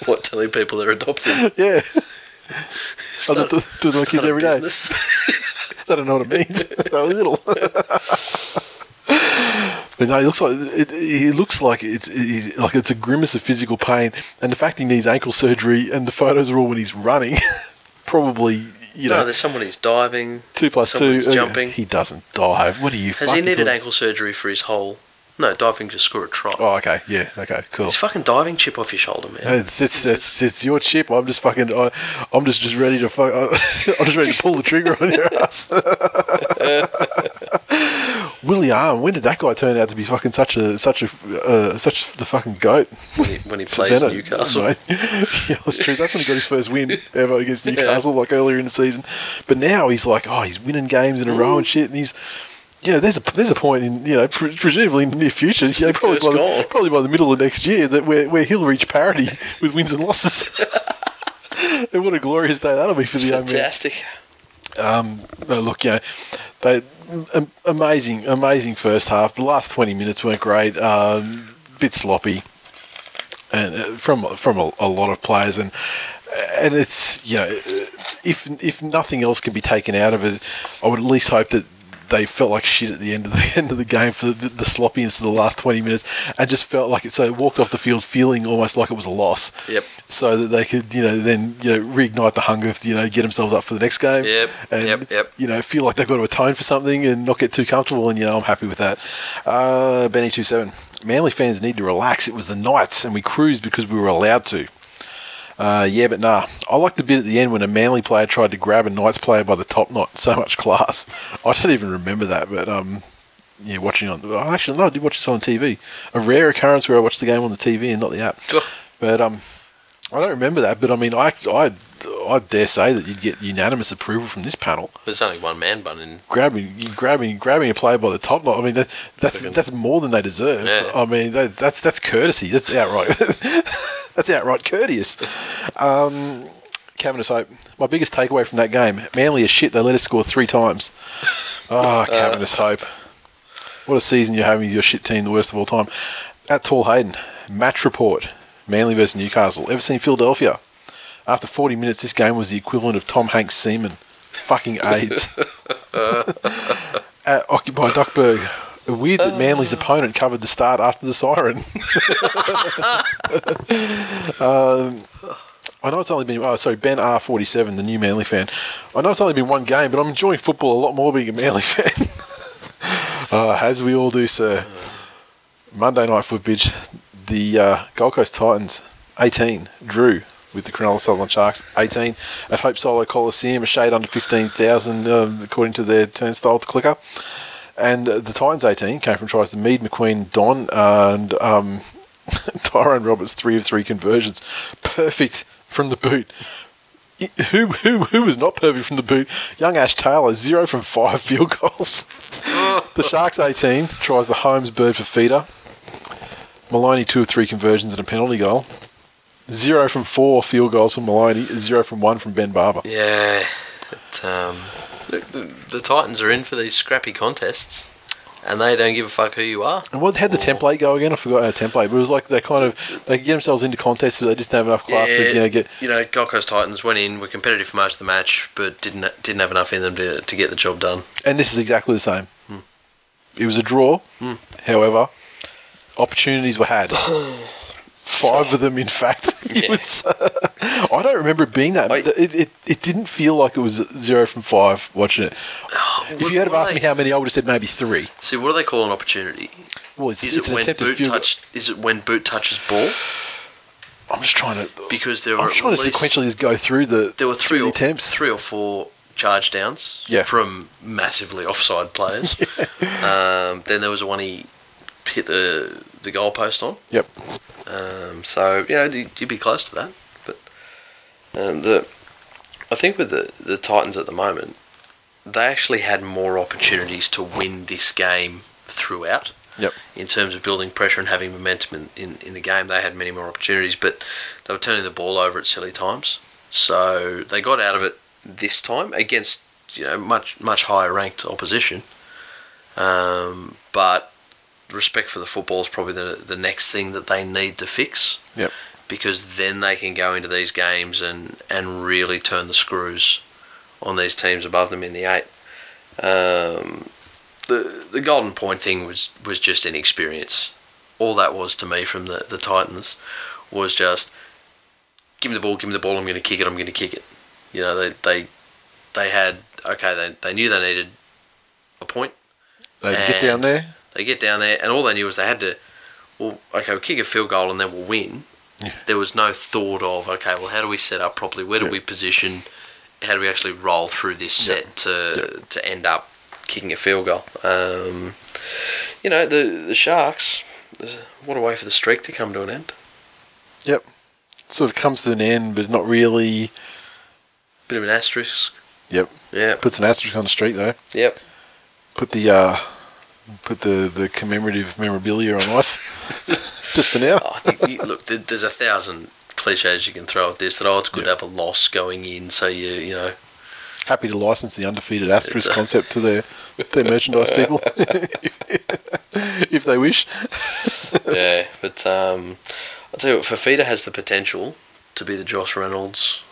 What telling people they're adopted? Yeah, It's I not- do, do my kids every day. I don't know what it means. They're little. But no, he looks like it, he looks like it's he's, like it's a grimace of physical pain, and the fact he needs ankle surgery, and the photos are all when he's running. Probably, you no, know, there's someone who's diving. two plus two. jumping. He doesn't dive. What are you? Has he needed ankle surgery for his whole? No, diving to score a try. Oh, okay, yeah, okay, cool. It's fucking diving chip off your shoulder, man. It's, it's, it's, it's your chip. I'm just fucking. I, I'm just, just ready to fuck. I'm just ready to pull the trigger on your ass. Willie Arm. When did that guy turn out to be fucking such a such a uh, such the fucking goat? When he, when he plays Susanna, Newcastle. mate. yeah, that's true. That's when he got his first win ever against Newcastle, like earlier in the season. But now he's like, oh, he's winning games in a row and shit, and he's. You know, there's a there's a point in you know pre- presumably in the near future, you know, probably by the, probably by the middle of next year, that where, where he'll reach parity with wins and losses. and what a glorious day that'll be for the young man. Fantastic. Um, no, look, you know, they um, amazing, amazing first half. The last twenty minutes weren't great. Um, bit sloppy, and uh, from from a, a lot of players, and and it's you know, if if nothing else can be taken out of it, I would at least hope that. They felt like shit at the end of the end of the game for the, the sloppiness of the last twenty minutes, and just felt like it. So walked off the field feeling almost like it was a loss. Yep. So that they could, you know, then you know reignite the hunger, you know, get themselves up for the next game. Yep, And, yep, yep. You know, feel like they've got to atone for something and not get too comfortable. And you know, I'm happy with that. Uh, Benny two seven. Manly fans need to relax. It was the Knights, and we cruised because we were allowed to. Uh, yeah, but nah. I like the bit at the end when a Manly player tried to grab a Knights player by the top knot. So much class. I don't even remember that, but um, yeah, watching on. oh, Actually, no, I did watch this on TV. A rare occurrence where I watched the game on the TV and not the app. But um, I don't remember that. But I mean, I, I, I dare say that you'd get unanimous approval from this panel. There's only one man bun in. Grabbing, grabbing, grabbing a player by the top knot. I mean, that, that's that's more than they deserve. Yeah. I mean, that, that's that's courtesy. That's outright. that's outright courteous. Um, Cabinet Hope. My biggest takeaway from that game: Manly is shit. They let us score three times. Ah, Cabinet Hope. What a season you're having with your shit team, the worst of all time. At Tall Hayden, match report: Manly versus Newcastle. Ever seen Philadelphia? After 40 minutes, this game was the equivalent of Tom Hanks' semen. Fucking AIDS. At Occupy Duckburg. Weird that Manly's opponent covered the start after the siren. um, I know it's only been, oh, sorry, Ben R47, the new Manly fan. I know it's only been one game, but I'm enjoying football a lot more being a Manly fan. uh, as we all do, sir. Monday night footage, the uh, Gold Coast Titans, 18, drew with the Cronulla Sutherland Sharks, 18 at Hope Solo Coliseum, a shade under 15,000 um, according to their turnstile to clicker. And the Titans 18 came from tries to Mead, McQueen, Don, and um, Tyrone Roberts, three of three conversions. Perfect from the boot. Who, who, who was not perfect from the boot? Young Ash Taylor, zero from five field goals. the Sharks 18 tries the Holmes bird for Fifita. Maloney, two of three conversions and a penalty goal. Zero from four field goals from Maloney, zero from one from Ben Barba. Yeah. It, um, the, the, the Titans are in for these scrappy contests, and they don't give a fuck who you are. And what had the template go again? I forgot our template, but it was like they kind of they get themselves into contests, but they just didn't have enough class to you know get. you know, Gold Coast Titans went in, were competitive for most of the match, but didn't didn't have enough in them to, to get the job done. And this is exactly the same. Hmm. It was a draw. However, opportunities were had. Five of them, in fact. Yeah. was, I don't remember it being that. I- it, it, it didn't feel like it was zero from five watching it. if you had have asked me how many, I would have said maybe three. See, what do they call an opportunity? Well, it's, Is it's it when boot touch? Is it when boot touches ball? I'm just trying to. Because there were I'm trying to sequentially just go through the. There were three or attempts. three or four charge downs Yeah. from massively offside players. um, then there was one he hit the the goalpost on. Yep. Um, so yeah, you'd, you'd be close to that. But um, the I think with the the Titans at the moment, they actually had more opportunities to win this game throughout. Yep. In terms of building pressure and having momentum in, in, in the game, they had many more opportunities, but they were turning the ball over at silly times. So they got out of it this time against you know much much higher ranked opposition. Um, but respect for the football is probably the the next thing that they need to fix Yep. because then they can go into these games and, and really turn the screws on these teams above them in the eight. Um, the the golden point thing was, was just inexperience. All that was to me from the, the Titans was just give me the ball, give me the ball, I'm going to kick it, I'm going to kick it. You know, they they they had okay, they they knew they needed a point. They get down there. They get down there, and all they knew was they had to, well, okay, we'll kick a field goal and then we'll win. Yeah. There was no thought of, okay, well, how do we set up properly? Where do Yeah. we position? How do we actually roll through this set to to end up kicking a field goal? Um, you know, the the Sharks. What a way for the streak to come to an end. Yep. Sort of comes to an end, but not really. Bit of an asterisk. Yep. Yeah. Puts an asterisk on the streak, though. Yep. Put the uh, put the the commemorative memorabilia on ice. Just for now. Oh, I think you, look, there's a thousand cliches you can throw at this. That oh, it's good Yeah. to have a loss going in, so you you know Happy to license the undefeated asterisk concept to their their merchandise people, if they wish. yeah, but um, I'll tell you what, Fifita has the potential to be the Josh Reynolds.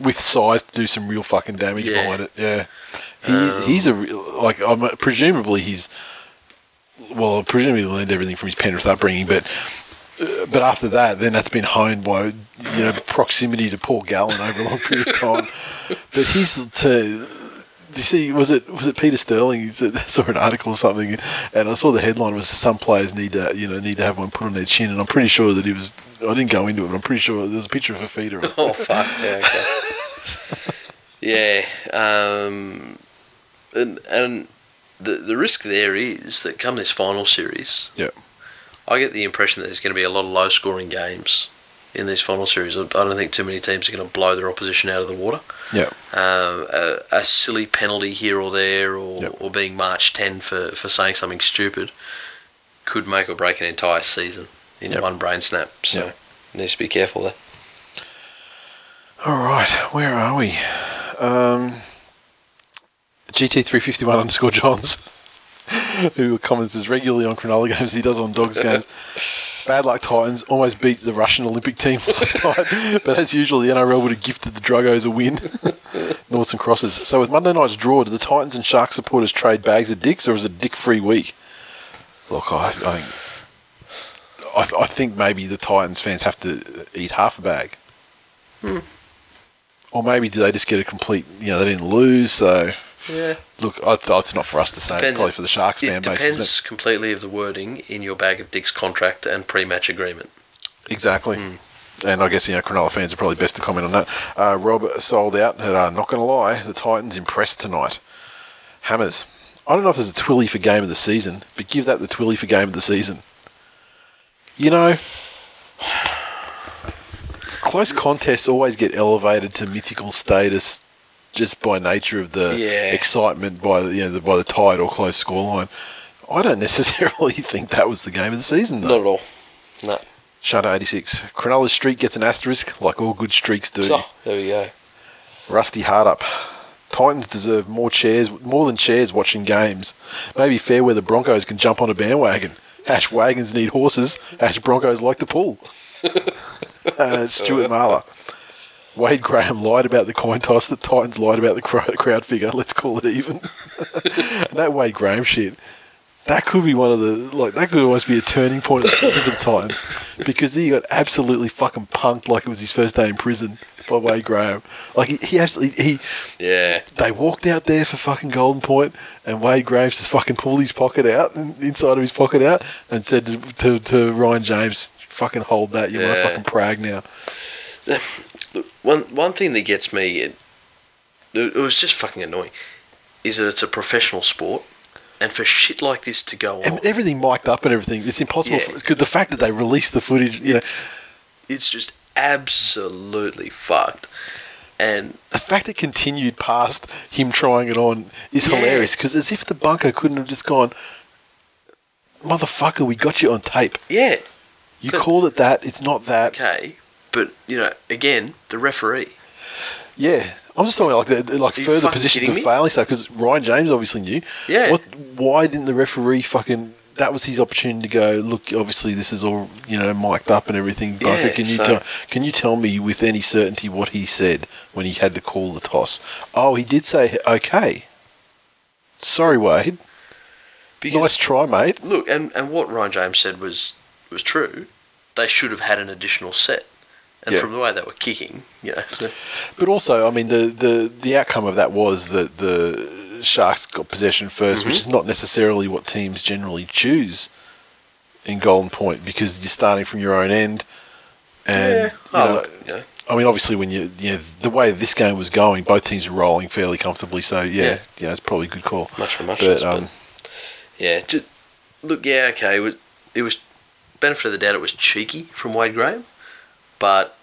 with size to do some real fucking damage Yeah. behind it. Yeah, he, Um, he's a real like I'm presumably he's well presumably he learned everything from his Penrith upbringing, but uh, but after that, then that's been honed by you know proximity to Paul Gallen over a long period of time. but he's to. You see, was it was it Peter Sterling? He said, saw an article or something, and I saw the headline was some players need to you know need to have one put on their chin, and I'm pretty sure that he was. I didn't go into it, but I'm pretty sure there's a picture of a Fifita. Oh fuck! Yeah, okay. yeah, um, and and the the risk there is that come this final series, Yeah. I get the impression that there's going to be a lot of low scoring games in these final series. I don't think too many teams are going to blow their opposition out of the water. Yeah. um, a, a silly penalty here or there, or, Yep. or being marched 10 for, for saying something stupid, could make or break an entire season in Yep. one brain snap. So, Yep. needs to be careful there. All right, where are we? Um, GT351 underscore Johns, who comments as regularly on Cronulla games as he does on Dogs games. Bad luck Titans almost beat the Russian Olympic team last night, but as usual, the NRL would have gifted the Druggos a win. Noughts and crosses. So with Monday night's draw, do the Titans and Sharks supporters trade bags of dicks, or is it a dick-free week? Look, I, I think I, th- I think maybe the Titans fans have to eat half a bag. Hmm. Or maybe do they just get a complete, you know, they didn't lose, so Yeah. look, I it's not for us to say, it's probably for the Sharks fan It base, depends isn't completely of the wording in your bag of dicks contract and pre-match agreement. it? Exactly. And I guess, you know, Cronulla fans are probably best to comment on that. Uh, Rob sold out, and uh, not going to lie, the Titans impressed tonight. Hammers. I don't know if there's a Twilly for game of the season, but give that the Twilly for game of the season. You know, close contests always get elevated to mythical status just by nature of the Yeah. excitement by the, you know the, by the tide or close scoreline. I don't necessarily think that was the game of the season though. Not at all. No. Shutter 86. Cronulla's streak gets an asterisk, like all good streaks do. So, there we go. Rusty hard up. Titans deserve more chairs, more than chairs watching games. Maybe fair where the Broncos can jump on a bandwagon. Hash wagons need horses. Hash Broncos like to pull. uh, Stuart Marler. Wade Graham lied about the coin toss. The Titans lied about the crowd, figure. Let's call it even. and that Wade Graham shit. That could be one of the like. That could almost be a turning point for the Titans because he got absolutely fucking punked like it was his first day in prison by Wade Graham. Like he, he actually he Yeah. they walked out there for fucking Golden Point, and Wade Graham just fucking pulled his pocket out, inside of his pocket out, and said to, to, to Ryan James, "Fucking hold that, you're my fucking prag now." Look, one one thing that gets me, it, it was just fucking annoying, is that it's a professional sport, and for shit like this to go on, And everything mic'd up and everything. It's impossible. Yeah. For, the fact that they released the footage, you know, it's just absolutely fucked. And The fact it continued past him trying it on is Yeah. hilarious because as if the bunker couldn't have just gone, motherfucker, we got you on tape. yeah, You But- called it that. It's not that. okay, but you know, again, the referee. Yeah, I'm just talking like the, like further positions of failing stuff because Ryan James obviously knew. Yeah. What? Why didn't the referee fucking? That was his opportunity to go. Look, obviously this is all you know mic'd up and everything. Bunker, Yeah, can you so- tell? Can you tell me with any certainty what he said when he had to call the toss? Oh, he did say okay. Sorry, Wade. Because nice try, mate. look, and, and what Ryan James said was was true. They should have had an additional set, and Yeah. from the way they were kicking, you know, But also, I mean, the, the, the outcome of that was that the Sharks got possession 1st which is not necessarily what teams generally choose in Golden Point because you're starting from your own end. And, yeah, you oh, know, look, you know, I mean, obviously, when you, you know, the way this game was going, both teams were rolling fairly comfortably. So, yeah, Yeah. you know, it's probably a good call. much for much. But, but, um, yeah, just, look, yeah, okay, it was, it was benefit of the doubt. It was cheeky from Wade Graham, but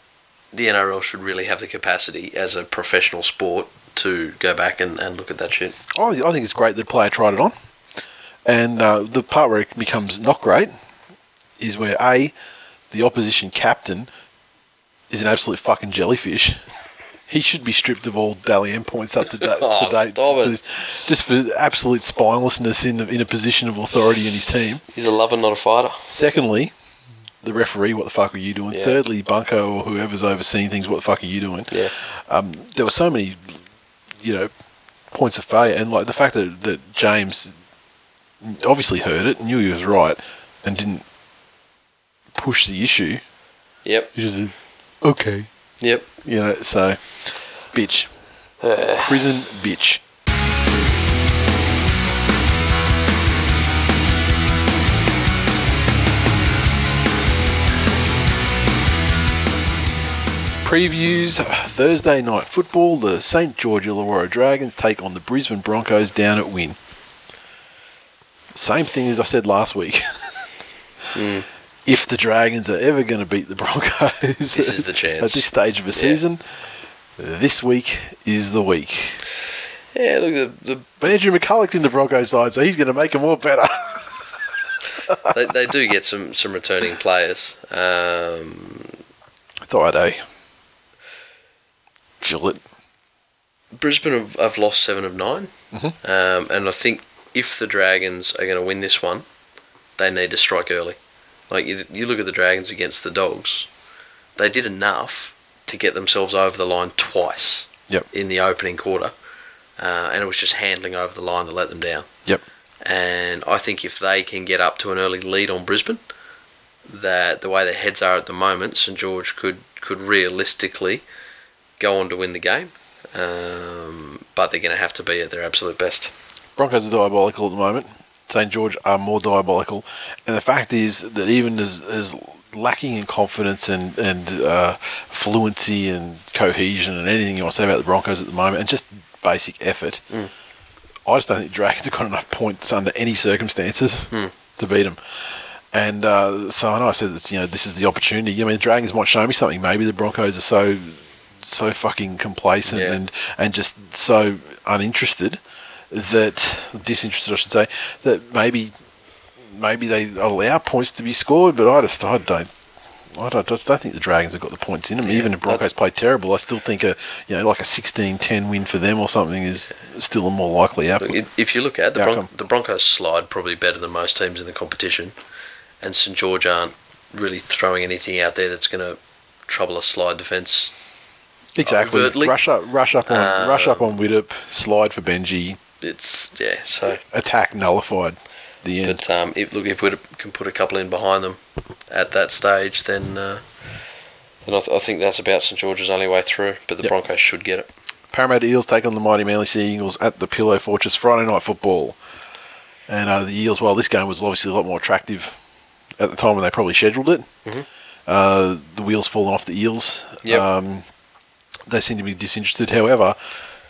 the NRL should really have the capacity as a professional sport to go back and, and look at that shit. I, I think it's great that the player tried it on. And uh, the part where it becomes not great is where A, the opposition captain is an absolute fucking jellyfish. He should be stripped of all Dally points up to, da- Oh, to date. stop for it. this- just for absolute spinelessness in, in a position of authority in his team. He's a lover, not a fighter. Secondly, the referee, what the fuck are you doing? Yeah. Thirdly, Bunker or whoever's overseeing things, what the fuck are you doing? Yeah. Um, there were so many, you know, points of failure, and like the fact that that James obviously heard it, knew he was right, and didn't push the issue. Yep, He just okay, yep. you know. So, bitch, prison bitch. Previews Thursday night football. The St George Illawarra Dragons take on the Brisbane Broncos down at Win. Same thing as I said last week. If the Dragons are ever going to beat the Broncos, This is the chance. at this stage of a season. This week is the week. Yeah, look, the, the But Andrew McCullough's in the Broncos side, so he's going to make them all better. they, they do get some, some returning players. Um, Thaiday. Gillett. Brisbane have, have lost seven of 9 um, and I think if the Dragons are going to win this one, they need to strike early. Like you, you look at the Dragons against the Dogs, they did enough to get themselves over the line twice Yep. in the opening quarter, uh, and it was just handling over the line to let them down. Yep. And I think if they can get up to an early lead on Brisbane, that the way their heads are at the moment, St George could could realistically go on to win the game. Um, but they're going to have to be at their absolute best. Broncos are diabolical at the moment. St George are more diabolical, and the fact is that even as, as lacking in confidence and and uh, fluency and cohesion and anything you want to say about the Broncos at the moment, and just basic effort, I just don't think Dragons have got enough points under any circumstances to beat them. And uh, so I know I said that you know this is the opportunity. I mean, the Dragons might show me something. Maybe the Broncos are so so fucking complacent Yeah. and and just so uninterested that disinterested, I should say, that maybe maybe they allow points to be scored. But I just I don't. I don't, just don't think the Dragons have got the points in them. Even if Broncos play terrible, I still think a you know like a 16-10 win for them or something is still a more likely if- if you look at the, Bron- the Broncos slide probably better than most teams in the competition, and St George aren't really throwing anything out there that's going to trouble a slide defence. Exactly. overtly. Rush up, rush up on, Um, rush up on Widdop, slide for Benji, It's yeah. So, attack nullified. The end. but um, if look if we can put a couple in behind them at that stage, then uh, then I, th- I think that's about St George's only way through. But the Yep. Broncos should get it. Parramatta Eels take on the mighty Manly Sea Eagles at the Pillow Fortress Friday night football. And uh, the Eels, well, this game was obviously a lot more attractive at the time when they probably scheduled it. Uh, the wheels falling off the Eels. Yep. Um, they seem to be disinterested. However,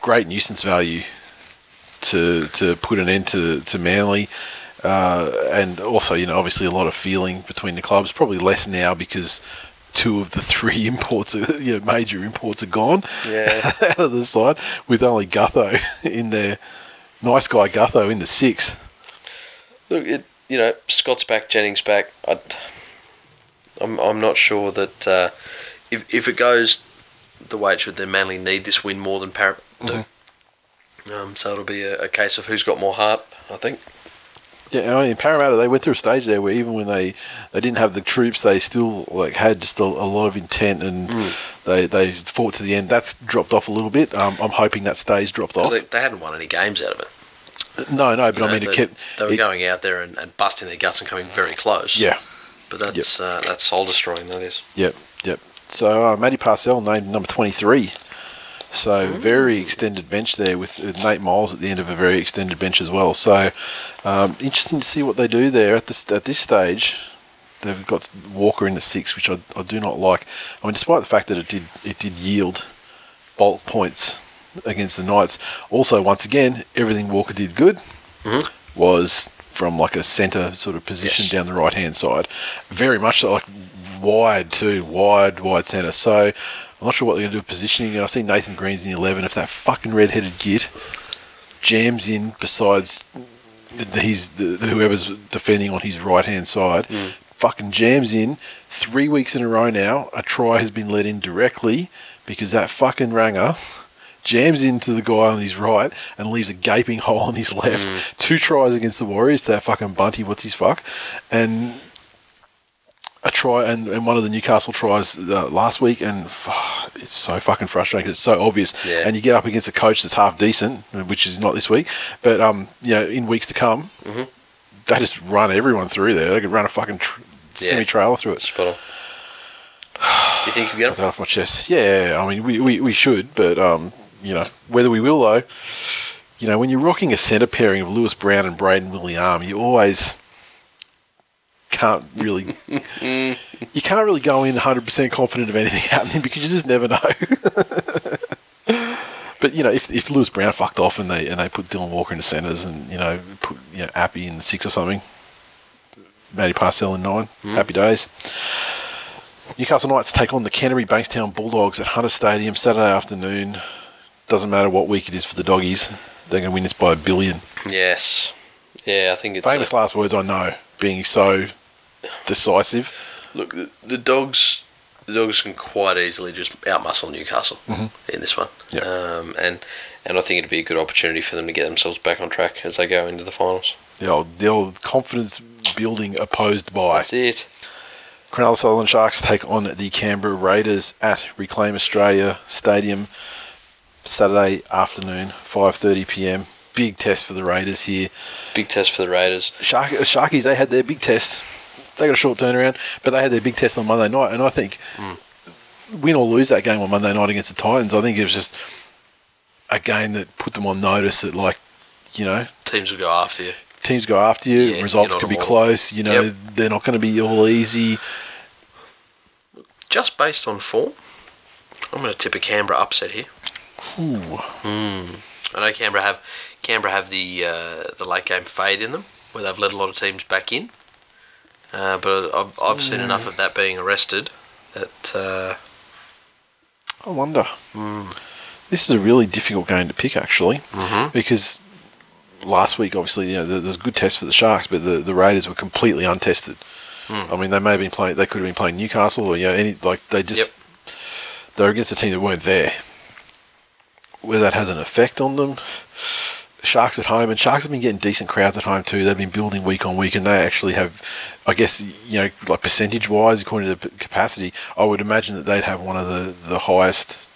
great nuisance value to to put an end to, to Manly. Uh, and also, you know, obviously a lot of feeling between the clubs. Probably less now because two of the three imports, are, you know, major imports, are gone Yeah. out of the side, with only Gutho in there. Nice guy Gutho in the six. Look, it, you know, Scott's back, Jennings back. I'd, I'm I'm not sure that uh, if if it goes the way it should, then Manly need this win more than Parramatta do. Um, so it'll be a, a case of who's got more heart. I think. Yeah, I mean, Parramatta they went through a stage there where even when they, they didn't have the troops, they still like had just a, a lot of intent and they they fought to the end. That's dropped off a little bit. Um, I'm hoping that stays dropped off. They, they hadn't won any games out of it. no, no, but You I mean, they, it kept. they were it- going out there and, and busting their guts and coming very close. Yeah, but that's uh, that's soul destroying. That is. Yep, yep. So uh, Matty Parcell named number 23. So very extended bench there with, with Nate Myles at the end of a very extended bench as well. So um, interesting to see what they do there at this at this stage. They've got Walker in the six, which I, I do not like. I mean, despite the fact that it did it did yield bulk points against the Knights. Also, once again, everything Walker did good was from like a centre sort of position Yes. down the right hand side. Very much so, like wide too, wide, wide centre. So I'm not sure what they're going to do with positioning. I see Nathan Green's in the 11. If that fucking red-headed git jams in besides he's whoever's defending on his right hand side, hmm. fucking jams in three weeks in a row now. A try has been let in directly because that fucking ranger jams into the guy on his right and leaves a gaping hole on his left. Hmm. Two tries against the Warriors to that fucking bunty. What's his fuck? And a try and, and one of the Newcastle tries uh, last week, and f- it's so fucking frustrating 'cause it's so obvious. Yeah. And you get up against a coach that's half decent, which is not this week, but um, you know, in weeks to come, they just run everyone through there. They could run a fucking tr- Yeah. semi trailer through it. Spot on. You think you get him? off my chest. Yeah, I mean, we, we, we should, but um, you know, whether we will though, you know, when you're rocking a centre pairing of Lewis Brown and Brayden Wiliame, you always can't really you can't really go in 100% confident of anything happening because you just never know. but you know, if, if Lewis Brown fucked off and they and they put Dylan Walker in the centres and you know put you know Appy in the six or something, Matty Parcell in nine, hmm. happy days. Newcastle Knights take on the Canterbury Bankstown Bulldogs at Hunter Stadium Saturday afternoon. Doesn't matter what week it is for the doggies, they're going to win this by a billion. Yes. Yeah, I think it's Famous a- last words, I know, being so decisive. Look, the, the dogs, the dogs can quite easily just outmuscle Newcastle in this one. Yep. Um, and and I think it'd be a good opportunity for them to get themselves back on track as they go into the finals. The old, the old confidence building opposed by. That's it. Cronulla Sutherland Sharks take on the Canberra Raiders at Reclaim Australia Stadium Saturday afternoon, 5:30 p.m. Big test for the Raiders here. Big test for the Raiders. Shark, Sharkies, they had their big test. They got a short turnaround, but they had their big test on Monday night, and I think win or lose that game on Monday night against the Titans, I think it was just a game that put them on notice that, like, you know, Teams will go after you. teams go after you, Yeah, results could be a model. close. You know, Yep. they're not going to be all easy. Just based on form, I'm going to tip a Canberra upset here. Ooh. I know Canberra have Canberra have the uh, the late game fade in them, where they've let a lot of teams back in. Uh, but I've, I've seen enough of that being arrested that uh, I wonder. This is a really difficult game to pick, actually, because last week, obviously, you know, there there was a good test for the Sharks, but the, the Raiders were completely untested. I mean, they may have been playing. They could have been playing Newcastle, or you know, any like they just Yep. they're against a team that weren't there. Whether that has an effect on them, Sharks at home, and Sharks have been getting decent crowds at home too. They've been building week on week, and they actually have, I guess, you know, like percentage wise, according to the capacity, I would imagine that they'd have one of the the highest,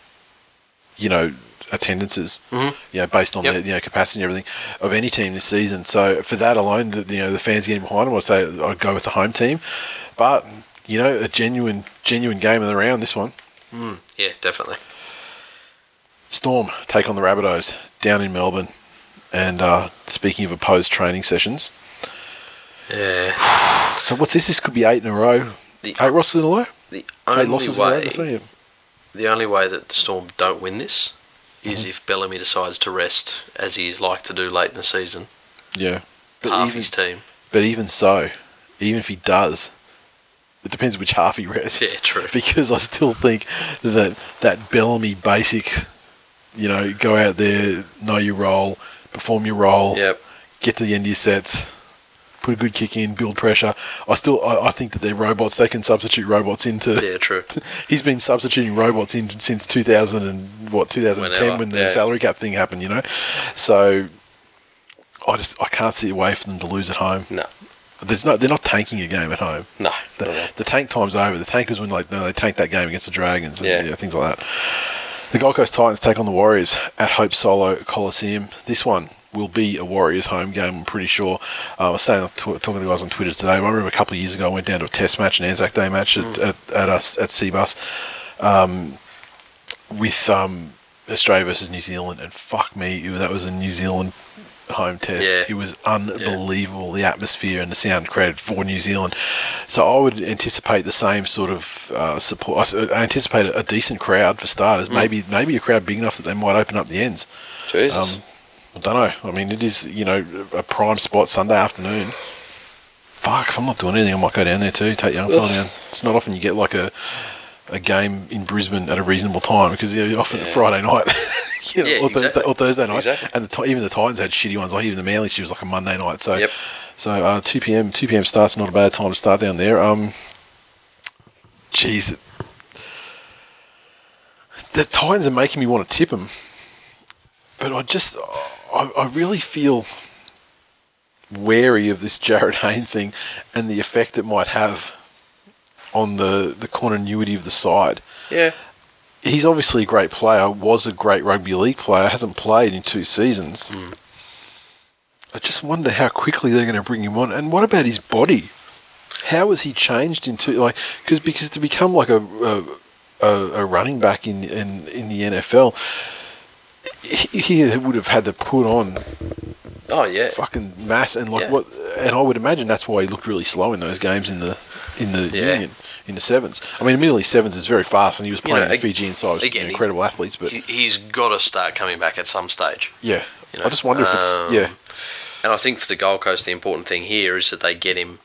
you know, attendances, mm-hmm. you know, based on Yep. their you know capacity and everything of any team this season. So for that alone, the, you know, the fans getting behind them, I'd say I'd go with the home team, but you know, a genuine genuine game of the round. This one. Mm, yeah, definitely. Storm take on the Rabbitohs down in Melbourne. And uh, speaking of opposed training sessions, Yeah, so what's this? This could be eight in a row. The- eight losses in a row. the only losses in a row. way yeah. the only way that the Storm don't win this is Mm-hmm. if Bellamy decides to rest, as he is like to do late in the season, Yeah, but half even his team. but even so, even if he does, It depends which half he rests. Yeah, true. Because I still think that that Bellamy basic, you know, go out there, know your role, perform your role, Yep. get to the end of your sets, put a good kick in, build pressure. I still, I, I think that they're robots. They can substitute robots into. Yeah, true. He's been substituting robots in since 2000 and what 2010 Whenever, when the yeah. salary cap thing happened. You know, so I just I can't see a way for them to lose at home. No, There's no, they're not tanking a game at home. no. The, not at all. the tank time's over. The tank was when like no, they tanked that game against the Dragons and Yeah. you know, things like that. The Gold Coast Titans take on the Warriors at Hope Solo Coliseum. This one will be a Warriors home game. I'm pretty sure. Uh, I was saying talking to the guys on Twitter today. I remember a couple of years ago I went down to a Test match, an Anzac Day match Mm. at, at, at us at Cbus um, with um, Australia versus New Zealand, and fuck me, that was a New Zealand home test. Yeah. It was unbelievable the atmosphere and the sound created for New Zealand. So I would anticipate the same sort of uh, support. I anticipate a, decent crowd for starters. Maybe maybe a crowd big enough that they might open up the ends. Jesus. Um, I don't know. I mean, it is you know a prime spot Sunday afternoon. Fuck, if I'm not doing anything, I might go down there too. Take young fella down. It's not often you get like a a game in Brisbane at a reasonable time because you know, often Yeah. Friday night, you know, Yeah, or Thursday exactly. or Thursday night, Exactly. and the, even the Titans had shitty ones. Like even the Manly, she was like a Monday night. So, Yep. so uh, two p.m. two p.m. starts not a bad time to start down there. Um, jeez, the Titans are making me want to tip them, but I just I, I really feel wary of this Jarryd Hayne thing and the effect it might have on the, the continuity of the side. yeah. He's obviously a great player, was a great rugby league player, hasn't played in two seasons. Hmm. I just wonder how quickly they're going to bring him on. And what about his body? How has he changed into like because because to become like a a, a, a running back in, in in the NFL, he, he would have had to put on Oh yeah. fucking mass and like Yeah. what and I would imagine that's why he looked really slow in those games in the in the Yeah. union in the sevens. I mean, admittedly, sevens is very fast, and he was You playing know, the Fijian side, again, he- incredible athletes. But He, he's got to start coming back at some stage. yeah, you know, I just wonder if it's um, yeah, And I think for the Gold Coast, the important thing here is that they get him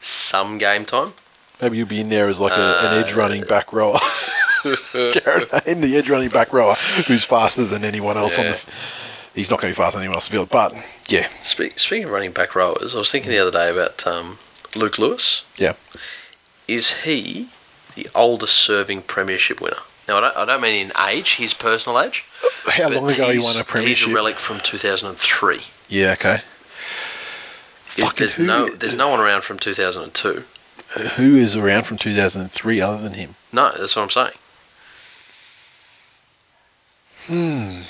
some game time. maybe you'll be in there as like a, an edge Uh, running back rower. Jarryd Hayne, the edge running back rower, who's faster than anyone else on the. Yeah. f- He's not going to be faster than anyone else on the field, but yeah, speaking of running back rowers, I was thinking the other day about um, Luke Lewis. yeah. Is he the oldest serving premiership winner? Now, I don't, I don't mean in age, his personal age. How long ago he won a premiership? He's a relic from 2003. Yeah, okay. Is- there's who- no there's no one around from 2002. Who is around from 2003 other than him? No, that's what I'm saying. Hmm.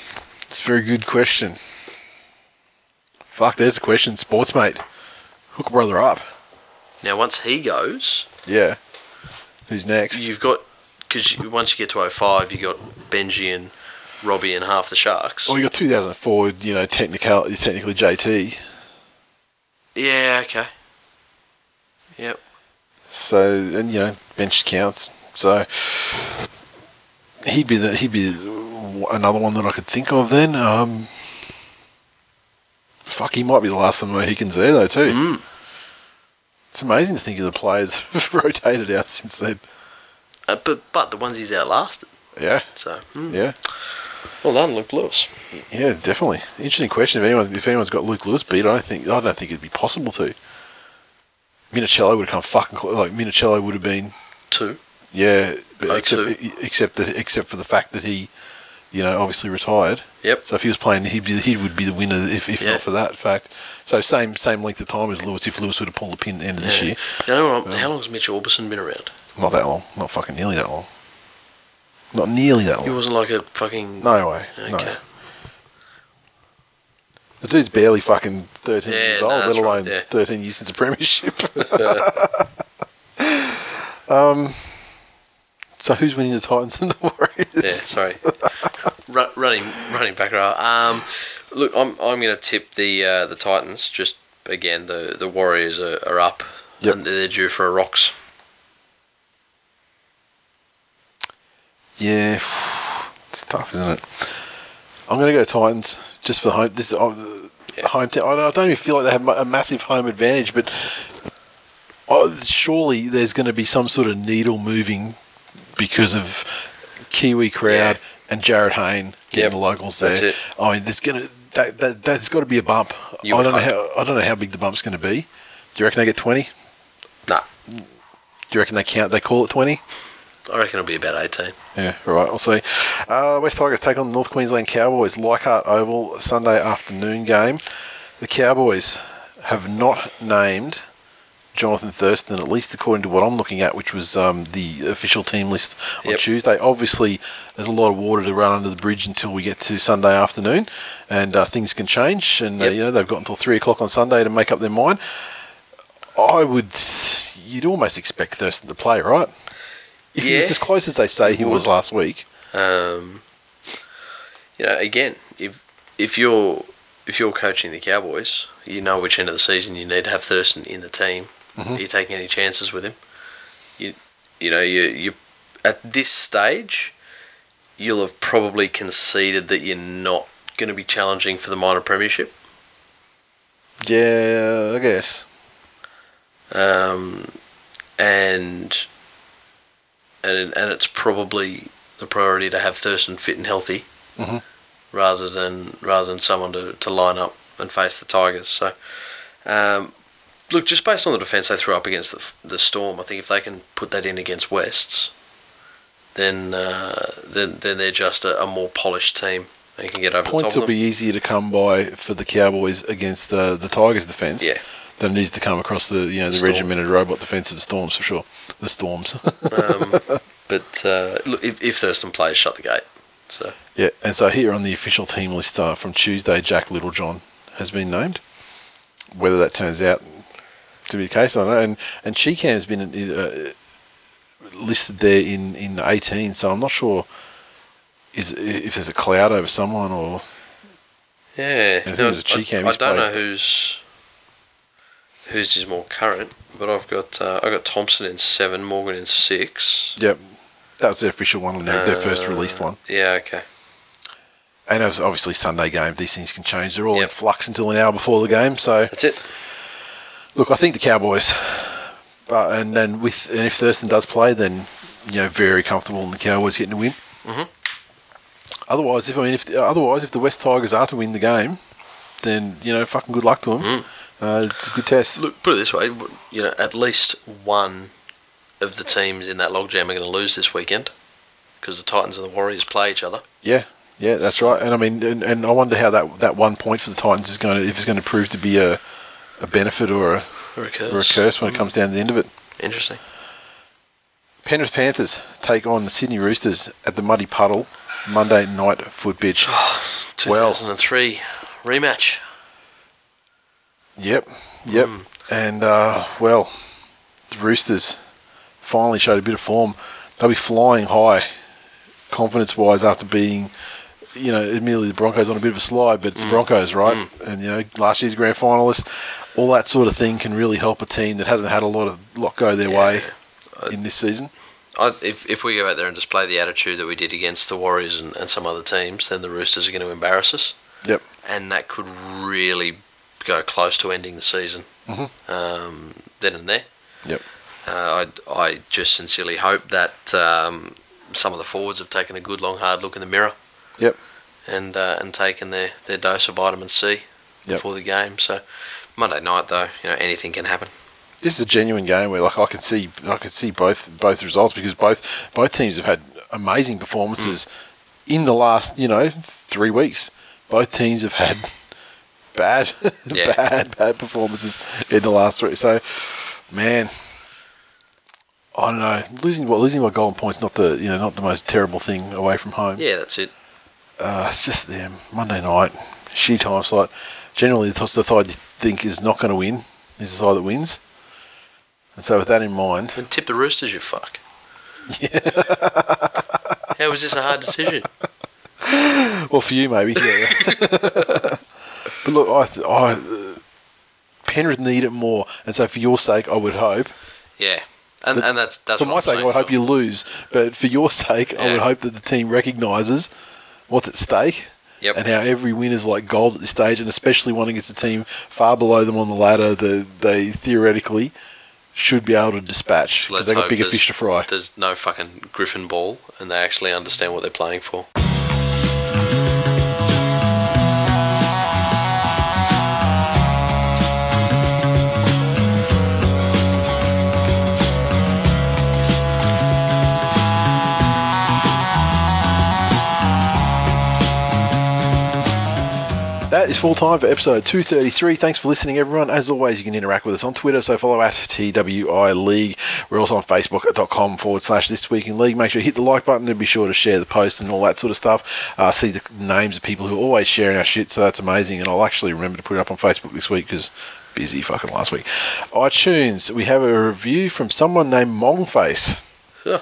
It's a very good question. Fuck, there's a question, sports mate. Hook a brother up. Now, once he goes, Yeah. Who's next? you've got because once you get to 05, you got Benji and Robbie and half the Sharks. well, you got 2004. You know, technical, technically JT. Yeah, okay. Yep. So, and you know, bench counts. So he'd be the he'd be another one that I could think of. Then, um, fuck, he might be the last of the Mohicans there though too. Mm. It's amazing to think of the players who've rotated out since then. Uh, but but the ones he's outlasted. Yeah, So mm. yeah. well done, Luke Lewis. Yeah, definitely. Interesting question. If anyone, if anyone's got Luke Lewis beat, I don't think I don't think it'd be possible to. Minichiello would have come fucking close. Like Minichiello would have been, Two. yeah, but Oh, except two. except that except for the fact that he, you know, obviously retired. Yep. So if he was playing, he'd be he would be the winner if, if Yeah. not for that fact. So same same length of time as Lewis. If Lewis would have pulled the pin at the end of this year, how long has Mitch Aubusson been around? not that long, not fucking nearly that long, not nearly that long. He wasn't like a fucking. No way. Okay. No. The dude's barely fucking 13 Yeah, years old, that's let alone right, yeah. 13 years since the premiership. um, so who's winning the Titans and the Warriors? Yeah, sorry. Ru- running, running back. Um, look, I'm, I'm going to tip the uh, the Titans. Just again, the the Warriors are, are up, Yep. and they're due for a rocks. Yeah, it's tough, isn't it? I'm going to go Titans just for the home. This is uh, Yeah. home. T- I don't, I don't even feel like they have a massive home advantage, but oh, surely there's going to be some sort of needle moving because of Kiwi crowd Yeah. and Jarryd Hayne getting Yep, the locals there. that's it. I mean, there's going to that, that that's got to be a bump. You I don't know hope. how I don't know how big the bump's going to be. Do you reckon they get twenty? Nah, Do you reckon they count? They call it twenty? I reckon it'll be about 18. Yeah, right. We'll see. Uh, West Tigers take on the North Queensland Cowboys. Leichhardt Oval Sunday afternoon game. The Cowboys have not named Jonathan Thurston, at least according to what I'm looking at, which was um, the official team list on Yep. Tuesday. Obviously, there's a lot of water to run under the bridge until we get to Sunday afternoon, and uh, things can change. And uh, you know they've got until three o'clock on Sunday to make up their mind. I would, you'd almost expect Thurston to play, right? If he was as close as they say he You was would. last week. Um, you know, again, if if you're if you're coaching the Cowboys, you know which end of the season you need to have Thurston in the team. Mm-hmm. Are you taking any chances with him? You you know you you at this stage, you'll have probably conceded that you're not going to be challenging for the minor premiership. Yeah, I guess. um, and and and it's probably the priority to have Thurston fit and healthy, Mhm. rather than rather than someone to, to line up and face the Tigers. So, um, look, just based on the defence they threw up against the, the Storm, I think if they can put that in against Wests, then uh, then then they're just a, a more polished team and can get over the Points top will be easier to come by for the Cowboys against uh, the Tigers' defence Yeah. than it is to come across the you know the Storm. regimented robot defence of the Storms for sure. The Storms. um, but uh, look, if, if Thurston plays, shut the gate. So. yeah, and so here on the official team list uh, from Tuesday, Jack Littlejohn has been named. Whether that turns out to be the case, I don't know. And and Chicam has been uh, listed there in in 18, so I'm not sure. Is if there's a cloud over someone or Yeah, And no? I, I don't know who's whose is more current, but I've got uh, I got Thompson in seven, Morgan in six. Yep. That was the official one, their, their first Uh, released one. Yeah, okay. And it was obviously Sunday game. These things can change. They're all in flux until an hour before the game. So, That's it. Look, I think the Cowboys, but and then with and if Thurston does play, then you know very comfortable in the Cowboys getting a win. Mhm. Otherwise, if I mean, if otherwise if the West Tigers are to win the game, then you know fucking good luck to them. Mm. Uh, it's a good test. Look, put it this way, you know, at least one of the teams in that logjam are going to lose this weekend because the Titans and the Warriors play each other. Yeah, yeah, that's right. And I mean, and, and I wonder how that that one point for the Titans is going to if it's going to prove to be a a benefit or a Or a curse. or a curse when it comes down to the end of it. Interesting. Penrith Panthers take on the Sydney Roosters at the Muddy Puddle Monday night foot pitch. Well- 2003 rematch. Yep, yep. Mm. And uh, well, the Roosters finally showed a bit of form. They'll be flying high, confidence-wise, after beating, you know, admittedly the Broncos on a bit of a slide, but it's Mm. the Broncos, right? And you know, last year's grand finalists, all that sort of thing can really help a team that hasn't had a lot of lot go their Yeah. way in this season. I, if, if we go out there and display the attitude that we did against the Warriors and, and some other teams, then the Roosters are going to embarrass us. Yep. And that could really go close to ending the season Mhm. um, then and there. Yep. Uh, I, I just sincerely hope that um, some of the forwards have taken a good long hard look in the mirror. Yep. And uh, and taken their, their dose of vitamin C Yep. before the game. So Monday night though, you know anything can happen. this is a genuine game where like I can see I can see both both results because both both teams have had amazing performances in the last you know three weeks. Both teams have had bad Yeah. bad bad performances in the last three. So man, I don't know losing well losing by golden points not the you know not the most terrible thing away from home. Yeah, that's it. Uh, it's just yeah, Monday night shitty time slot. Generally, the, the side you think is not going to win is the side that wins. And so, with that in mind, And tip the Roosters, you fuck. Yeah. How was this a hard decision? Well, for you, maybe. Yeah. but look, I, th- I, uh, Penrith need it more, and so for your sake, I would hope. Yeah, and and that's that's for my I'm sake, I would hope you lose. But for your sake, I would hope that the team recognises what's at stake. Yep. And how every win is like gold at this stage, and especially one against a team far below them on the ladder that they theoretically should be able to dispatch because they've got bigger fish to fry. There's no fucking Griffin ball, and they actually understand what they're playing for. That is full time for episode 233. Thanks for listening, everyone. As always, you can interact with us on Twitter, so follow at TWI League. We're also on Facebook.com forward slash This Week in League. Make sure you hit the like button and be sure to share the post and all that sort of stuff. Uh, see the names of people who are always sharing our shit, so that's amazing. And I'll actually remember to put it up on Facebook this week because busy fucking last week. iTunes, we have a review from someone named Mongface. Yeah.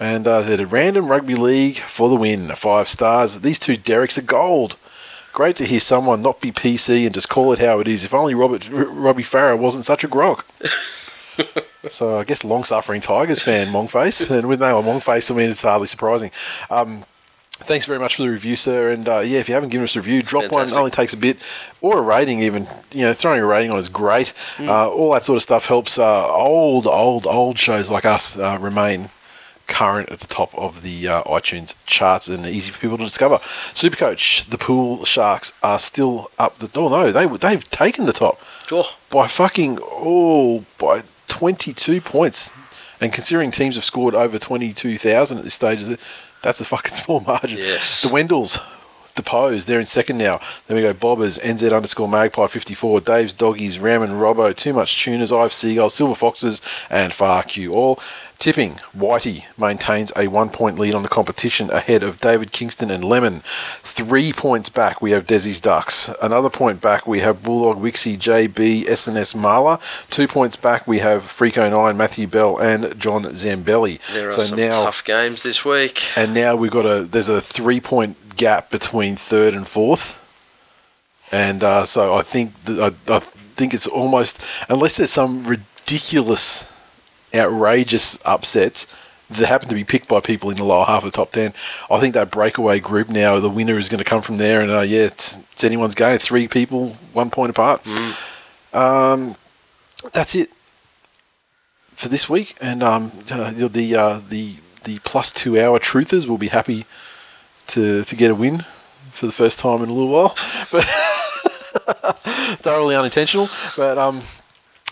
And uh, they did a random rugby league for the win. Five stars. These two Derricks are gold. Great to hear someone not be PC and just call it how it is. If only Robert R- Robbie Farah wasn't such a grok. so I guess long-suffering Tigers fan, Mongface, and with no Mongface, I mean it's hardly surprising. Um, thanks very much for the review, sir. And uh, yeah, if you haven't given us a review, drop Fantastic. one. It only takes a bit, or a rating even. You know, throwing a rating on is great. Uh, all that sort of stuff helps uh, old, old, old shows like us uh, remain current at the top of the uh, iTunes charts and easy for people to discover. Supercoach, the Pool Sharks are still up the. Oh no, they they've taken the top Oh, by fucking oh by 22 points. And considering teams have scored over 22,000 at this stage, that's a fucking small margin. Yes. The Wendells deposed. They're in second now. Then we go Bobbers, NZ underscore Magpie 54, Dave's Doggies, Ram and Robbo, Too Much Tuners, I've Seagulls, Silver Foxes, and Far Q All. Tipping, Whitey maintains a one point lead on the competition ahead of David Kingston and Lemon. Three points back, we have Desi's Ducks. Another point back, we have Bulldog, Wixie, JB, SNS Marla. Two points back, we have Freako 9, Matthew Bell, and John Zambelli. there are so some now, tough games this week. and now we've got a there's a three point gap between third and fourth, and uh, so I think that I, I think it's almost unless there's some ridiculous, outrageous upsets that happen to be picked by people in the lower half of the top ten. I think that breakaway group now the winner is going to come from there, and uh, yeah, it's, it's anyone's game. Three people, one point apart. Um, that's it for this week, and um, uh, the uh, the the plus two hour truthers will be happy to to get a win for the first time in a little while, but thoroughly unintentional. But um,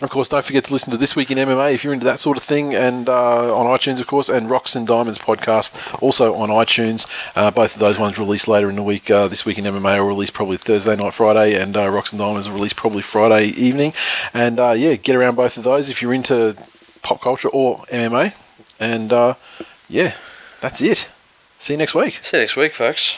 of course, don't forget to listen to this week in MMA if you're into that sort of thing, and uh, on iTunes, of course, and Rocks and Diamonds podcast also on iTunes. Uh, both of those ones released later in the week. Uh, this week in MMA will release probably Thursday night, Friday, and uh, Rocks and Diamonds will release probably Friday evening. And uh, yeah, get around both of those if you're into pop culture or MMA. And uh, yeah, that's it. See you next week. See you next week, folks.